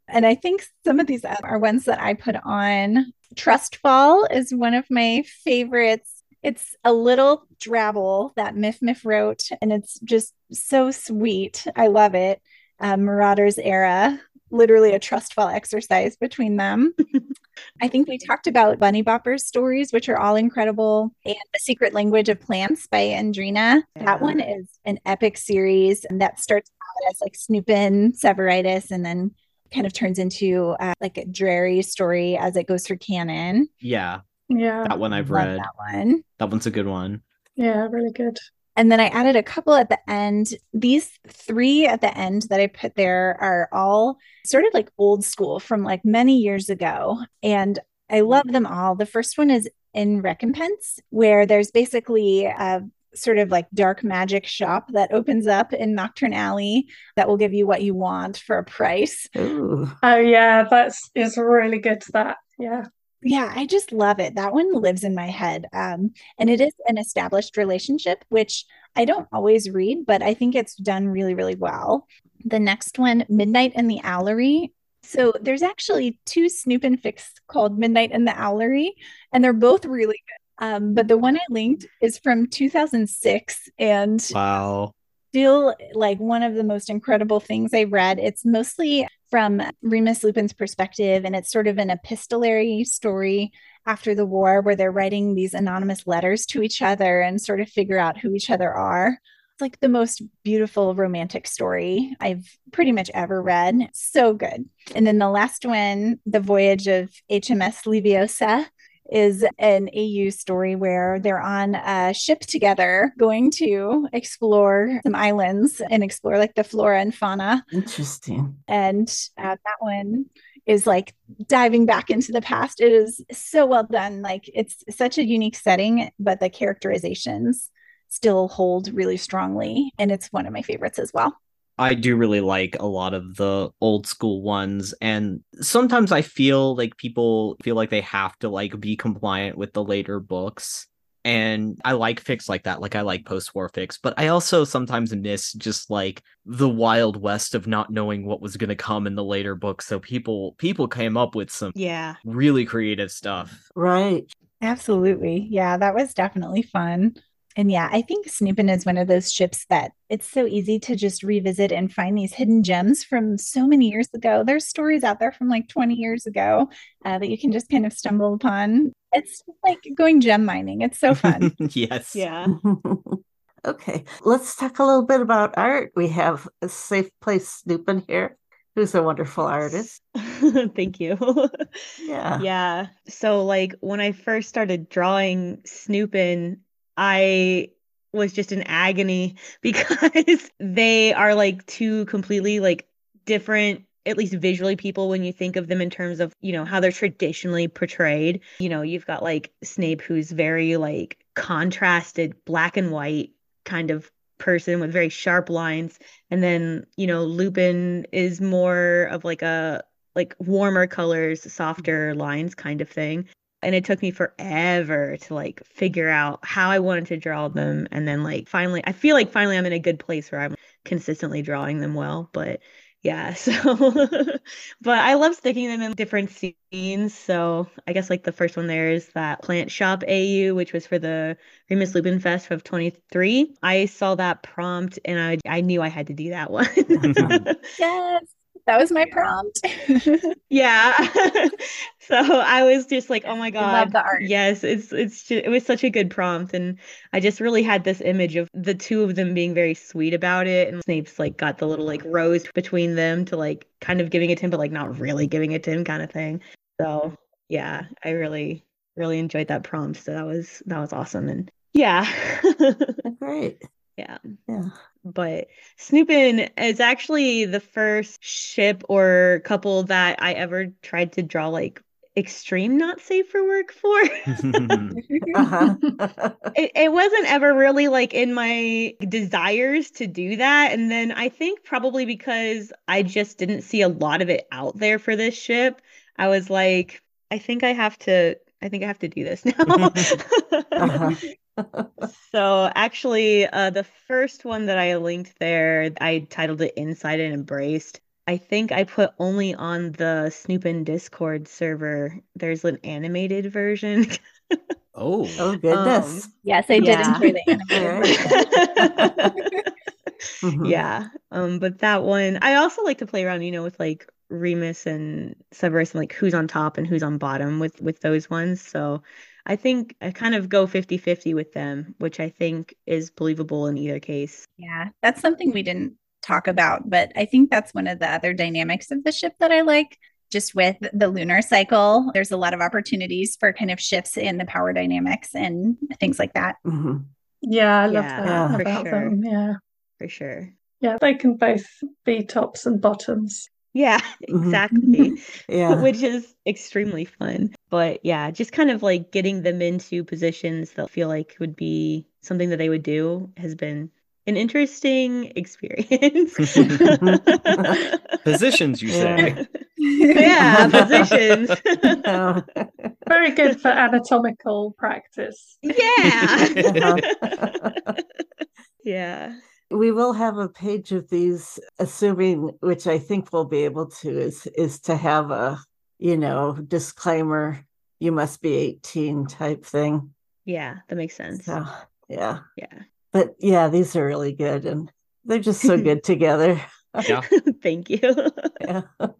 And I think some of these are ones that I put on. Trust Fall is one of my favorites. It's a little drabble that Miff Miff wrote, and it's just so sweet. I love it. Uh, Marauders era, literally a trust fall exercise between them. I think we talked about Bunny Bopper's stories, which are all incredible, and The Secret Language of Plants by Andrina. That one is an epic series, and that starts out as like Snupin, Severitus, and then kind of turns into uh, like a Drarry story as it goes through canon. Yeah, Yeah, that one I've Love read. that one. That one's a good one. yeah, really good. And then I added a couple at the end. These three at the end that I put there are all sort of like old school from like many years ago. And I love them all. The first one is in Recompense, where there's basically a sort of like dark magic shop that opens up in Knockturn Alley that will give you what you want for a price. Ooh. Oh yeah, that's is really good. That yeah, Yeah, I just love it. That one lives in my head. Um, and it is an established relationship, which I don't always read, but I think it's done really, really well. The next one, Midnight in the Owlery. So there's actually two Snupin fics called Midnight in the Owlery, and they're both really good. Um, but the one I linked is from 2006 and Wow. Still like one of the most incredible things I've read. It's mostly from Remus Lupin's perspective, and it's sort of an epistolary story after the war where they're writing these anonymous letters to each other and sort of figure out who each other are. It's like the most beautiful romantic story I've pretty much ever read. So good. And then the last one, The Voyage of HMS Leviosa is an AU story where they're on a ship together going to explore some islands and explore like the flora and fauna. Interesting. And uh, that one is like diving back into the past. It is so well done. Like it's such a unique setting, but the characterizations still hold really strongly. And it's one of my favorites as well. I do really like a lot of the old school ones and sometimes I feel like people feel like they have to like be compliant with the later books And I like fics like that. Like I like post-war fics, but I also sometimes miss just like the wild west of not knowing what was going to come in the later books. So people people came up with some Yeah. really creative stuff. Right. Absolutely. Yeah, that was definitely fun. And yeah, I think Snupin is one of those ships that it's so easy to just revisit and find these hidden gems from so many years ago. There's stories out there from like 20 years ago uh, that you can just kind of stumble upon. It's like going gem mining. It's so fun. yes. Yeah. okay, let's talk a little bit about art. We have a safe place Snupin here, who's a wonderful artist. Thank you. Yeah. Yeah. So like when I first started drawing Snupin, I was just in agony because they are like two completely like different at least visually people when you think of them in terms of you know how they're traditionally portrayed. You know you've got like snape who's very like contrasted black and white kind of person with very sharp lines. And then you know lupin is more of like a like warmer colors softer lines kind of thing and it took me forever to like figure out how I wanted to draw them and then like finally I feel like finally I'm in a good place where I'm consistently drawing them well but yeah so but I love sticking them in different scenes so I guess like the first one there is that plant shop AU which was for the Remus Lupin Fest of 23 I saw that prompt and I I knew I had to do that one yes. That was my prompt. Yeah. so I was just like, oh my God. love the art. Yes, it's it's just, it was such a good prompt and I just really had this image of the two of them being very sweet about it and Snape's like got the little like rose between them to like kind of giving it to him but like not really giving it to him kind of thing. So, yeah, I really really enjoyed that prompt. So that was that was awesome and yeah. Great. yeah Yeah. But Snupin is actually the first ship or couple that I ever tried to draw like extreme not safe for work for. Uh-huh. it, it wasn't ever really like in my desires to do that. And then I think probably because I just didn't see a lot of it out there for this ship, I was like, I think I have to, I think I have to do this now. Uh-huh. So actually, uh, the first one that I linked there, I titled it Inside and Embraced. I think I put only on the Snupin Discord server. There's an animated version. oh. oh goodness. yes, I did Yeah. enjoy the animated Alright. version. Mhm. yeah. Um, but that one, I also like to play around, you know, with like Remus and Severus and like who's on top and who's on bottom with with those ones. So I think I kind of go 50-50 with them, which I think is believable in either case. Yeah, that's something we didn't talk about, but I think that's one of the other dynamics of the ship that I like. Just with the lunar cycle, there's a lot of opportunities for kind of shifts in the power dynamics and things like that. Mhm. Yeah, I love Yeah, that for about sure. them. Yeah. For sure. Yeah, they can both be tops and bottoms. Yeah, Mhm. exactly. Yeah. Which is extremely fun. But yeah, just kind of like getting them into positions that feel like would be something that they would do has been an interesting experience. Positions, you say? yeah, positions. Oh. Very good for anatomical practice. yeah. Uh-huh. yeah. We will have a page of these assuming which i think we'll be able to is is to have a you know disclaimer you must be 18 type thing Yeah, that makes sense. so yeah Yeah. but yeah these are really good and they're just so good together Yeah. Thank you. yeah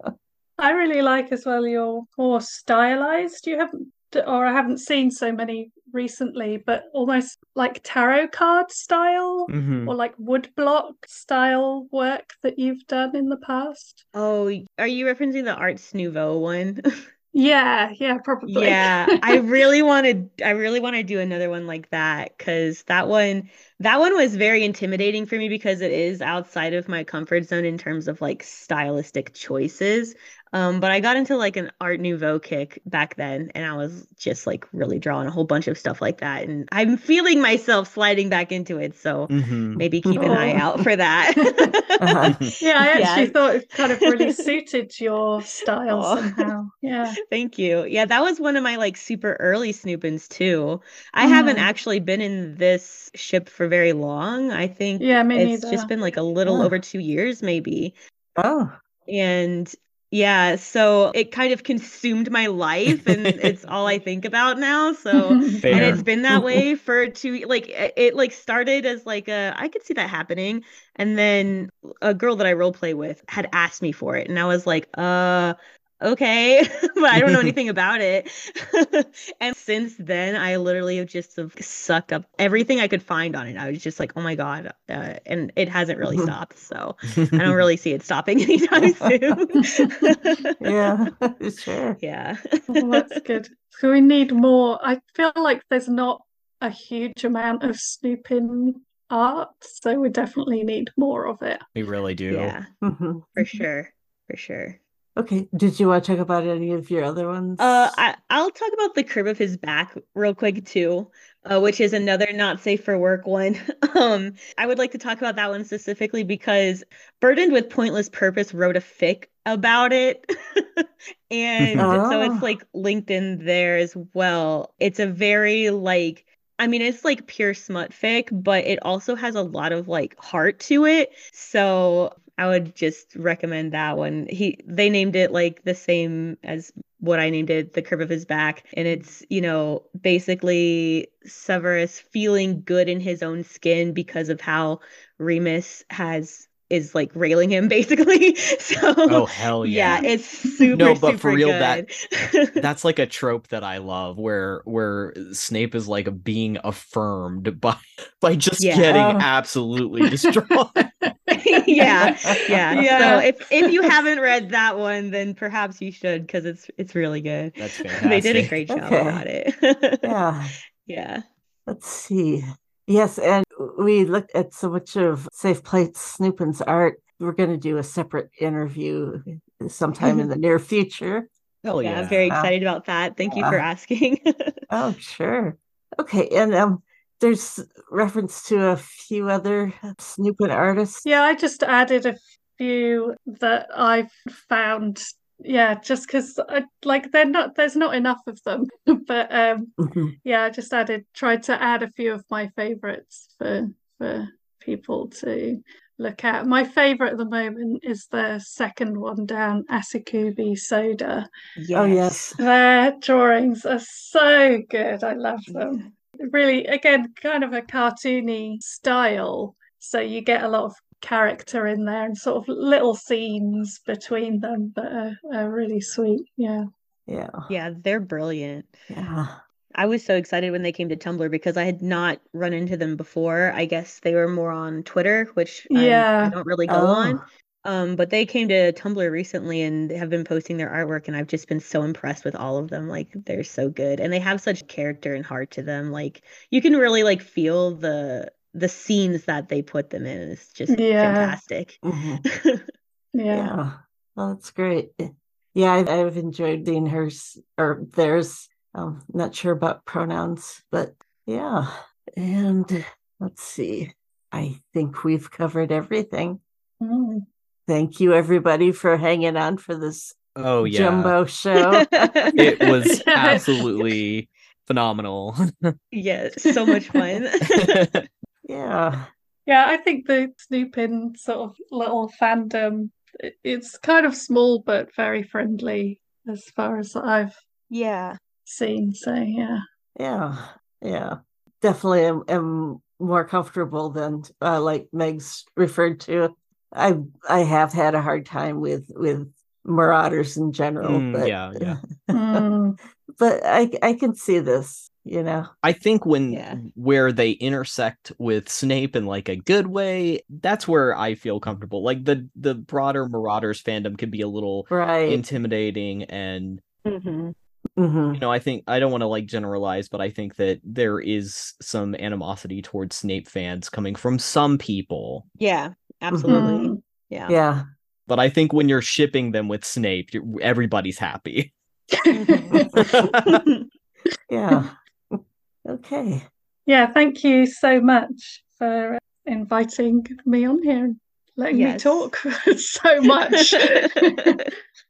I really like as well your more stylized. You haven't, or I haven't seen so many recently, but almost like tarot card style Mhm. or like woodblock style work that you've done in the past. Oh, are you referencing the Arts Nouveau one? Yeah, yeah, probably. Yeah, I really want to I really want to do another one like that cuz that one that one was very intimidating for me because it is outside of my comfort zone in terms of like stylistic choices. Um, but I got into like an Art Nouveau kick back then, and I was just like really drawing a whole bunch of stuff like that. And I'm feeling myself sliding back into it. So Mhm. maybe keep an eye Oh. out for that. Uh-huh. Yeah, I actually Yeah. thought it kind of really suited your style Aw. somehow. Yeah. Thank you. Yeah, that was one of my like super early Snupins too. I haven't Mm. actually been in this ship for very long. I think Yeah, me it's neither. just been like a little over two years, maybe. Oh, And yeah, so it kind of consumed my life and it's all I think about now. So and it's been that way for two like it, it like started as like a I could see that happening and then a girl that I role play with had asked me for it and I was like uh okay but I don't know anything about it and since then I literally have just have sucked up everything I could find on it I was just like oh my god uh, and it hasn't really stopped so I don't really see it stopping anytime soon yeah, sure. yeah Well, that's good. So we need more. I feel like there's not a huge amount of Snupin art, so we definitely need more of it. we really do. yeah for sure for sure Okay. Did you want to talk about any of your other ones? Uh, I, I'll talk about the curve of his back real quick too, uh, which is another not safe for work one. Um, I would like to talk about that one specifically because Burdened with Pointless Purpose wrote a fic about it. And so Oh. it's like linked in there as well. It's a very like I mean, it's like pure smut fic, but it also has a lot of like heart to it. So I would just recommend that one. He they named it like the same as what I named it, the curve of his back. And it's, you know, basically Severus feeling good in his own skin because of how Remus has is like railing him basically. So Oh hell yeah. yeah, it's super No, but super for real, that- That's like a trope that I love where where Snape is like being affirmed by by just Yeah. getting Oh. absolutely destroyed. yeah, yeah. Yeah. So if if you haven't read that one, then perhaps you should because it's it's really good. That's They did a great job Okay. about it. yeah. yeah. Let's see. Yes, and we looked at so much of Safe Place Snupin's art. We're going to do a separate interview sometime in the near future. Hell yeah, yeah. I'm very Wow. excited about that. Thank you for asking. Oh, sure. Okay, and um, there's reference to a few other Snupin artists. Yeah, I just added a few that I've found. Yeah, just because I like they're not there's not enough of them, but um, Mhm. yeah, I just added tried to add a few of my favorites for for people to look at. My favorite at the moment is the second one down, Asikubi Soda. Oh, yes. Their drawings are so good. I love them. Really, again, kind of a cartoony style. So you get a lot of character in there and sort of little scenes between them that are, are really sweet. Yeah. Yeah. Yeah, they're brilliant. Yeah. I was so excited when they came to Tumblr because I had not run into them before. I guess they were more on Twitter, which I'm- I don't really go Oh. on. Um, but they came to Tumblr recently and have been posting their artwork, and I've just been so impressed with all of them. Like they're so good, and they have such character and heart to them. Like you can really like feel the the scenes that they put them in. It's just Yeah. fantastic. Mhm. Yeah. Yeah. Well, that's great. Yeah, I've, I've enjoyed seeing hers or theirs. Um, not sure about pronouns, but yeah. And let's see. I think we've covered everything. Mm. Thank you, everybody, for hanging on for this Oh yeah. jumbo show. It was absolutely phenomenal. yeah, so much fun. yeah. Yeah, I think the Snupin sort of little fandom it's kind of small but very friendly as far as I've yeah. seen. So yeah. Yeah. Yeah. Definitely am, am more comfortable than uh, like Meg's referred to. I I have had a hard time with with marauders in general, Mm, but yeah, yeah. Mm. but I I can see this, you know. I think when Yeah. where they intersect with Snape in like a good way, that's where I feel comfortable. Like the the broader Marauders fandom can be a little Right. intimidating and hmm hmm you know, I think I don't want to like generalize, but I think that there is some animosity towards Snape fans coming from some people. Yeah, absolutely. Mm. Yeah. Yeah. But I think when you're shipping them with Snape, everybody's happy. yeah. Okay. Yeah, thank you so much for inviting me on here and letting yes. me talk so much.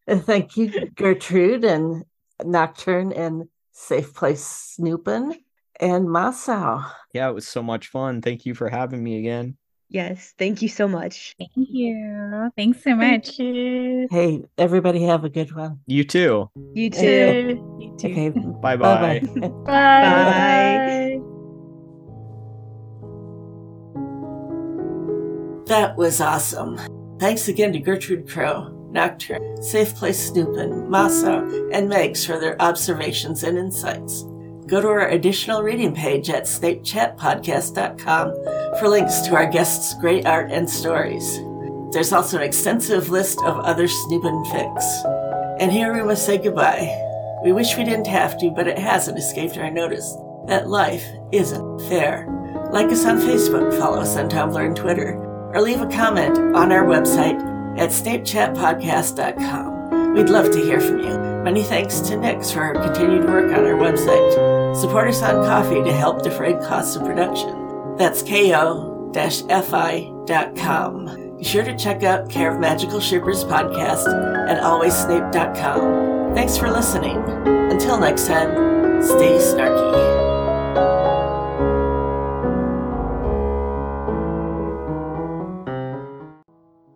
thank you, Gertrude and Nocturn and Safe Place Snupin and Masao. Yeah, it was so much fun. Thank you for having me again. Yes, thank you so much. Thank you. Thanks so much. Hey, everybody have a good one. You too. You too. You too. Okay. Bye-bye. Bye. Bye. Bye. That was awesome. Thanks again to Gertrude Crow, Nocturn, Safe Place Snupin, Masao, and Megs for their observations and insights. Go to our additional reading page at snapechatpodcast.com for links to our guests' great art and stories. There's also an extensive list of other Snupin fics. And here we must say goodbye. We wish we didn't have to, but it hasn't escaped our notice that life isn't fair. Like us on Facebook, follow us on Tumblr and Twitter, or leave a comment on our website at snapechatpodcast.com. We'd love to hear from you. Many thanks to Nix for her continued work on our website. Support us on Ko-fi to help defray costs of production. That's ko-fi.com. Be sure to check out Care of Magical Shippers podcast at alwayssnape.com. Thanks for listening. Until next time, stay snarky.